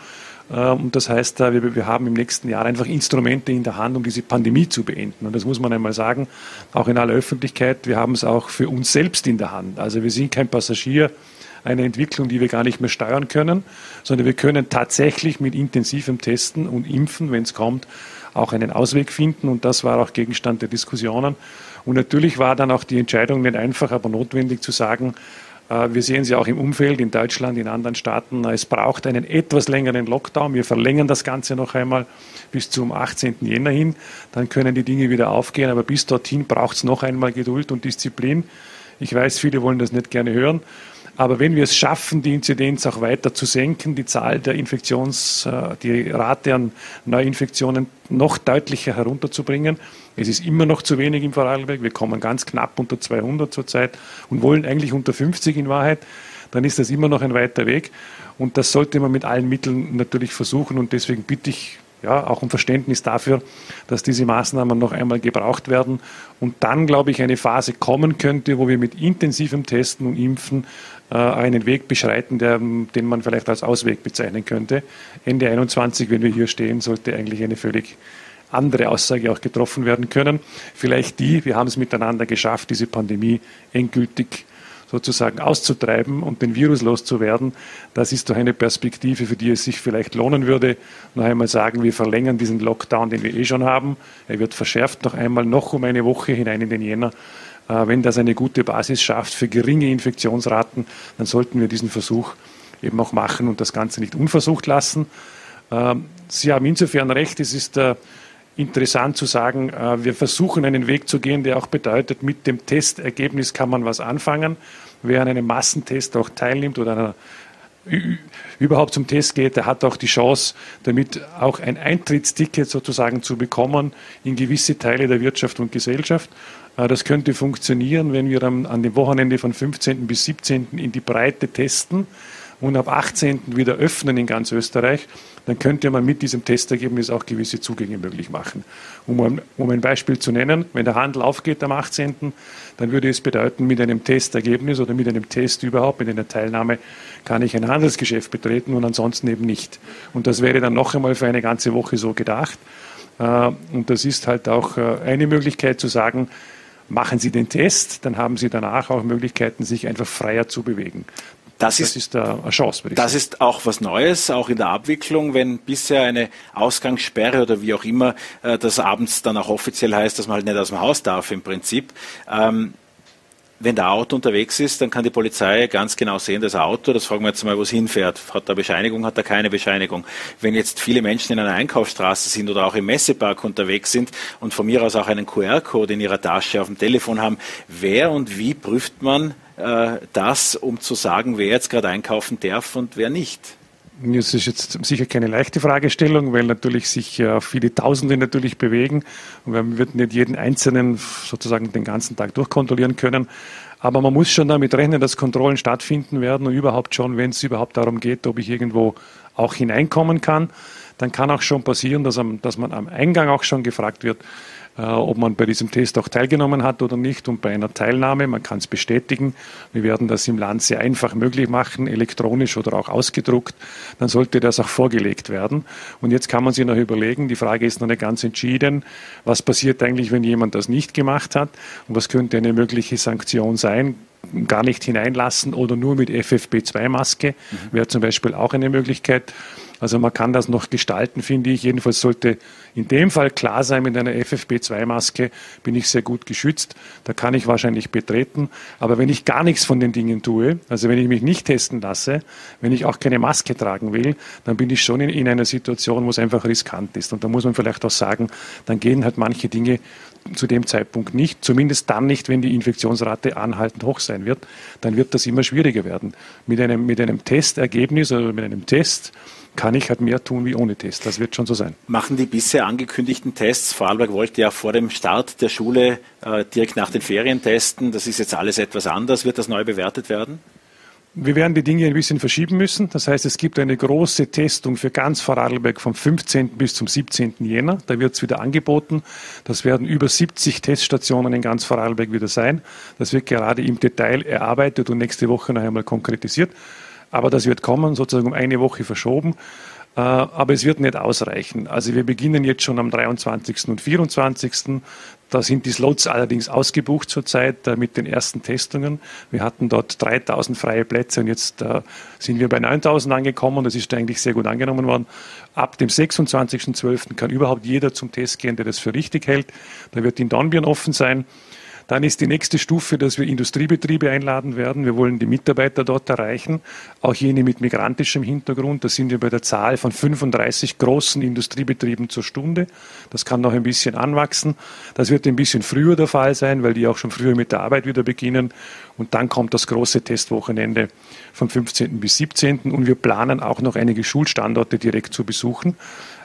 Ähm, und das heißt, wir, wir haben im nächsten Jahr einfach Instrumente in der Hand, um diese Pandemie zu beenden. Und das muss man einmal sagen, auch in aller Öffentlichkeit. Wir haben es auch für uns selbst in der Hand. Also wir sind kein Passagier eine Entwicklung, die wir gar nicht mehr steuern können, sondern wir können tatsächlich mit intensivem Testen und Impfen, wenn es kommt, auch einen Ausweg finden. Und das war auch Gegenstand der Diskussionen. Und natürlich war dann auch die Entscheidung nicht einfach, aber notwendig zu sagen, äh, wir sehen sie auch im Umfeld, in Deutschland, in anderen Staaten. Es braucht einen etwas längeren Lockdown. Wir verlängern das Ganze noch einmal bis zum 18. Jänner hin. Dann können die Dinge wieder aufgehen. Aber bis dorthin braucht es noch einmal Geduld und Disziplin. Ich weiß, viele wollen das nicht gerne hören. Aber wenn wir es schaffen, die Inzidenz auch weiter zu senken, die Zahl der Infektions, äh, die Rate an Neuinfektionen noch deutlicher herunterzubringen, es ist immer noch zu wenig im Vorarlberg, wir kommen ganz knapp unter 200 zurzeit und wollen eigentlich unter 50 in Wahrheit, dann ist das immer noch ein weiter Weg. Und das sollte man mit allen Mitteln natürlich versuchen. Und deswegen bitte ich ja, auch um Verständnis dafür, dass diese Maßnahmen noch einmal gebraucht werden und dann, glaube ich, eine Phase kommen könnte, wo wir mit intensivem Testen und Impfen einen Weg beschreiten, der, den man vielleicht als Ausweg bezeichnen könnte. Ende 21, wenn wir hier stehen, sollte eigentlich eine völlig andere Aussage auch getroffen werden können. Vielleicht die, wir haben es miteinander geschafft, diese Pandemie endgültig sozusagen auszutreiben und den Virus loszuwerden, das ist doch eine Perspektive, für die es sich vielleicht lohnen würde, noch einmal sagen, wir verlängern diesen Lockdown, den wir eh schon haben. Er wird verschärft noch einmal noch um eine Woche hinein in den Jänner. Äh, wenn das eine gute Basis schafft für geringe Infektionsraten, dann sollten wir diesen Versuch eben auch machen und das Ganze nicht unversucht lassen. Ähm, Sie haben insofern recht, es ist äh, interessant zu sagen, äh, wir versuchen einen Weg zu gehen, der auch bedeutet, mit dem Testergebnis kann man was anfangen. Wer an einem Massentest auch teilnimmt oder einer überhaupt zum Test geht, der hat auch die Chance, damit auch ein Eintrittsticket sozusagen zu bekommen in gewisse Teile der Wirtschaft und Gesellschaft. Äh, das könnte funktionieren, wenn wir an dem Wochenende von 15. bis 17. in die Breite testen und ab 18. wieder öffnen in ganz Österreich, dann könnte man mit diesem Testergebnis auch gewisse Zugänge möglich machen. Um ein, um ein Beispiel zu nennen, wenn der Handel aufgeht am 18., dann würde es bedeuten, mit einem Testergebnis oder mit einem Test überhaupt, mit einer Teilnahme, kann ich ein Handelsgeschäft betreten und ansonsten eben nicht. Und das wäre dann noch einmal für eine ganze Woche so gedacht. Äh, und das ist halt auch äh, eine Möglichkeit zu sagen, machen Sie den Test, dann haben Sie danach auch Möglichkeiten, sich einfach freier zu bewegen. Das, das ist, ist eine Chance, würde ich Das sagen. ist auch was Neues, auch in der Abwicklung, wenn bisher eine Ausgangssperre oder wie auch immer äh, das abends dann auch offiziell heißt, dass man halt nicht aus dem Haus darf im Prinzip. Ähm, wenn der Auto unterwegs ist, dann kann die Polizei ganz genau sehen, das Auto, das fragen wir jetzt mal, wo es hinfährt. Hat er Bescheinigung, hat er keine Bescheinigung? Wenn jetzt viele Menschen in einer Einkaufsstraße sind oder auch im Messepark unterwegs sind und von mir aus auch einen QR-Code in ihrer Tasche auf dem Telefon haben, wer und wie prüft man äh, das, um zu sagen, wer jetzt gerade einkaufen darf und wer nicht? Das ist jetzt sicher keine leichte Fragestellung, weil natürlich sich äh, viele Tausende natürlich bewegen und wir würden nicht jeden Einzelnen sozusagen den ganzen Tag durchkontrollieren können. Aber man muss schon damit rechnen, dass Kontrollen stattfinden werden und überhaupt schon, wenn es überhaupt darum geht, ob ich irgendwo auch hineinkommen kann, dann kann auch schon passieren, dass, dass man am Eingang auch schon gefragt wird, ob man bei diesem Test auch teilgenommen hat oder nicht. Und bei einer Teilnahme, man kann es bestätigen, wir werden das im Land sehr einfach möglich machen, elektronisch oder auch ausgedruckt, dann sollte das auch vorgelegt werden. Und jetzt kann man sich noch überlegen, die Frage ist noch nicht ganz entschieden, was passiert eigentlich, wenn jemand das nicht gemacht hat und was könnte eine mögliche Sanktion sein gar nicht hineinlassen oder nur mit FFP2-Maske mhm. wäre zum Beispiel auch eine Möglichkeit. Also man kann das noch gestalten, finde ich. Jedenfalls sollte in dem Fall klar sein, mit einer FFP2-Maske bin ich sehr gut geschützt. Da kann ich wahrscheinlich betreten. Aber wenn ich gar nichts von den Dingen tue, also wenn ich mich nicht testen lasse, wenn ich auch keine Maske tragen will, dann bin ich schon in, in einer Situation, wo es einfach riskant ist. Und da muss man vielleicht auch sagen, dann gehen halt manche Dinge zu dem Zeitpunkt nicht, zumindest dann nicht, wenn die Infektionsrate anhaltend hoch sein wird, dann wird das immer schwieriger werden. Mit einem, mit einem Testergebnis oder mit einem Test kann ich halt mehr tun wie ohne Test. Das wird schon so sein. Machen die bisher angekündigten Tests, Vorarlberg wollte ja vor dem Start der Schule äh, direkt nach den Ferien testen, das ist jetzt alles etwas anders, wird das neu bewertet werden? Wir werden die Dinge ein bisschen verschieben müssen. Das heißt, es gibt eine große Testung für ganz Vorarlberg vom 15. bis zum 17. Jänner. Da wird es wieder angeboten. Das werden über 70 Teststationen in ganz Vorarlberg wieder sein. Das wird gerade im Detail erarbeitet und nächste Woche noch einmal konkretisiert. Aber das wird kommen, sozusagen um eine Woche verschoben. Äh, aber es wird nicht ausreichen. Also wir beginnen jetzt schon am 23. und 24. Da sind die Slots allerdings ausgebucht zurzeit äh, mit den ersten Testungen. Wir hatten dort 3000 freie Plätze und jetzt äh, sind wir bei 9000 angekommen. Das ist eigentlich sehr gut angenommen worden. Ab dem 26.12. kann überhaupt jeder zum Test gehen, der das für richtig hält. Da wird in Dornbirn offen sein. Dann ist die nächste Stufe, dass wir Industriebetriebe einladen werden. Wir wollen die Mitarbeiter dort erreichen, auch jene mit migrantischem Hintergrund. Da sind wir bei der Zahl von 35 großen Industriebetrieben zur Stunde. Das kann noch ein bisschen anwachsen. Das wird ein bisschen früher der Fall sein, weil die auch schon früher mit der Arbeit wieder beginnen. Und dann kommt das große Testwochenende vom 15. bis 17. Und wir planen auch noch einige Schulstandorte direkt zu besuchen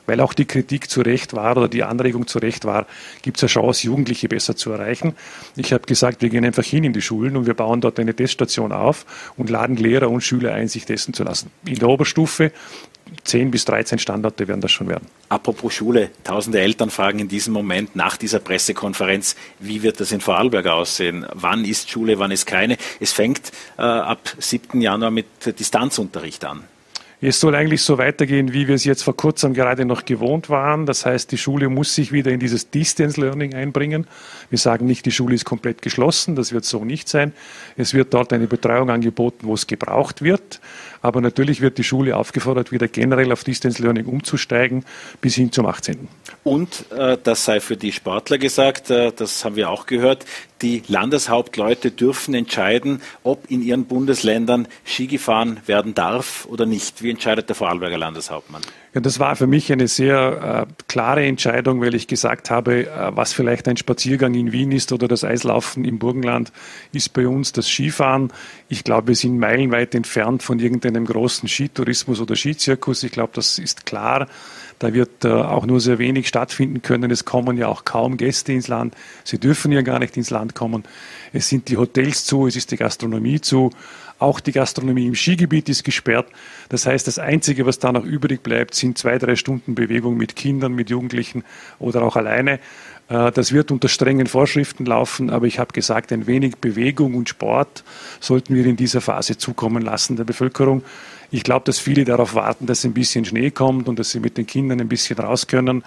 weil auch die Kritik zu Recht war oder die Anregung zu Recht war, gibt es eine Chance, Jugendliche besser zu erreichen. Ich habe gesagt, wir gehen einfach hin in die Schulen und wir bauen dort eine Teststation auf und laden Lehrer und Schüler ein, sich testen zu lassen. In der Oberstufe 10 bis 13 Standorte werden das schon werden. Apropos Schule, tausende Eltern fragen in diesem Moment nach dieser Pressekonferenz, wie wird das in Vorarlberg aussehen? Wann ist Schule, wann ist keine? Es fängt äh, ab 7. Januar mit Distanzunterricht an. Es soll eigentlich so weitergehen, wie wir es jetzt vor kurzem gerade noch gewohnt waren. Das heißt, die Schule muss sich wieder in dieses Distance Learning einbringen. Wir sagen nicht, die Schule ist komplett geschlossen. Das wird so nicht sein. Es wird dort eine Betreuung angeboten, wo es gebraucht wird. Aber natürlich wird die Schule aufgefordert, wieder generell auf Distance Learning umzusteigen bis hin zum 18. Und äh, das sei für die Sportler gesagt, äh, das haben wir auch gehört, die Landeshauptleute dürfen entscheiden, ob in ihren Bundesländern Ski gefahren werden darf oder nicht. Wie entscheidet der Vorarlberger Landeshauptmann? Ja, das war für mich eine sehr äh, klare Entscheidung, weil ich gesagt habe, äh, was vielleicht ein Spaziergang in Wien ist oder das Eislaufen im Burgenland, ist bei uns das Skifahren. Ich glaube, wir sind meilenweit entfernt von irgendeinem großen Skitourismus oder Skizirkus. Ich glaube, das ist klar. Da wird äh, auch nur sehr wenig stattfinden können. Es kommen ja auch kaum Gäste ins Land. Sie dürfen ja gar nicht ins Land kommen. Es sind die Hotels zu, es ist die Gastronomie zu. Auch die Gastronomie im Skigebiet ist gesperrt. Das heißt, das Einzige, was da noch übrig bleibt, sind zwei, drei Stunden Bewegung mit Kindern, mit Jugendlichen oder auch alleine. Äh, das wird unter strengen Vorschriften laufen, aber ich habe gesagt, ein wenig Bewegung und Sport sollten wir in dieser Phase zukommen lassen der Bevölkerung. Ich glaube, dass viele darauf warten, dass ein bisschen Schnee kommt und dass sie mit den Kindern ein bisschen raus können.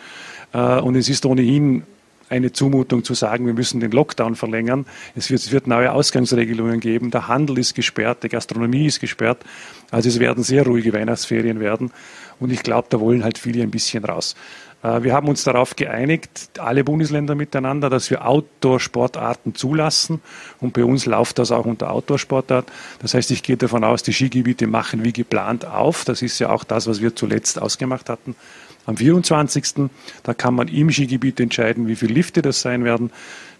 Äh, und es ist ohnehin eine Zumutung zu sagen, wir müssen den Lockdown verlängern. Es wird, es wird, neue Ausgangsregelungen geben. Der Handel ist gesperrt, die Gastronomie ist gesperrt. Also es werden sehr ruhige Weihnachtsferien werden. Und ich glaube, da wollen halt viele ein bisschen raus. Äh, wir haben uns darauf geeinigt, alle Bundesländer miteinander, dass wir Outdoor-Sportarten zulassen. Und bei uns läuft das auch unter Outdoor-Sportart. Das heißt, ich gehe davon aus, die Skigebiete machen wie geplant auf. Das ist ja auch das, was wir zuletzt ausgemacht hatten. Am 24. Da kann man im Skigebiet entscheiden, wie viele Lifte das sein werden.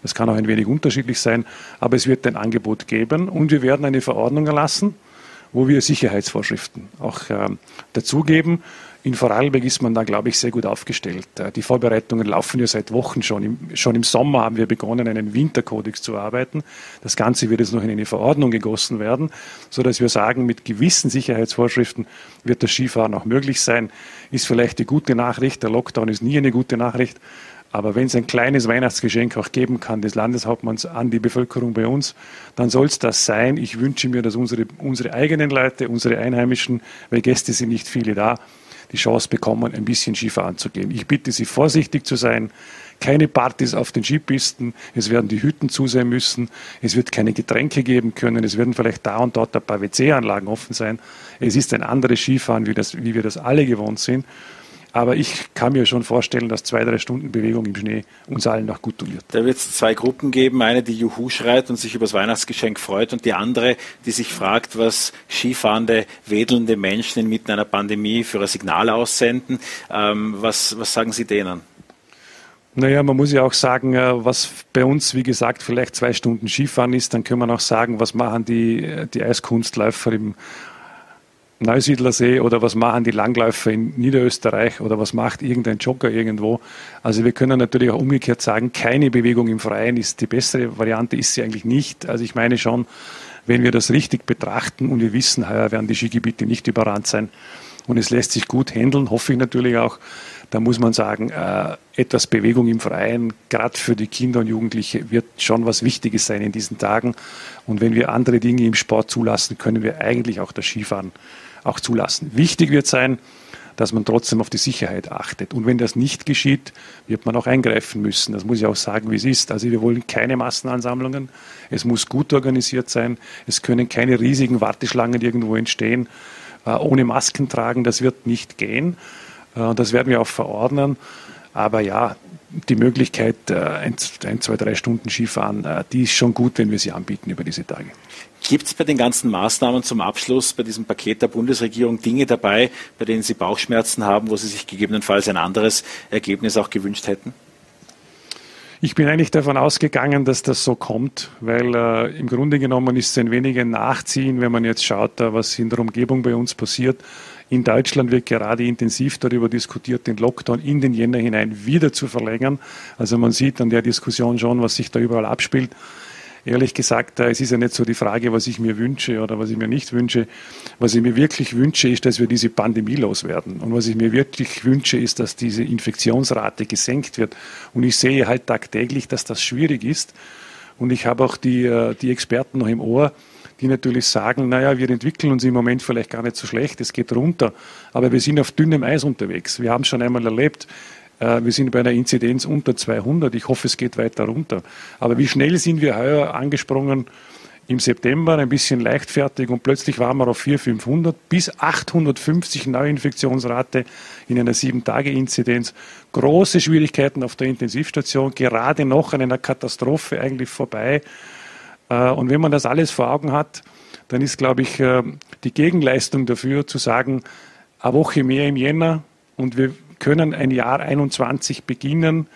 Das kann auch ein wenig unterschiedlich sein, aber es wird ein Angebot geben und wir werden eine Verordnung erlassen wo wir Sicherheitsvorschriften auch äh, dazugeben. In Vorarlberg ist man da, glaube ich, sehr gut aufgestellt. Äh, die Vorbereitungen laufen ja seit Wochen schon. Schon im Sommer haben wir begonnen, einen Winterkodex zu arbeiten. Das Ganze wird jetzt noch in eine Verordnung gegossen werden, sodass wir sagen, mit gewissen Sicherheitsvorschriften wird das Skifahren auch möglich sein. Ist vielleicht die gute Nachricht. Der Lockdown ist nie eine gute Nachricht. Aber wenn es ein kleines Weihnachtsgeschenk auch geben kann des Landeshauptmanns an die Bevölkerung bei uns, dann soll es das sein. Ich wünsche mir, dass unsere, unsere eigenen Leute, unsere Einheimischen, weil Gäste sind nicht viele da, die Chance bekommen, ein bisschen Skifahren zu gehen. Ich bitte Sie, vorsichtig zu sein. Keine Partys auf den Skipisten. Es werden die Hütten zu sein müssen. Es wird keine Getränke geben können. Es werden vielleicht da und dort ein paar WC-Anlagen offen sein. Es ist ein anderes Skifahren, wie, das, wie wir das alle gewohnt sind. Aber ich kann mir schon vorstellen, dass zwei, drei Stunden Bewegung im Schnee uns allen noch gut tun wird. Da wird es zwei Gruppen geben. Eine, die Juhu schreit und sich über das Weihnachtsgeschenk freut und die andere, die sich fragt, was skifahrende, wedelnde Menschen inmitten einer Pandemie für ein Signal aussenden. Ähm, was, was sagen Sie denen? Naja, man muss ja auch sagen, äh, was bei uns, wie gesagt, vielleicht zwei Stunden Skifahren ist, dann können wir auch sagen, was machen die, die Eiskunstläufer im Neusiedlersee oder was machen die Langläufer in Niederösterreich oder was macht irgendein Jogger irgendwo. Also wir können natürlich auch umgekehrt sagen, keine Bewegung im Freien ist die bessere Variante, ist sie eigentlich nicht. Also ich meine schon, wenn wir das richtig betrachten und wir wissen, heuer werden die Skigebiete nicht überrannt sein und es lässt sich gut handeln, hoffe ich natürlich auch, da muss man sagen, äh, etwas Bewegung im Freien, gerade für die Kinder und Jugendliche, wird schon was Wichtiges sein in diesen Tagen. Und wenn wir andere Dinge im Sport zulassen, können wir eigentlich auch das Skifahren auch zulassen. Wichtig wird sein, dass man trotzdem auf die Sicherheit achtet. Und wenn das nicht geschieht, wird man auch eingreifen müssen. Das muss ich auch sagen, wie es ist. Also wir wollen keine Massenansammlungen. Es muss gut organisiert sein. Es können keine riesigen Warteschlangen irgendwo entstehen. Äh, ohne Masken tragen, das wird nicht gehen. Äh, das werden wir auch verordnen. Aber ja, die Möglichkeit, äh, ein, zwei, drei Stunden Skifahren, die ist schon gut, wenn wir sie anbieten über diese Tage. Gibt es bei den ganzen Maßnahmen zum Abschluss, bei diesem Paket der Bundesregierung Dinge dabei, bei denen Sie Bauchschmerzen haben, wo Sie sich gegebenenfalls ein anderes Ergebnis auch gewünscht hätten? Ich bin eigentlich davon ausgegangen, dass das so kommt, weil äh, im Grunde genommen ist es ein wenig ein Nachziehen, wenn man jetzt schaut, äh, was in der Umgebung bei uns passiert. In Deutschland wird gerade intensiv darüber diskutiert, den Lockdown in den Jänner hinein wieder zu verlängern. Also man sieht an der Diskussion schon, was sich da überall abspielt ehrlich gesagt, es ist ja nicht so die Frage, was ich mir wünsche oder was ich mir nicht wünsche. Was ich mir wirklich wünsche, ist, dass wir diese Pandemie loswerden. Und was ich mir wirklich wünsche, ist, dass diese Infektionsrate gesenkt wird. Und ich sehe halt tagtäglich, dass das schwierig ist. Und ich habe auch die, äh, die Experten noch im Ohr, die natürlich sagen, naja, wir entwickeln uns im Moment vielleicht gar nicht so schlecht, es geht runter, aber wir sind auf dünnem Eis unterwegs. Wir haben schon einmal erlebt, wir sind bei einer Inzidenz unter 200. Ich hoffe, es geht weiter runter. Aber wie schnell sind wir heuer angesprungen? Im September ein bisschen leichtfertig und plötzlich waren wir auf 400, 500 bis 850 Neuinfektionsrate in einer 7-Tage-Inzidenz. Große Schwierigkeiten auf der Intensivstation, gerade noch an einer Katastrophe eigentlich vorbei. Äh, und wenn man das alles vor Augen hat, dann ist, glaube ich, äh, die Gegenleistung dafür zu sagen, eine Woche mehr im Jänner und wir können ein Jahr 21 beginnen,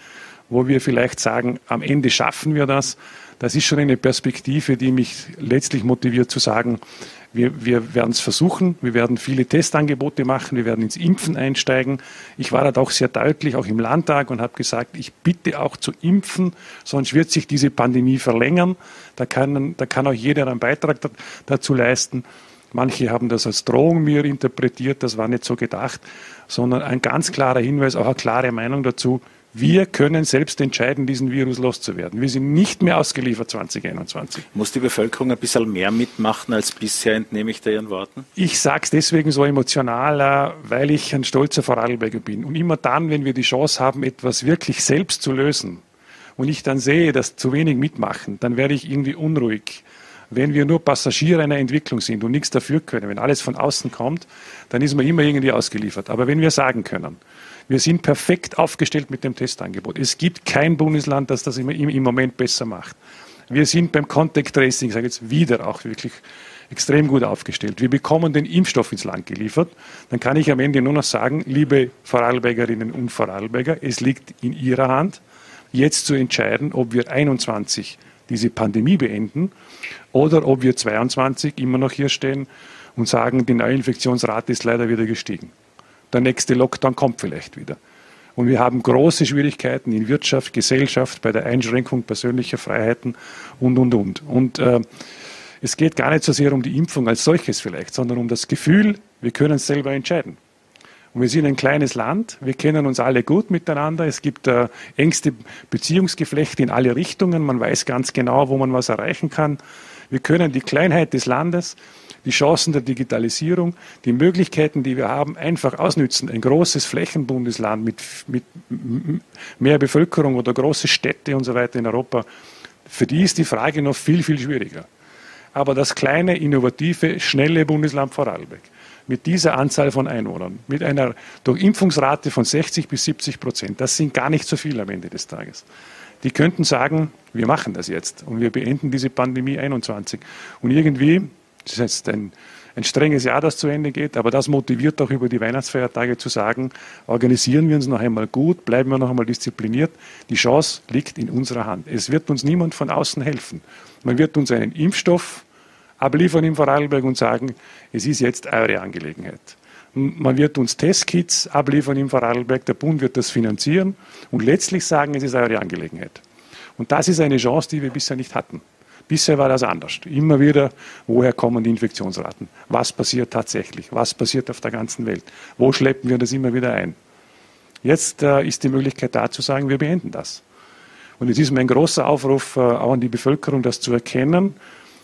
wo wir vielleicht sagen, am Ende schaffen wir das. Das ist schon eine Perspektive, die mich letztlich motiviert zu sagen, wir, wir werden es versuchen, wir werden viele Testangebote machen, wir werden ins Impfen einsteigen. Ich war da auch sehr deutlich, auch im Landtag, und habe gesagt, ich bitte auch zu impfen, sonst wird sich diese Pandemie verlängern. Da kann, da kann auch jeder einen Beitrag dazu leisten. Manche haben das als Drohung mir interpretiert, das war nicht so gedacht, sondern ein ganz klarer Hinweis, auch eine klare Meinung dazu. Wir können selbst entscheiden, diesen Virus loszuwerden. Wir sind nicht mehr ausgeliefert 2021. Muss die Bevölkerung ein bisschen mehr mitmachen als bisher, entnehme ich da Ihren Worten? Ich sage es deswegen so emotional, weil ich ein stolzer Vorarlberger bin. Und immer dann, wenn wir die Chance haben, etwas wirklich selbst zu lösen, und ich dann sehe, dass zu wenig mitmachen, dann werde ich irgendwie unruhig. Wenn wir nur Passagiere einer Entwicklung sind und nichts dafür können, wenn alles von außen kommt, dann ist man immer irgendwie ausgeliefert. Aber wenn wir sagen können, wir sind perfekt aufgestellt mit dem Testangebot. Es gibt kein Bundesland, das das im, Moment besser macht. Wir sind beim Contact Tracing, ich sage jetzt wieder auch wirklich extrem gut aufgestellt. Wir bekommen den Impfstoff ins Land geliefert. Dann kann ich am Ende nur noch sagen, liebe Vorarlbergerinnen und Vorarlberger, es liegt in Ihrer Hand, jetzt zu entscheiden, ob wir 21 diese Pandemie beenden oder ob wir 22 immer noch hier stehen und sagen, die Neuinfektionsrate ist leider wieder gestiegen. Der nächste Lockdown kommt vielleicht wieder. Und wir haben große Schwierigkeiten in Wirtschaft, Gesellschaft, bei der Einschränkung persönlicher Freiheiten und, und, und. Und äh, es geht gar nicht so sehr um die Impfung als solches vielleicht, sondern um das Gefühl, wir können selber entscheiden. Und wir sind ein kleines Land, wir kennen uns alle gut miteinander, es gibt äh, engste Beziehungsgeflechte in alle Richtungen, man weiß ganz genau, wo man was erreichen kann. Wir können die Kleinheit des Landes, die Chancen der Digitalisierung, die Möglichkeiten, die wir haben, einfach ausnützen. Ein großes Flächenbundesland mit, mit mehr Bevölkerung oder große Städte und so weiter in Europa, für die ist die Frage noch viel, viel schwieriger. Aber das kleine, innovative, schnelle Bundesland Vorarlberg mit dieser Anzahl von Einwohnern, mit einer Durchimpfungsrate von 60 bis 70 Prozent, das sind gar nicht so viele am Ende des Tages. Die könnten sagen, wir machen das jetzt und wir beenden diese Pandemie 21. Und irgendwie, das ist jetzt ein, ein strenges Jahr, das zu Ende geht, aber das motiviert auch über die Weihnachtsfeiertage zu sagen, organisieren wir uns noch einmal gut, bleiben wir noch einmal diszipliniert. Die Chance liegt in unserer Hand. Es wird uns niemand von außen helfen. Man wird uns einen Impfstoff abliefern im Vorarlberg und sagen, es ist jetzt eure Angelegenheit. Man wird uns Testkits abliefern im Vorarlberg, der Bund wird das finanzieren und letztlich sagen, es ist eure Angelegenheit. Und das ist eine Chance, die wir bisher nicht hatten. Bisher war das anders. Immer wieder, woher kommen die Infektionsraten? Was passiert tatsächlich? Was passiert auf der ganzen Welt? Wo schleppen wir das immer wieder ein? Jetzt äh, ist die Möglichkeit da zu sagen, wir beenden das. Und es ist mein großer Aufruf äh, auch an die Bevölkerung, das zu erkennen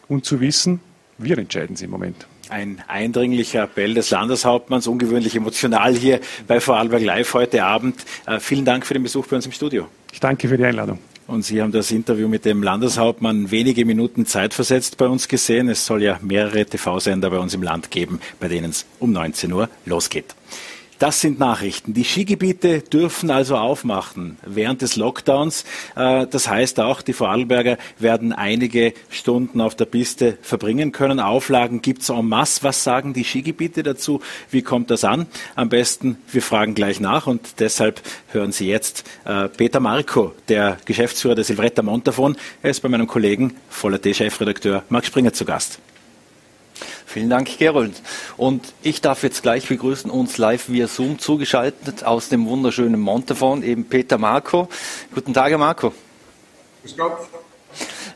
und zu wissen, wir entscheiden es im Moment. Ein eindringlicher Appell des Landeshauptmanns, ungewöhnlich emotional hier bei Vorarlberg Live heute Abend. Äh, vielen Dank für den Besuch bei uns im Studio. Ich danke für die Einladung. Und Sie haben das Interview mit dem Landeshauptmann wenige Minuten Zeit versetzt bei uns gesehen. Es soll ja mehrere TV-Sender bei uns im Land geben, bei denen es um 19 Uhr losgeht. Das sind Nachrichten. Die Skigebiete dürfen also aufmachen während des Lockdowns. Äh, das heißt auch, die Vorarlberger werden einige Stunden auf der Piste verbringen können. Auflagen gibt es en masse. Was sagen die Skigebiete dazu? Wie kommt das an? Am besten, wir fragen gleich nach und deshalb hören Sie jetzt äh, Peter Marco, der Geschäftsführer der Silvretta Montafon. Er ist bei meinem Kollegen, Voller T-Chefredakteur Marc Springer zu Gast. Vielen Dank, Gerold. Und ich darf jetzt gleich begrüßen uns live via Zoom zugeschaltet aus dem wunderschönen Montafon, eben Peter Marco. Guten Tag, Herr Marco. Grüß Gott.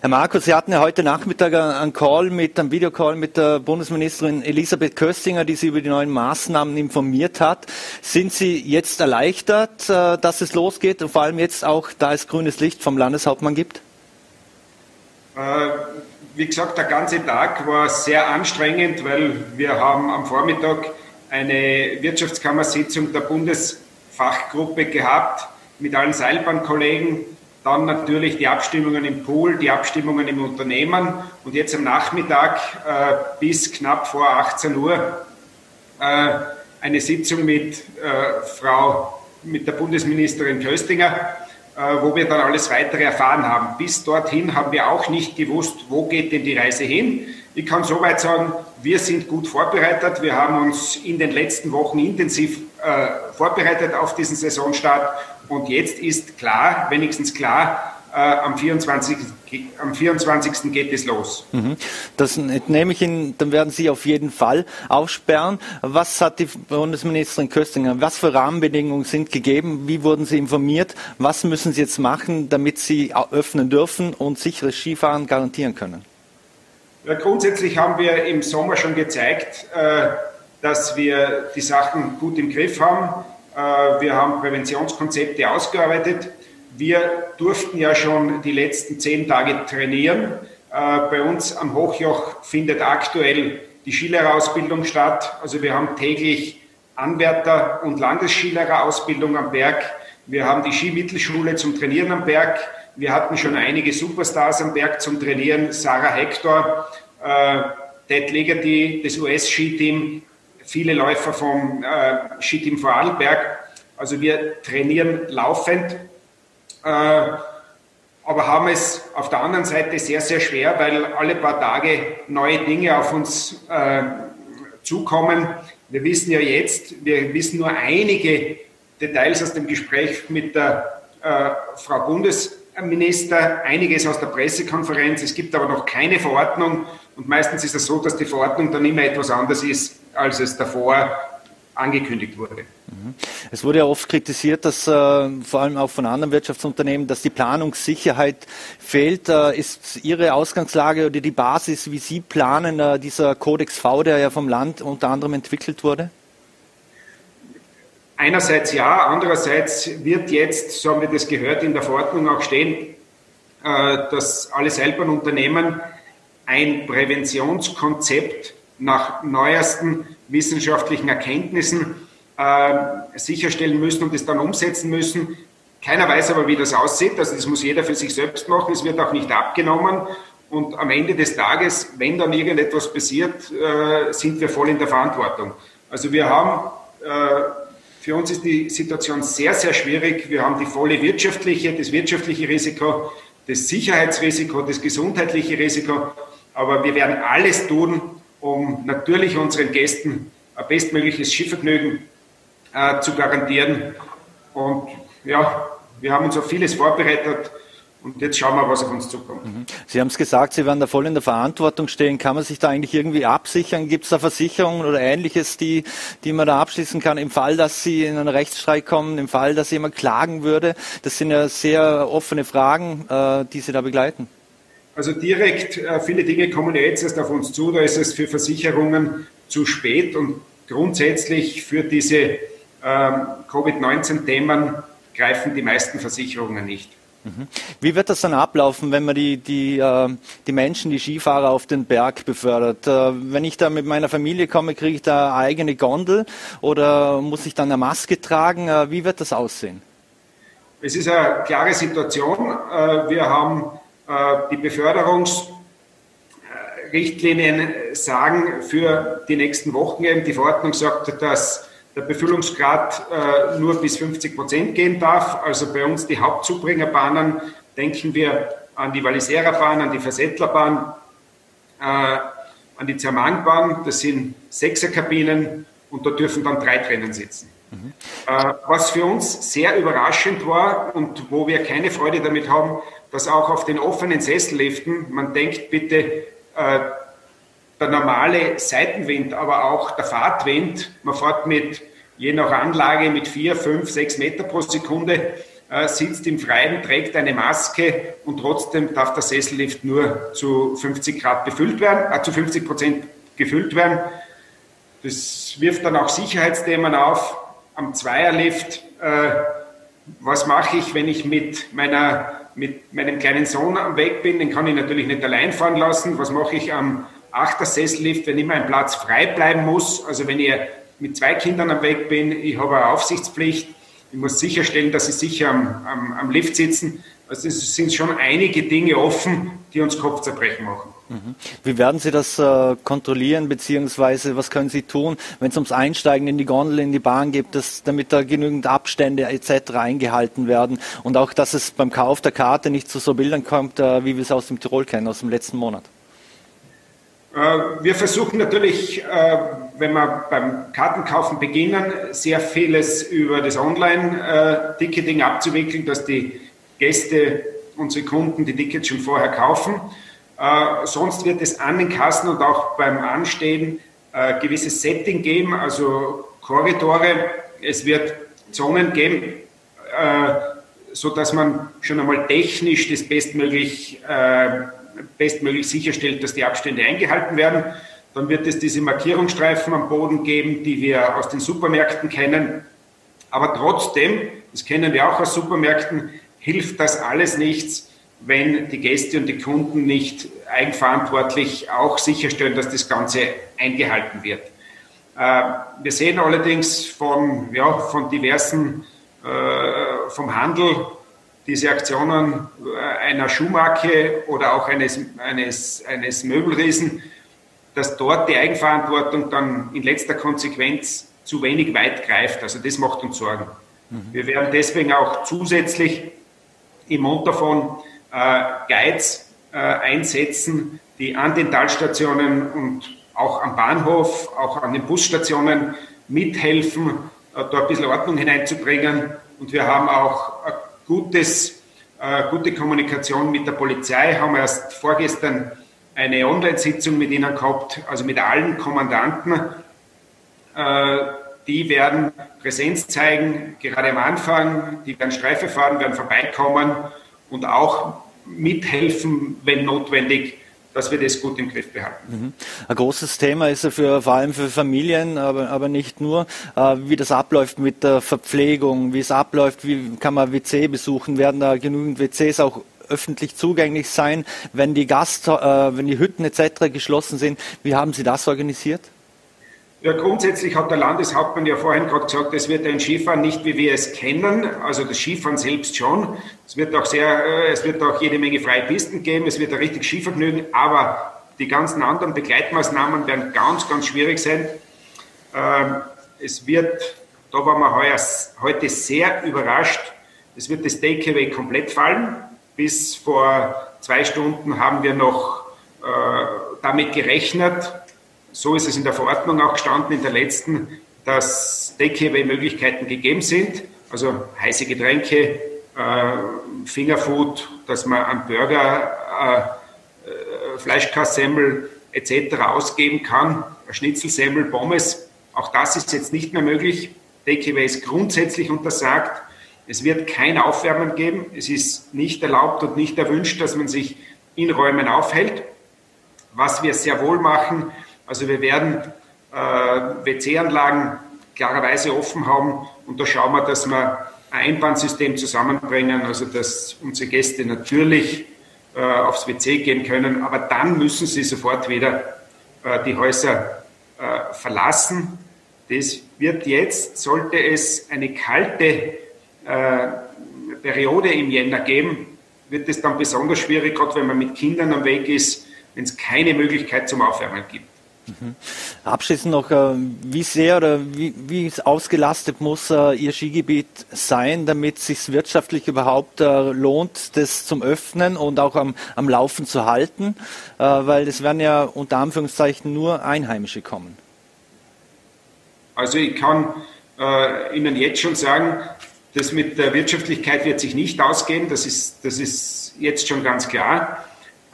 Herr Marco, Sie hatten ja heute Nachmittag einen Call mit, einen Videocall mit der Bundesministerin Elisabeth Köstinger, die Sie über die neuen Maßnahmen informiert hat. Sind Sie jetzt erleichtert, äh, dass es losgeht und vor allem jetzt auch, da es grünes Licht vom Landeshauptmann gibt? Äh, wie gesagt, der ganze Tag war sehr anstrengend, weil wir haben am Vormittag eine Wirtschaftskammersitzung der Bundesfachgruppe gehabt mit allen Seilbahnkollegen, dann natürlich die Abstimmungen im Pool, die Abstimmungen im Unternehmen und jetzt am Nachmittag äh, bis knapp vor 18 Uhr äh, eine Sitzung mit äh, Frau, mit der Bundesministerin Köstinger wo wir dann alles weitere erfahren haben. Bis dorthin haben wir auch nicht gewusst, wo geht denn die Reise hin. Ich kann soweit sagen, wir sind gut vorbereitet. Wir haben uns in den letzten Wochen intensiv äh, vorbereitet auf diesen Saisonstart. Und jetzt ist klar, wenigstens klar, äh, am, 24, am 24. geht es los. Mhm. Das nehme ich Ihnen, dann werden Sie auf jeden Fall aufsperren. Was hat die Bundesministerin Köstinger, was für Rahmenbedingungen sind gegeben? Wie wurden Sie informiert? Was müssen Sie jetzt machen, damit Sie öffnen dürfen und sicheres Skifahren garantieren können? Ja, grundsätzlich haben wir im Sommer schon gezeigt, äh, dass wir die Sachen gut im Griff haben. Äh, wir haben Präventionskonzepte ausgearbeitet. Wir durften ja schon die letzten zehn Tage trainieren. Äh, bei uns am Hochjoch findet aktuell die Skilehrerausbildung statt. Also wir haben täglich Anwärter- und Landesskilehrerausbildung am Berg. Wir haben die Skimittelschule zum Trainieren am Berg. Wir hatten schon einige Superstars am Berg zum Trainieren. Sarah Hector, äh, Ted Legerty, das US-Skiteam, viele Läufer vom äh, Skiteam Vorarlberg. Also wir trainieren laufend aber haben es auf der anderen Seite sehr, sehr schwer, weil alle paar Tage neue Dinge auf uns äh, zukommen. Wir wissen ja jetzt, wir wissen nur einige Details aus dem Gespräch mit der äh, Frau Bundesminister, einiges aus der Pressekonferenz. Es gibt aber noch keine Verordnung Und meistens ist es so, dass die Verordnung dann immer etwas anders ist, als es davor angekündigt wurde. Es wurde ja oft kritisiert, dass äh, vor allem auch von anderen Wirtschaftsunternehmen, dass die Planungssicherheit fehlt. Äh, ist Ihre Ausgangslage oder die Basis, wie Sie planen, äh, dieser Kodex V, der ja vom Land unter anderem entwickelt wurde? Einerseits ja, andererseits wird jetzt, so haben wir das gehört, in der Verordnung auch stehen, äh, dass alle Seilbahnunternehmen ein Präventionskonzept nach neuesten wissenschaftlichen Erkenntnissen äh, sicherstellen müssen und es dann umsetzen müssen. Keiner weiß aber, wie das aussieht. Also das muss jeder für sich selbst machen. Es wird auch nicht abgenommen. Und am Ende des Tages, wenn dann irgendetwas passiert, äh, sind wir voll in der Verantwortung. Also wir haben, äh, für uns ist die Situation sehr, sehr schwierig. Wir haben die volle wirtschaftliche, das wirtschaftliche Risiko, das Sicherheitsrisiko, das gesundheitliche Risiko. Aber wir werden alles tun, um natürlich unseren Gästen ein bestmögliches Skivergnügen äh, zu garantieren. Und ja, wir haben uns auf vieles vorbereitet. Und jetzt schauen wir, was auf uns zukommt. Mhm. Sie haben es gesagt, Sie werden da voll in der Verantwortung stehen. Kann man sich da eigentlich irgendwie absichern? Gibt es da Versicherungen oder ähnliches, die, die man da abschließen kann im Fall, dass Sie in einen Rechtsstreit kommen, im Fall, dass jemand klagen würde? Das sind ja sehr offene Fragen, äh, die Sie da begleiten. Also direkt, äh, viele Dinge kommen ja jetzt erst auf uns zu. Da ist es für Versicherungen zu spät und grundsätzlich für diese ähm, Covid-19-Themen greifen die meisten Versicherungen nicht. Mhm. Wie wird das dann ablaufen, wenn man die, die, äh, die Menschen, die Skifahrer auf den Berg befördert? Äh, wenn ich da mit meiner Familie komme, kriege ich da eine eigene Gondel oder muss ich dann eine Maske tragen? Äh, wie wird das aussehen? Es ist eine klare Situation. Wir haben die Beförderungsrichtlinien sagen für die nächsten Wochen eben. Die Verordnung sagt, dass der Befüllungsgrad äh, nur bis 50 Prozent gehen darf. Also bei uns die Hauptzubringerbahnen denken wir an die Wallisera Bahn, an die Versettlerbahn, äh, an die Zermangbahn. Das sind Sechserkabinen und da dürfen dann drei drinnen sitzen. Äh, was für uns sehr überraschend war und wo wir keine Freude damit haben, dass auch auf den offenen Sesselliften, man denkt bitte, äh, der normale Seitenwind, aber auch der Fahrtwind. Man fährt mit, je nach Anlage, mit vier, fünf, sechs Meter pro Sekunde, äh, sitzt im Freien, trägt eine Maske und trotzdem darf der Sessellift nur zu 50 Grad befüllt werden, äh, zu 50 Prozent gefüllt werden. Das wirft dann auch Sicherheitsthemen auf. Am Zweierlift, äh, was mache ich, wenn ich mit meiner mit meinem kleinen Sohn am Weg bin, den kann ich natürlich nicht allein fahren lassen. Was mache ich am Achtersessellift, wenn immer ein Platz frei bleiben muss. Also wenn ich mit zwei Kindern am Weg bin, ich habe eine Aufsichtspflicht, ich muss sicherstellen, dass sie sicher am, am, am Lift sitzen. Also es sind schon einige Dinge offen, die uns Kopfzerbrechen machen. Mhm. Wie werden Sie das äh, kontrollieren, beziehungsweise was können Sie tun, wenn es ums Einsteigen in die Gondel, in die Bahn geht, dass, damit da genügend Abstände etc. eingehalten werden und auch, dass es beim Kauf der Karte nicht zu so Bildern kommt, äh, wie wir es aus dem Tirol kennen, aus dem letzten Monat? Äh, wir versuchen natürlich, äh, wenn wir beim Kartenkaufen beginnen, sehr vieles über das Online-Ticketing abzuwickeln, dass die Gäste, unsere Kunden die Tickets schon vorher kaufen. Äh, sonst wird es an den Kassen und auch beim Anstehen gewisses Setting geben, also Korridore. Es wird Zonen geben, so dass man schon einmal technisch das bestmöglich bestmöglich sicherstellt, dass die Abstände eingehalten werden. Dann wird es diese Markierungsstreifen am Boden geben, die wir aus den Supermärkten kennen. Aber trotzdem, das kennen wir auch aus Supermärkten, hilft das alles nichts, wenn die Gäste und die Kunden nicht eigenverantwortlich auch sicherstellen, dass das Ganze eingehalten wird. Äh, wir sehen allerdings von, ja, von diversen, äh, vom Handel, diese Aktionen äh, einer Schuhmarke oder auch eines, eines, eines Möbelriesen, dass dort die Eigenverantwortung dann in letzter Konsequenz zu wenig weit greift. Also das macht uns Sorgen. Mhm. Wir werden deswegen auch zusätzlich im Montafon Guides äh, einsetzen, die an den Talstationen und auch am Bahnhof, auch an den Busstationen mithelfen, äh, da ein bisschen Ordnung hineinzubringen. Und wir haben auch gutes, äh, gute Kommunikation mit der Polizei, haben erst vorgestern eine Online-Sitzung mit ihnen gehabt, also mit allen Kommandanten. Äh, die werden Präsenz zeigen, gerade am Anfang. Die werden Streife fahren, werden vorbeikommen und auch mithelfen, wenn notwendig, dass wir das gut im Griff behalten. Mhm. Ein großes Thema ist ja für, vor allem für Familien, aber, aber nicht nur, äh, wie das abläuft mit der Verpflegung, wie es abläuft, wie kann man WC besuchen, werden da genügend WCs auch öffentlich zugänglich sein, wenn die Gast, äh, wenn die Hütten etc. geschlossen sind. Wie haben Sie das organisiert? Ja, grundsätzlich hat der Landeshauptmann ja vorhin gerade gesagt, es wird ein Skifahren nicht wie wir es kennen, also das Skifahren selbst schon. Es wird auch sehr, äh, es wird auch jede Menge freie Pisten geben, es wird ein richtig Skivergnügen, aber die ganzen anderen Begleitmaßnahmen werden ganz, ganz schwierig sein. Ähm, es wird, da waren wir heuer, heute sehr überrascht, es wird das Takeaway komplett fallen. Bis vor zwei Stunden haben wir noch äh, damit gerechnet, so ist es in der Verordnung auch gestanden, in der letzten, dass Takeaway-Möglichkeiten gegeben sind, also heiße Getränke, äh, Fingerfood, dass man einen Burger, äh, äh, Fleischkassemmel etc. ausgeben kann, Schnitzelsemmel, Pommes. Auch das ist jetzt nicht mehr möglich. Takeaway ist grundsätzlich untersagt. Es wird kein Aufwärmen geben. Es ist nicht erlaubt und nicht erwünscht, dass man sich in Räumen aufhält. Was wir sehr wohl machen, also wir werden äh, WC-Anlagen klarerweise offen haben und da schauen wir, dass wir ein Einbahnsystem zusammenbringen, also dass unsere Gäste natürlich äh, aufs WC gehen können, aber dann müssen sie sofort wieder äh, die Häuser äh, verlassen. Das wird jetzt, sollte es eine kalte äh, Periode im Jänner geben, wird es dann besonders schwierig, gerade wenn man mit Kindern am Weg ist, wenn es keine Möglichkeit zum Aufwärmen gibt. Mhm. Abschließend noch, äh, wie sehr oder wie, wie ausgelastet muss äh, Ihr Skigebiet sein, damit es sich wirtschaftlich überhaupt äh, lohnt, das zum Öffnen und auch am, am Laufen zu halten? Weil es werden ja unter Anführungszeichen nur Einheimische kommen. Also ich kann äh, Ihnen jetzt schon sagen, das mit der Wirtschaftlichkeit wird sich nicht ausgehen, das ist, das ist jetzt schon ganz klar.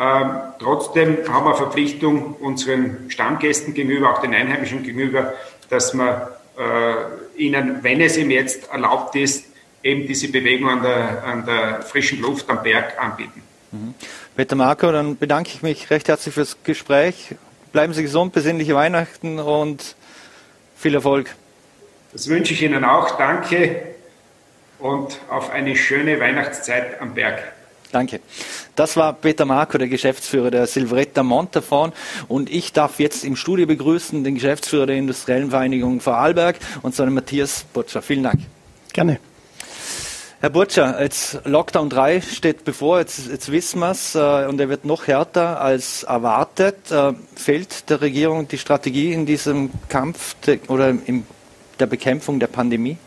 Ähm, trotzdem haben wir Verpflichtung unseren Stammgästen gegenüber, auch den Einheimischen gegenüber, dass wir äh, ihnen, wenn es ihm jetzt erlaubt ist, eben diese Bewegung an der, an der frischen Luft am Berg anbieten. Mhm. Peter Marco, dann bedanke ich mich recht herzlich fürs Gespräch. Bleiben Sie gesund, besinnliche Weihnachten und viel Erfolg. Das wünsche ich Ihnen auch. Danke und auf eine schöne Weihnachtszeit am Berg. Danke. Das war Peter Marco, der Geschäftsführer der Silvretta Montafon. Und ich darf jetzt im Studio begrüßen den Geschäftsführer der Industriellen Vereinigung Vorarlberg und den Matthias Butcher. Vielen Dank. Gerne. Herr Butcher, jetzt Lockdown 3 steht bevor, jetzt, jetzt wissen wir es äh, und er wird noch härter als erwartet. Äh, fehlt der Regierung die Strategie in diesem Kampf de, oder in der Bekämpfung der Pandemie?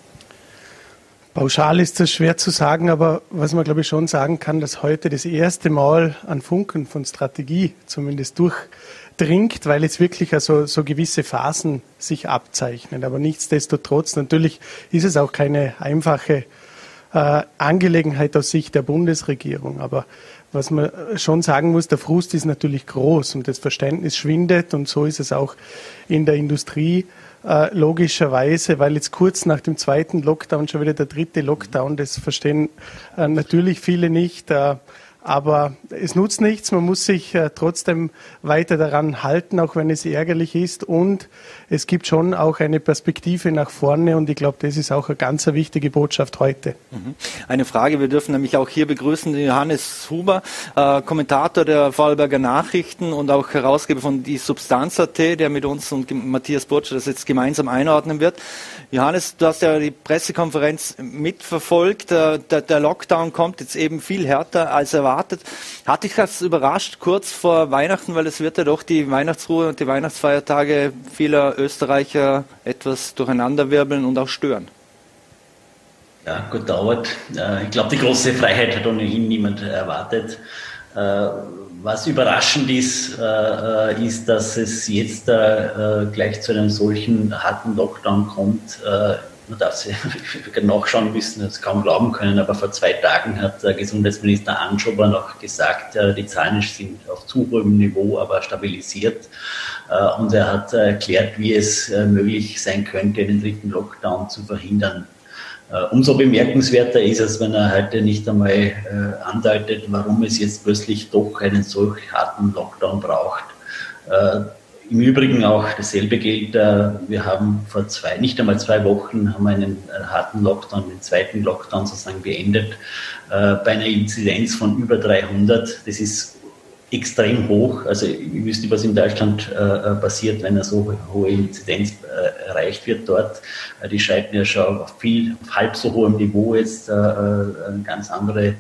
Pauschal ist das schwer zu sagen, aber was man, glaube ich, schon sagen kann, dass heute das erste Mal ein Funken von Strategie zumindest durchdringt, weil jetzt wirklich also so gewisse Phasen sich abzeichnen. Aber nichtsdestotrotz, natürlich ist es auch keine einfache äh, Angelegenheit aus Sicht der Bundesregierung. Aber was man schon sagen muss, der Frust ist natürlich groß und das Verständnis schwindet und so ist es auch in der Industrie äh, logischerweise, weil jetzt kurz nach dem zweiten Lockdown schon wieder der dritte Lockdown, das verstehen äh, natürlich viele nicht. Äh, aber es nutzt nichts, man muss sich äh, trotzdem weiter daran halten, auch wenn es ärgerlich ist. Und es gibt schon auch eine Perspektive nach vorne und ich glaube, das ist auch eine ganz wichtige Botschaft heute. Mhm. Eine Frage, wir dürfen nämlich auch hier begrüßen Johannes Huber, äh, Kommentator der Vorarlberger Nachrichten und auch Herausgeber von Die Substanz.at, der mit uns und Matthias Botscher das jetzt gemeinsam einordnen wird. Johannes, du hast ja die Pressekonferenz mitverfolgt. Äh, der, der Lockdown kommt jetzt eben viel härter als erwartet. Hat dich das überrascht, kurz vor Weihnachten, weil es wird ja doch die Weihnachtsruhe und die Weihnachtsfeiertage vieler Österreicher etwas durcheinanderwirbeln und auch stören? Ja, gut dauert. Äh, ich glaube, die große Freiheit hat ohnehin niemand erwartet. Äh, was überraschend ist, äh, ist, dass es jetzt gleich zu einem solchen harten Lockdown kommt man darf sie nachschauen müssen, das kaum glauben können, aber vor zwei Tagen hat der Gesundheitsminister Anschober noch gesagt, die Zahlen sind auf zu hohem Niveau, aber stabilisiert. Und er hat erklärt, wie es möglich sein könnte, den dritten Lockdown zu verhindern. Umso bemerkenswerter ist es, wenn er heute nicht einmal andeutet, warum es jetzt plötzlich doch einen solch harten Lockdown braucht. Im Übrigen auch dasselbe gilt, äh, wir haben vor zwei, nicht einmal zwei Wochen haben einen äh, harten Lockdown, den zweiten Lockdown sozusagen beendet, äh, bei einer Inzidenz von über 300. Das ist extrem hoch. Also ihr wisst, was in Deutschland passiert, wenn eine so hohe Inzidenz erreicht wird dort. die scheiden ja schon auf viel, auf halb so hohem Niveau jetzt eine ganz andere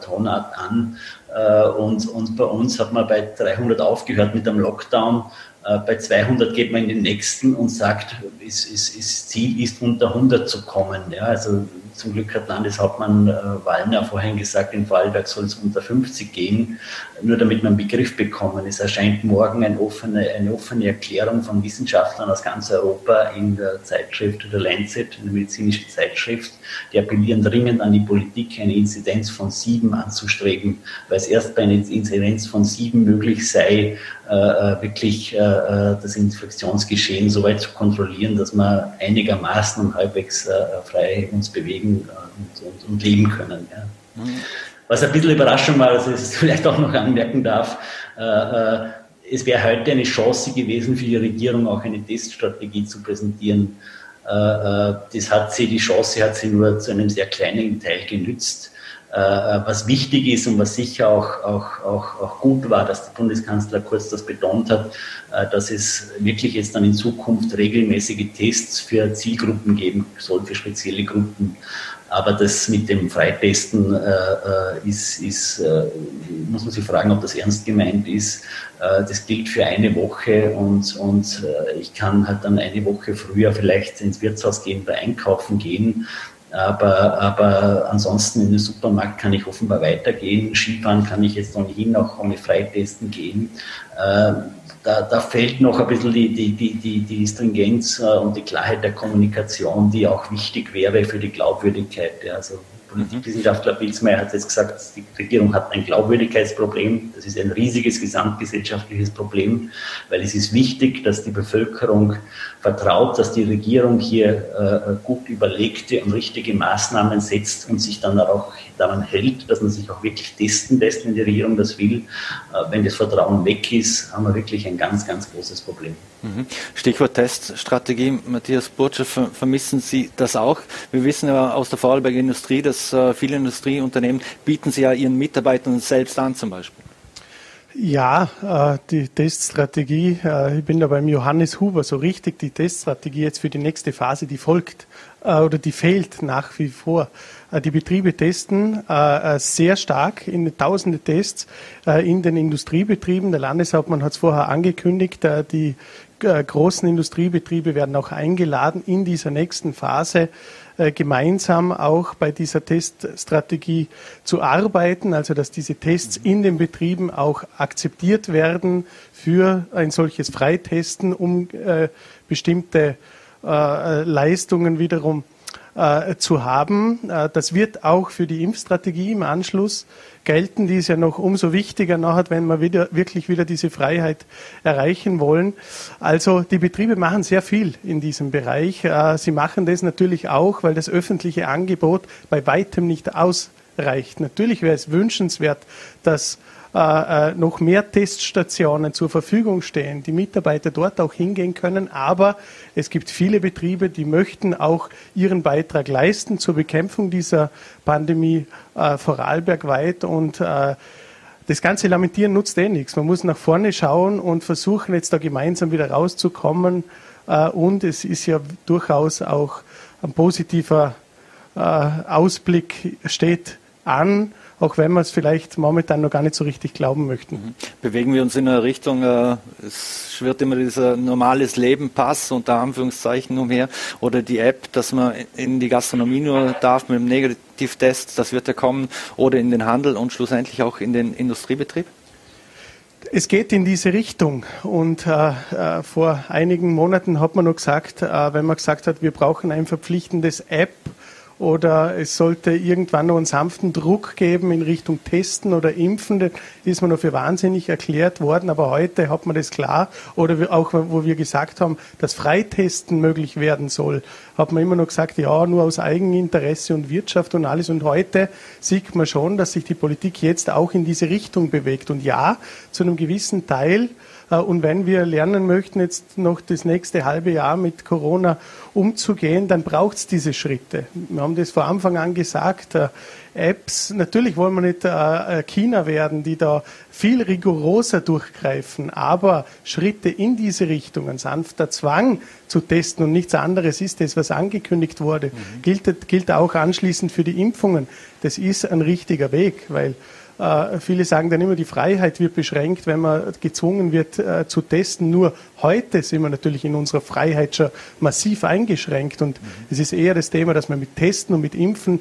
Tonart an. Äh, und, und bei uns hat man bei 300 aufgehört mit dem Lockdown. Äh, bei 200 geht man in den nächsten und sagt, das, das Ziel ist unter 100 zu kommen. Ja, also zum Glück hat Landeshauptmann äh, Wallner vorhin gesagt, in Vorarlberg soll es unter 50 gehen, nur damit wir einen Begriff bekommen. Es erscheint morgen eine offene, eine offene Erklärung von Wissenschaftlern aus ganz Europa in der Zeitschrift The Lancet, eine medizinische Zeitschrift. Die appellieren dringend an die Politik, eine Inzidenz von sieben anzustreben, weil es erst bei einer Inzidenz von sieben möglich sei, wirklich äh, äh, das Infektionsgeschehen so weit zu kontrollieren, dass wir einigermaßen und halbwegs äh, frei uns bewegen äh, und, und, und leben können. Ja. Mhm. Was ein bisschen Überraschung war, dass ich es vielleicht auch noch anmerken darf, äh, äh, es wäre heute eine Chance gewesen für die Regierung, auch eine Teststrategie zu präsentieren. Äh, äh das hat sie, die Chance hat sie nur zu einem sehr kleinen Teil genützt. Äh, was wichtig ist und was sicher auch, auch, auch, auch gut war, dass der Bundeskanzler kurz das betont hat, dass es wirklich jetzt dann in Zukunft regelmäßige Tests für Zielgruppen geben soll, für spezielle Gruppen. Aber das mit dem Freitesten äh, äh, ist, ist äh, muss man sich fragen, ob das ernst gemeint ist. Äh, das gilt für eine Woche und, und äh, ich kann halt dann eine Woche früher vielleicht ins Wirtshaus gehen, bei Einkaufen gehen aber, aber ansonsten in den Supermarkt kann ich offenbar weitergehen. Skifahren kann ich jetzt ohnehin auch ohne Freitesten gehen. Äh, da, da fehlt noch ein bisschen die, die, die, die, Stringenz äh, und die Klarheit der Kommunikation, die auch wichtig wäre für die Glaubwürdigkeit. Also Politikwissenschaftler Pilzmeier hat jetzt gesagt, die Regierung hat ein Glaubwürdigkeitsproblem. Das ist ein riesiges gesamtgesellschaftliches Problem, weil es ist wichtig, dass die Bevölkerung vertraut, dass die Regierung hier äh, gut überlegte und richtige Maßnahmen setzt und sich dann auch daran hält, dass man sich auch wirklich testen lässt, wenn die Regierung das will. Äh, wenn das Vertrauen weg ist, haben wir wirklich ein ganz, ganz großes Problem. Mhm. Stichwort Teststrategie. Matthias Burtscher, vermissen Sie das auch? Wir wissen ja aus der Vorarlberger Industrie, dass äh, viele Industrieunternehmen bieten sie ja ihren Mitarbeitern selbst an zum Beispiel. Ja, äh, die Teststrategie, äh, ich bin da beim Johannes Huber so richtig, die Teststrategie jetzt für die nächste Phase, die folgt oder die fehlt nach wie vor. Die Betriebe testen sehr stark in tausende Tests in den Industriebetrieben. Der Landeshauptmann hat es vorher angekündigt, die großen Industriebetriebe werden auch eingeladen in dieser nächsten Phase äh, gemeinsam auch bei dieser Teststrategie zu arbeiten, also dass diese Tests in den Betrieben auch akzeptiert werden für ein solches Freitesten, um äh, bestimmte äh, Leistungen wiederum äh, zu haben. Äh, das wird auch für die Impfstrategie im Anschluss gelten, die ist ja noch umso wichtiger nachher, wenn wir wieder, wirklich wieder diese Freiheit erreichen wollen. Also die Betriebe machen sehr viel in diesem Bereich. Äh, sie machen das natürlich auch, weil das öffentliche Angebot bei weitem nicht ausreicht. Natürlich wäre es wünschenswert, dass äh, äh, noch mehr Teststationen zur Verfügung stehen, die Mitarbeiter dort auch hingehen können. Aber es gibt viele Betriebe, die möchten auch ihren Beitrag leisten zur Bekämpfung dieser Pandemie äh, vorarlbergweit und äh, das ganze Lamentieren nutzt eh nichts. Man muss nach vorne schauen und versuchen, jetzt da gemeinsam wieder rauszukommen. Und es ist ja durchaus auch ein positiver Ausblick steht an auch wenn wir es vielleicht momentan noch gar nicht so richtig glauben möchten. Mhm. Bewegen wir uns in eine Richtung, äh, es schwirrt immer dieser normales Leben Pass unter Anführungszeichen umher oder die App, dass man in die Gastronomie nur darf mit dem Negativtest, das wird ja kommen, oder in den Handel und schlussendlich auch in den Industriebetrieb? Es geht in diese Richtung. Und äh, äh, vor einigen Monaten hat man noch gesagt, äh, wenn man gesagt hat, wir brauchen ein verpflichtendes App oder es sollte irgendwann noch einen sanften Druck geben in Richtung Testen oder Impfen. Das ist man noch für wahnsinnig erklärt worden, aber heute hat man das klar. Oder auch, wo wir gesagt haben, dass Freitesten möglich werden soll, hat man immer noch gesagt, ja, nur aus Eigeninteresse und Wirtschaft und alles. Und heute sieht man schon, dass sich die Politik jetzt auch in diese Richtung bewegt. Und ja, zu einem gewissen Teil äh, und wenn wir lernen möchten, jetzt noch das nächste halbe Jahr mit Corona umzugehen, dann braucht es diese Schritte. Wir haben das vor Anfang an gesagt. Äh, Apps, natürlich wollen wir nicht äh, China werden, die da viel rigoroser durchgreifen, aber Schritte in diese Richtung, ein sanfter Zwang zu testen und nichts anderes ist das, was angekündigt wurde, mhm. gilt, gilt auch anschließend für die Impfungen. Das ist ein richtiger Weg, weil äh, viele sagen dann immer, die Freiheit wird beschränkt, wenn man gezwungen wird äh, zu testen. Nur heute sind wir natürlich in unserer Freiheit schon massiv eingeschränkt. Und mhm. es ist eher das Thema, dass wir mit Testen und mit Impfen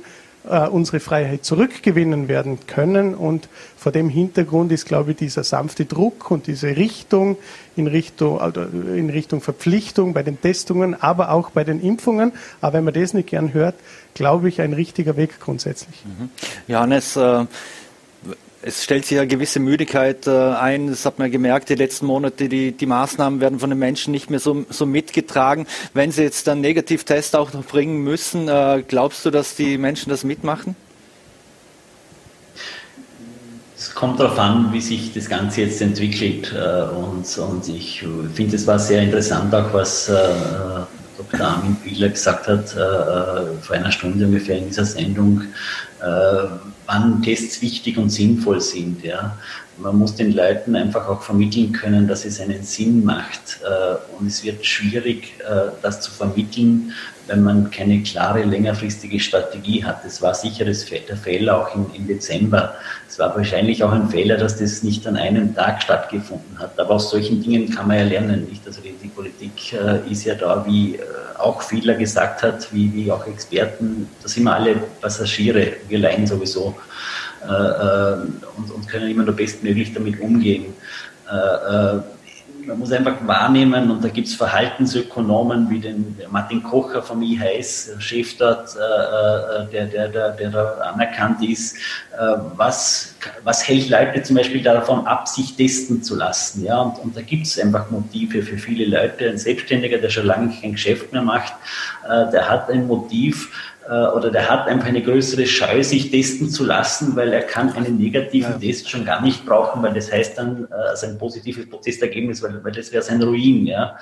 äh, unsere Freiheit zurückgewinnen werden können. Und vor dem Hintergrund ist, glaube ich, dieser sanfte Druck und diese Richtung in Richtung, also in Richtung Verpflichtung bei den Testungen, aber auch bei den Impfungen. Aber wenn man das nicht gern hört, glaube ich, ein richtiger Weg grundsätzlich. Mhm. Johannes, äh es stellt sich eine gewisse Müdigkeit äh, ein. Das hat man gemerkt, die letzten Monate, die, die Maßnahmen werden von den Menschen nicht mehr so, so mitgetragen. Wenn sie jetzt einen Negativtest auch noch bringen müssen, äh, glaubst du, dass die Menschen das mitmachen? Es kommt darauf an, wie sich das Ganze jetzt entwickelt. Äh, und, und ich finde, es war sehr interessant, auch was Dr. Armin Bieler gesagt hat, vor einer Stunde ungefähr in dieser Sendung wann Tests wichtig und sinnvoll sind. Ja. Man muss den Leuten einfach auch vermitteln können, dass es einen Sinn macht. Äh, und es wird schwierig, äh, das zu vermitteln, wenn man keine klare, längerfristige Strategie hat. Das war sicher das, der Fehler auch im, im, Dezember. Es war wahrscheinlich auch ein Fehler, dass das nicht an einem Tag stattgefunden hat. Aber aus solchen Dingen kann man ja lernen. Nicht? Also die, die Politik äh, ist ja da, wie äh, auch vieler gesagt hat, wie, wie auch Experten, da sind wir alle Passagiere, wir leiden sowieso äh, äh und, und, können immer nur bestmöglich damit umgehen. Äh, äh man muss einfach wahrnehmen, und da gibt es Verhaltensökonomen wie den Martin Kocher vom IHS, Chef dort, äh, äh, der, der, der, der da anerkannt ist, äh, was, was hält Leute zum Beispiel davon ab, sich testen zu lassen. Ja? Und, und da gibt es einfach Motive für viele Leute. Ein Selbstständiger, der schon lange kein Geschäft mehr macht, äh, der hat ein Motiv, äh, oder der hat einfach eine größere Scheu, sich testen zu lassen, weil er kann einen negativen ja. Test schon gar nicht brauchen, weil das heißt dann äh, sein positives Testergebnis, weil, weil das wäre sein Ruin, ja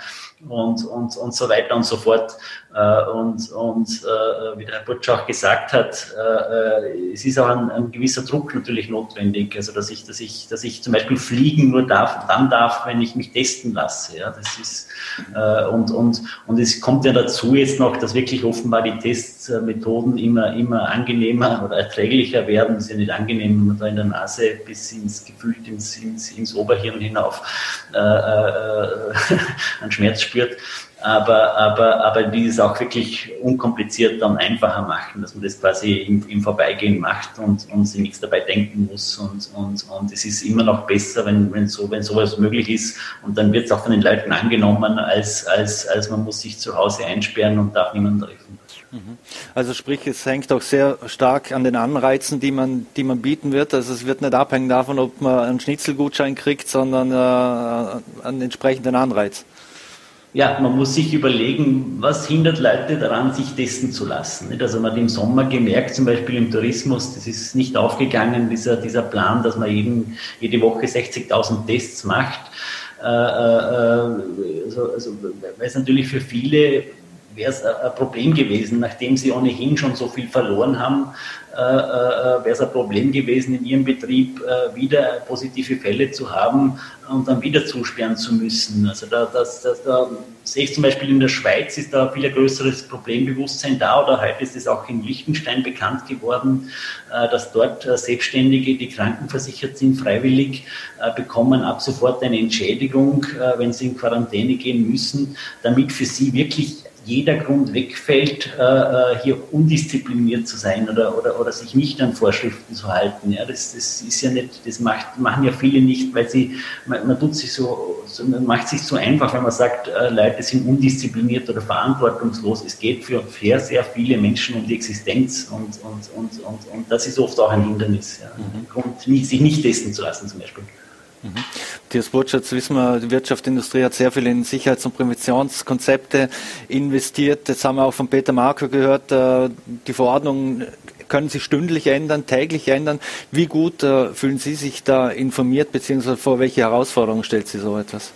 und, und, und so weiter und so fort. Äh, und, und äh, wie der Herr Butsch auch gesagt hat, äh, es ist auch ein, ein, gewisser Druck natürlich notwendig. Also dass ich, dass ich, dass ich zum Beispiel fliegen nur darf, dann darf, wenn ich mich testen lasse. Ja, das ist und, und, und es kommt ja dazu jetzt noch, dass wirklich offenbar die Testmethoden immer, immer angenehmer oder erträglicher werden. Es ist ja nicht angenehm, wenn man da in der Nase bis ins gefühlt ins, ins, ins Oberhirn hinauf äh, äh, an Schmerz spürt, aber, aber, aber die es auch wirklich unkompliziert und einfacher machen, dass man das quasi im, im Vorbeigehen macht und, und sich nichts dabei denken muss. Und, und, und es ist immer noch besser, wenn, wenn, so, wenn sowas möglich ist. Und dann wird es auch von den Leuten angenommen, als, als, als man muss sich zu Hause einsperren und darf niemanden treffen. Mhm. Also sprich, es hängt auch sehr stark an den Anreizen, die man, die man bieten wird. Also es wird nicht abhängen davon, ob man einen Schnitzelgutschein kriegt, sondern äh, einen entsprechenden Anreiz ja, man muss sich überlegen, was hindert Leute daran, sich testen zu lassen. Also man hat im Sommer gemerkt, zum Beispiel im Tourismus, das ist nicht aufgegangen, dieser, dieser Plan, dass man jeden, jede Woche 60.000 Tests macht. Äh, äh, also, also, weil es natürlich für viele wäre es ein Problem gewesen, nachdem sie ohnehin schon so viel verloren haben, äh, äh, wäre es ein Problem gewesen, in ihrem Betrieb äh, wieder positive Fälle zu haben und dann wieder zusperren zu müssen. Also da, das, das, da sehe ich zum Beispiel in der Schweiz ist da viel größeres Problembewusstsein da oder heute ist es auch in Liechtenstein bekannt geworden, dass dort Selbstständige, die krankenversichert sind, freiwillig bekommen ab sofort eine Entschädigung, wenn sie in Quarantäne gehen müssen, damit für sie wirklich jeder Grund wegfällt, äh, äh, hier undiszipliniert zu sein oder, oder, oder sich nicht an Vorschriften zu halten. Ja, das, das ist ja nicht, das macht, machen ja viele nicht, weil sie, man, man tut sich so, so, man macht sich so einfach, wenn man sagt, äh, Leute sind undiszipliniert oder verantwortungslos. Es geht für sehr, sehr viele Menschen um die Existenz und, und, und, und, und das ist oft auch ein Hindernis. Ja. Mhm. Grund, sich nicht testen zu lassen zum Beispiel. Mhm. Matthias Burtschatz, wissen wir, die Wirtschaftsindustrie hat sehr viel in Sicherheits- und Präventionskonzepte investiert. Jetzt haben wir auch von Peter Marco gehört, äh, die Verordnungen können sich stündlich ändern, täglich ändern. Wie gut äh, fühlen Sie sich da informiert, beziehungsweise vor welche Herausforderungen stellt Sie so etwas?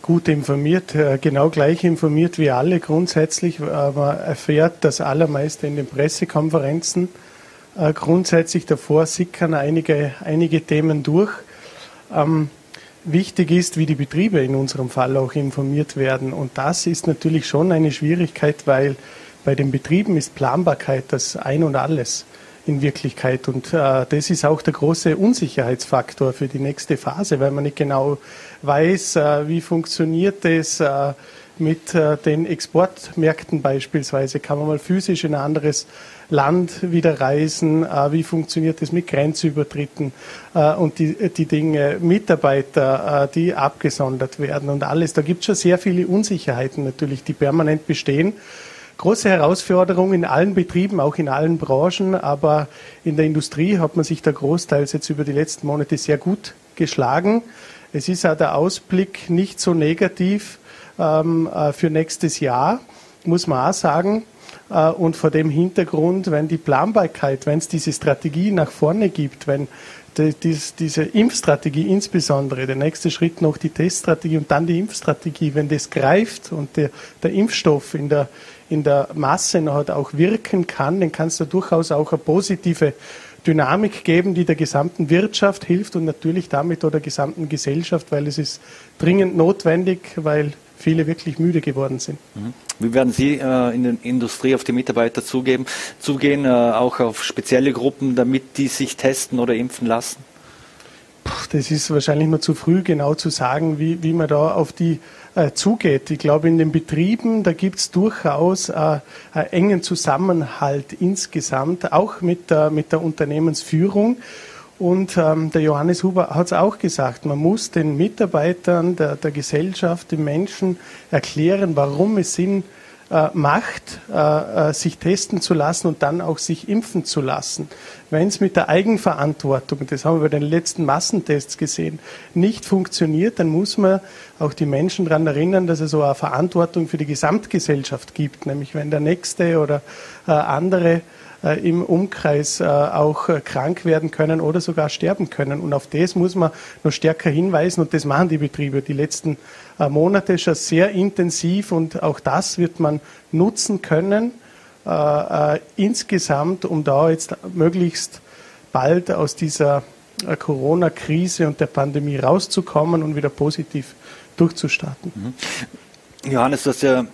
gut informiert, äh, genau gleich informiert wie alle grundsätzlich. Man erfährt das allermeiste in den Pressekonferenzen. Äh, grundsätzlich davor sickern einige, einige Themen durch. Ähm, wichtig ist, wie die Betriebe in unserem Fall auch informiert werden. Und das ist natürlich schon eine Schwierigkeit, weil bei den Betrieben ist Planbarkeit das Ein und alles in Wirklichkeit. Und äh, das ist auch der große Unsicherheitsfaktor für die nächste Phase, weil man nicht genau weiß, äh, wie funktioniert das äh, mit äh, den Exportmärkten beispielsweise. Kann man mal physisch in ein anderes Land wieder reisen, äh, wie funktioniert es mit Grenzübertritten äh, und die, die Dinge, Mitarbeiter, die abgesondert werden und alles. Da gibt es schon sehr viele Unsicherheiten natürlich, die permanent bestehen. Große Herausforderung in allen Betrieben, auch in allen Branchen, aber in der Industrie hat man sich da großteils jetzt über die letzten Monate sehr gut geschlagen. Es ist auch der Ausblick nicht so negativ ähm, für nächstes Jahr, muss man auch sagen. Äh, und vor dem Hintergrund, wenn die Planbarkeit, wenn es diese Strategie nach vorne gibt, wenn diese Impfstrategie insbesondere, der nächste Schritt noch die Teststrategie und dann die Impfstrategie, wenn das greift und der, der Impfstoff in der, in der Masse noch auch wirken kann, dann kann es da durchaus auch eine positive Dynamik geben, die der gesamten Wirtschaft hilft und natürlich damit auch der gesamten Gesellschaft, weil es ist dringend notwendig, weil viele wirklich müde geworden sind. Mhm. Wie werden Sie äh, in der Industrie auf die Mitarbeiter zugeben, zugehen, äh, auch auf spezielle Gruppen, damit die sich testen oder impfen lassen? Das ist wahrscheinlich noch zu früh, genau zu sagen, wie, wie man da auf die äh, zugeht. Ich glaube, in den Betrieben, da gibt es durchaus äh, einen engen Zusammenhalt insgesamt, auch mit der, mit der Unternehmensführung. Und ähm, der Johannes Huber hat es auch gesagt, man muss den Mitarbeitern der, der Gesellschaft, den Menschen erklären, warum es Sinn äh, macht, äh, äh, sich testen zu lassen und dann auch sich impfen zu lassen. Wenn es mit der Eigenverantwortung, das haben wir bei den letzten Massentests gesehen, nicht funktioniert, dann muss man auch die Menschen daran erinnern, dass es so eine Verantwortung für die Gesamtgesellschaft gibt, nämlich wenn der Nächste oder äh, andere im Umkreis äh, auch äh, krank werden können oder sogar sterben können. Und auf das muss man noch stärker hinweisen und das machen die Betriebe die letzten Monate schon sehr intensiv und auch das wird man nutzen können äh, insgesamt, um da jetzt möglichst bald aus dieser Corona-Krise und der Pandemie rauszukommen und wieder positiv durchzustarten. Mhm. Johannes, du hast ja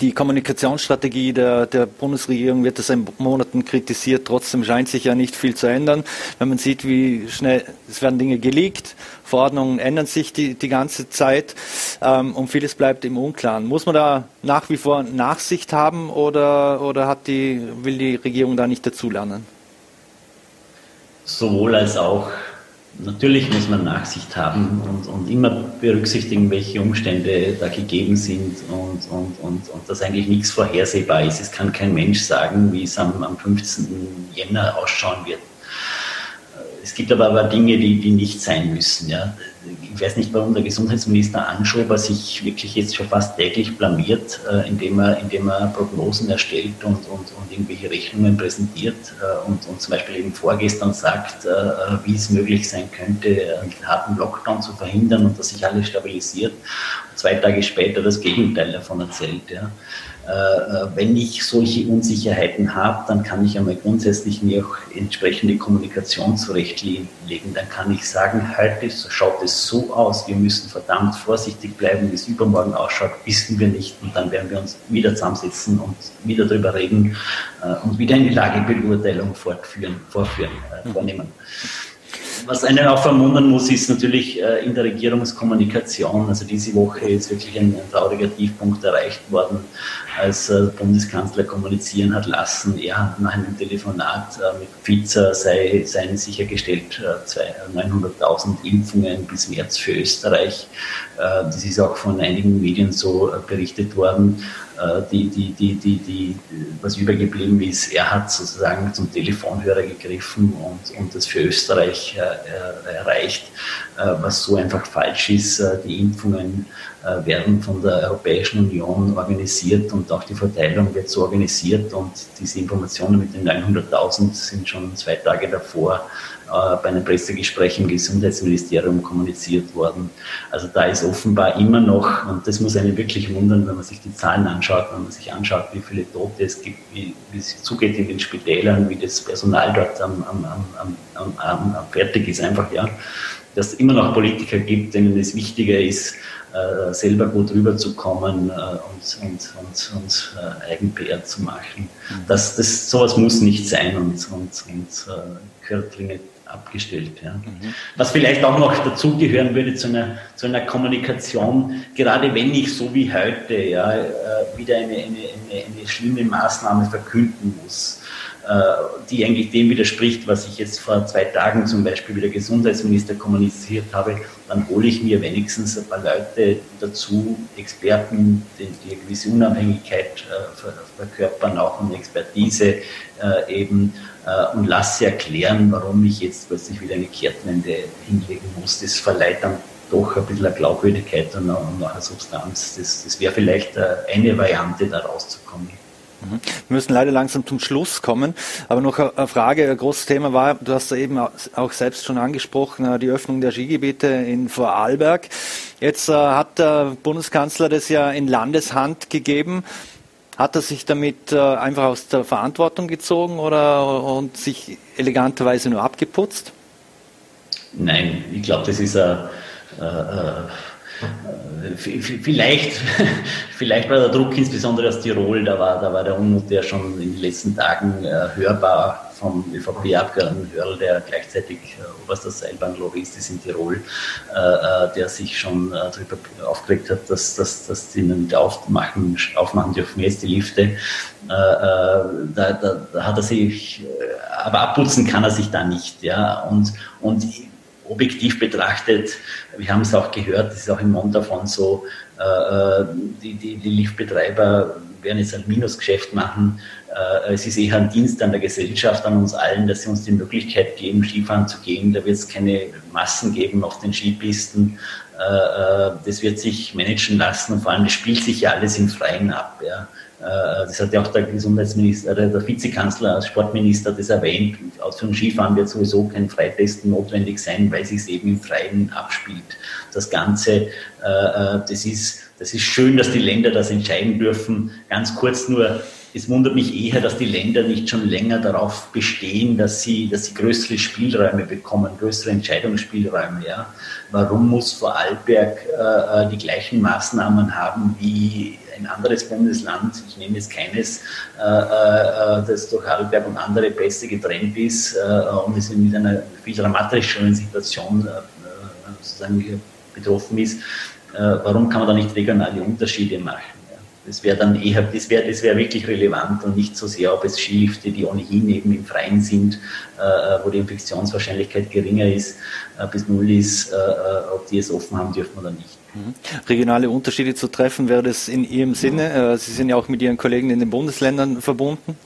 die Kommunikationsstrategie der, der Bundesregierung wird seit Monaten kritisiert. Trotzdem scheint sich ja nicht viel zu ändern. Wenn man sieht, wie schnell, es werden Dinge geleakt, Verordnungen ändern sich die, die ganze Zeit ähm, und vieles bleibt im Unklaren. Muss man da nach wie vor Nachsicht haben oder, oder hat die, will die Regierung da nicht dazulernen? Sowohl als auch. Natürlich muss man Nachsicht haben und, und immer berücksichtigen, welche Umstände da gegeben sind und, und, und, und dass eigentlich nichts vorhersehbar ist. Es kann kein Mensch sagen, wie es am, am 15. Jänner ausschauen wird. Es gibt aber, aber Dinge, die, die nicht sein müssen. Ja. Ich weiß nicht, warum der Gesundheitsminister Anschober sich wirklich jetzt schon fast täglich blamiert, äh, indem, er, indem er Prognosen erstellt und, und, und irgendwelche Rechnungen präsentiert äh, und, und zum Beispiel eben vorgestern sagt, äh, wie es möglich sein könnte, einen harten Lockdown zu verhindern und dass sich alles stabilisiert. Zwei Tage später das Gegenteil davon erzählt. Ja. Äh, äh, wenn ich solche Unsicherheiten habe, dann kann ich einmal grundsätzlich mir auch entsprechende Kommunikation zurechtlegen. Dann kann ich sagen, heute schaut es so aus, wir müssen verdammt vorsichtig bleiben, wie es übermorgen ausschaut, wissen wir nicht. Und dann werden wir uns wieder zusammensetzen und wieder darüber reden äh, und wieder eine Lagebeurteilung fortführen, vorführen, vornehmen. Was einen auch verwundern muss, ist natürlich in der Regierungskommunikation. Also diese Woche ist wirklich ein, ein trauriger Tiefpunkt erreicht worden, als äh, Bundeskanzler kommunizieren hat lassen. Er hat nach einem Telefonat äh, mit Pfizer sei, seien sichergestellt 900.000 Impfungen bis März für Österreich. Das ist auch von einigen Medien so berichtet worden. Äh, die, die, die, die, die, was übergeblieben ist, er hat sozusagen zum Telefonhörer gegriffen und, und das für Österreich äh, erreicht, äh, was so einfach falsch ist. Äh, die Impfungen äh, werden von der Europäischen Union organisiert und auch die Verteilung wird so organisiert und diese Informationen mit den 900.000 sind schon zwei Tage davor äh, bei einem Pressegespräch im Gesundheitsministerium kommuniziert worden. Also da ist offenbar immer noch, und das muss einen wirklich wundern, wenn man sich die Zahlen anschaut, wenn man sich anschaut, wie viele Tote es gibt, wie, wie es zugeht in den Spitälern, wie das Personal dort am, am, am, am, fertig ist, einfach, ja, dass es immer noch Politiker gibt, denen es wichtiger ist, äh, selber gut rüberzukommen äh, und, und, und, und äh, Eigen-PR zu machen. Mhm. Das, das, sowas muss nicht sein und, und, und äh, gehört dringend abgestellt. Ja. Mhm. Was vielleicht auch noch dazugehören würde zu einer, zu einer Kommunikation, gerade wenn ich so wie heute ja, äh, wieder eine, eine, eine, eine schlimme Maßnahme verkünden muss, die eigentlich dem widerspricht, was ich jetzt vor zwei Tagen zum Beispiel wie der Gesundheitsminister kommuniziert habe, dann hole ich mir wenigstens ein paar Leute dazu, Experten, die, eine gewisse Unabhängigkeit äh, verkörpern, auch und Expertise äh, eben äh, und lasse erklären, warum ich jetzt plötzlich wieder eine Kehrtwende hinlegen muss. Das verleiht dann doch ein bisschen eine Glaubwürdigkeit und eine Substanz. Das, das wäre vielleicht äh, eine Variante, da rauszukommen. Mhm. Wir müssen leider langsam zum Schluss kommen. Aber noch eine Frage, ein großes Thema war, du hast ja eben auch selbst schon angesprochen, äh, die Öffnung der Skigebiete in Vorarlberg. Jetzt hat der Bundeskanzler das ja in Landeshand gegeben. Hat er sich damit äh, einfach aus der Verantwortung gezogen oder und sich eleganterweise nur abgeputzt? Nein, ich glaube, das ist ein, äh, äh, vielleicht, vielleicht war der Druck insbesondere aus Tirol, da war, da war der Unmut ja schon in den letzten Tagen äh, hörbar vom ÖVP-Abgeordneten Hörl, der gleichzeitig äh, oberster Seilbahnlobbyist ist in Tirol, äh, äh, der sich schon äh, darüber aufgeregt hat, dass, dass, dass sie nicht aufmachen, aufmachen dürfen jetzt die Lifte. Äh, äh, da, da, da, hat er sich, aber abputzen kann er sich da nicht. Ja? Und, und objektiv betrachtet, wir haben es auch gehört, das ist auch im Montafon so, die, die, die Liftbetreiber werden jetzt ein Minusgeschäft machen. Äh, es ist eher ein Dienst an der Gesellschaft, an uns allen, dass sie uns die Möglichkeit geben, Skifahren zu gehen. Da wird es keine Massen geben auf den Skipisten. Äh, äh, das wird sich managen lassen und vor allem, das spielt sich ja alles im Freien ab. Ja. Das hat ja auch der Gesundheitsminister, der Vizekanzler als Sportminister das erwähnt. Aus dem Skifahren wird sowieso kein Freitesten notwendig sein, weil sich es eben im Freien abspielt. Das Ganze, das ist das ist schön, dass die Länder das entscheiden dürfen. Ganz kurz nur, es wundert mich eher, dass die Länder nicht schon länger darauf bestehen, dass sie, dass sie größere Spielräume bekommen, größere Entscheidungsspielräume. Ja. Warum muss Vorarlberg äh, äh die gleichen Maßnahmen haben wie ein anderes Bundesland, ich nehme jetzt keines, äh, äh, das durch Heidelberg und andere Pässe getrennt ist äh, und es mit einer viel dramatischeren Situation äh, sozusagen betroffen ist. Äh, warum kann man da nicht regionale Unterschiede machen? Das wäre dann eher, das wäre das wär wirklich relevant und nicht so sehr, ob es Skilifte, die ohnehin eben im Freien sind, äh, wo die Infektionswahrscheinlichkeit geringer ist, äh, bis null ist, äh, äh ob die es offen haben dürfen oder nicht. Mhm. Regionale Unterschiede zu treffen, wäre das in Ihrem Sinne? Äh, Sie sind ja auch mit Ihren Kollegen in den Bundesländern verbunden.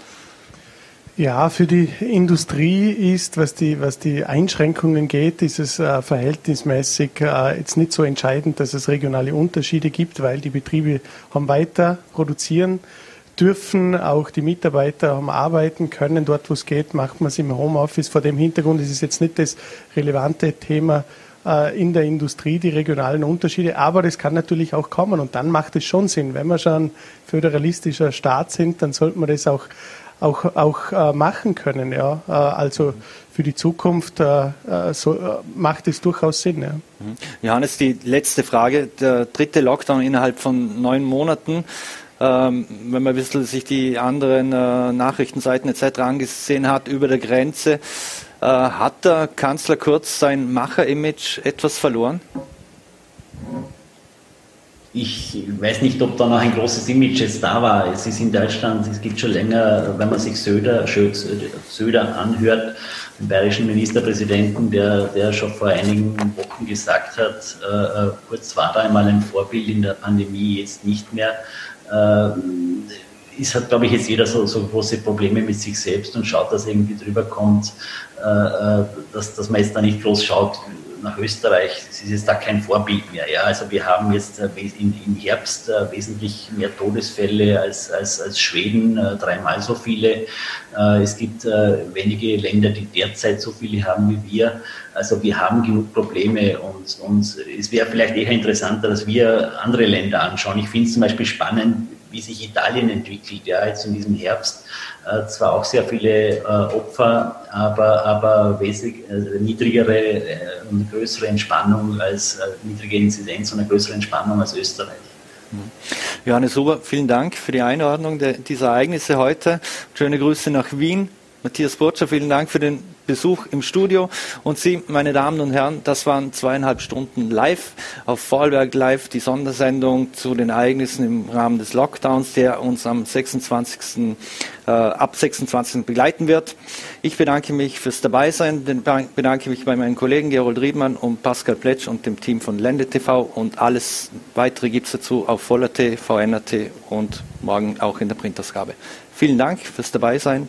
Ja, für die Industrie ist, was die, was die Einschränkungen geht, ist es äh, verhältnismäßig äh, jetzt nicht so entscheidend, dass es regionale Unterschiede gibt, weil die Betriebe haben weiter produzieren dürfen, auch die Mitarbeiter haben arbeiten können. Dort, wo es geht, macht man es im Homeoffice. Vor dem Hintergrund ist es jetzt nicht das relevante Thema in der Industrie, die regionalen Unterschiede, aber das kann natürlich auch kommen und dann macht es schon Sinn. Wenn wir schon ein föderalistischer Staat sind, dann sollte man das auch auch, auch äh, machen können. Ja? Äh, also für die Zukunft äh, äh äh, macht es durchaus Sinn. Ja. Mhm. Johannes, die letzte Frage. Der dritte Lockdown innerhalb von neun Monaten. Ähm, wenn man ein bisschen sich die anderen äh, Nachrichtenseiten etc. angesehen hat über der Grenze, äh, hat der Kanzler Kurz sein Macher-Image etwas verloren? Ich weiß nicht, ob da noch ein großes Image jetzt da war. Es ist in Deutschland, es gibt schon länger, wenn man sich Söder, Söder anhört, den bayerischen Ministerpräsidenten, der, der schon vor einigen Wochen gesagt hat, äh, Kurz war da einmal ein Vorbild in der Pandemie, jetzt nicht mehr. Äh, ist hat, glaube ich, jetzt jeder so, so große Probleme mit sich selbst und schaut, dass irgendwie drüber kommt, äh, äh dass, dass man jetzt da nicht groß schaut, nach Österreich, es ist jetzt da kein Vorbild mehr. Ja? Also wir haben jetzt äh, im Herbst äh, wesentlich mehr Todesfälle als, als, als Schweden, äh, dreimal so viele. Es gibt wenige Länder, die derzeit so viele haben wie wir. Also wir haben genug Probleme und, und es wäre vielleicht eher interessanter, dass wir andere Länder anschauen. Ich finde es zum Beispiel spannend, wie sich Italien entwickelt, ja, jetzt in diesem Herbst. Äh, zwar auch sehr viele äh, Opfer, aber, aber wesentlich äh, niedrigere äh, und größere Entspannung als äh, niedrige Inzidenz und eine größere Entspannung als Österreich. Mhm. Johannes Huber, vielen Dank für die Einordnung der, dieser Ereignisse heute. Schöne Grüße nach Wien. Matthias Botscher, vielen Dank für den Besuch im Studio. Und Sie, meine Damen und Herren, das waren zweieinhalb Stunden live auf Vorarlberg Live, die Sondersendung zu den Ereignissen im Rahmen des Lockdowns, der uns am 26. Äh, ab 26. begleiten wird. Ich bedanke mich fürs Dabeisein, bedanke mich bei meinen Kollegen Gerold Riedmann und Pascal Pletsch und dem Team von Lende TV und alles weitere gibt es dazu auf Voller.t, VNRT und morgen auch in der Printausgabe. Vielen Dank fürs Dabeisein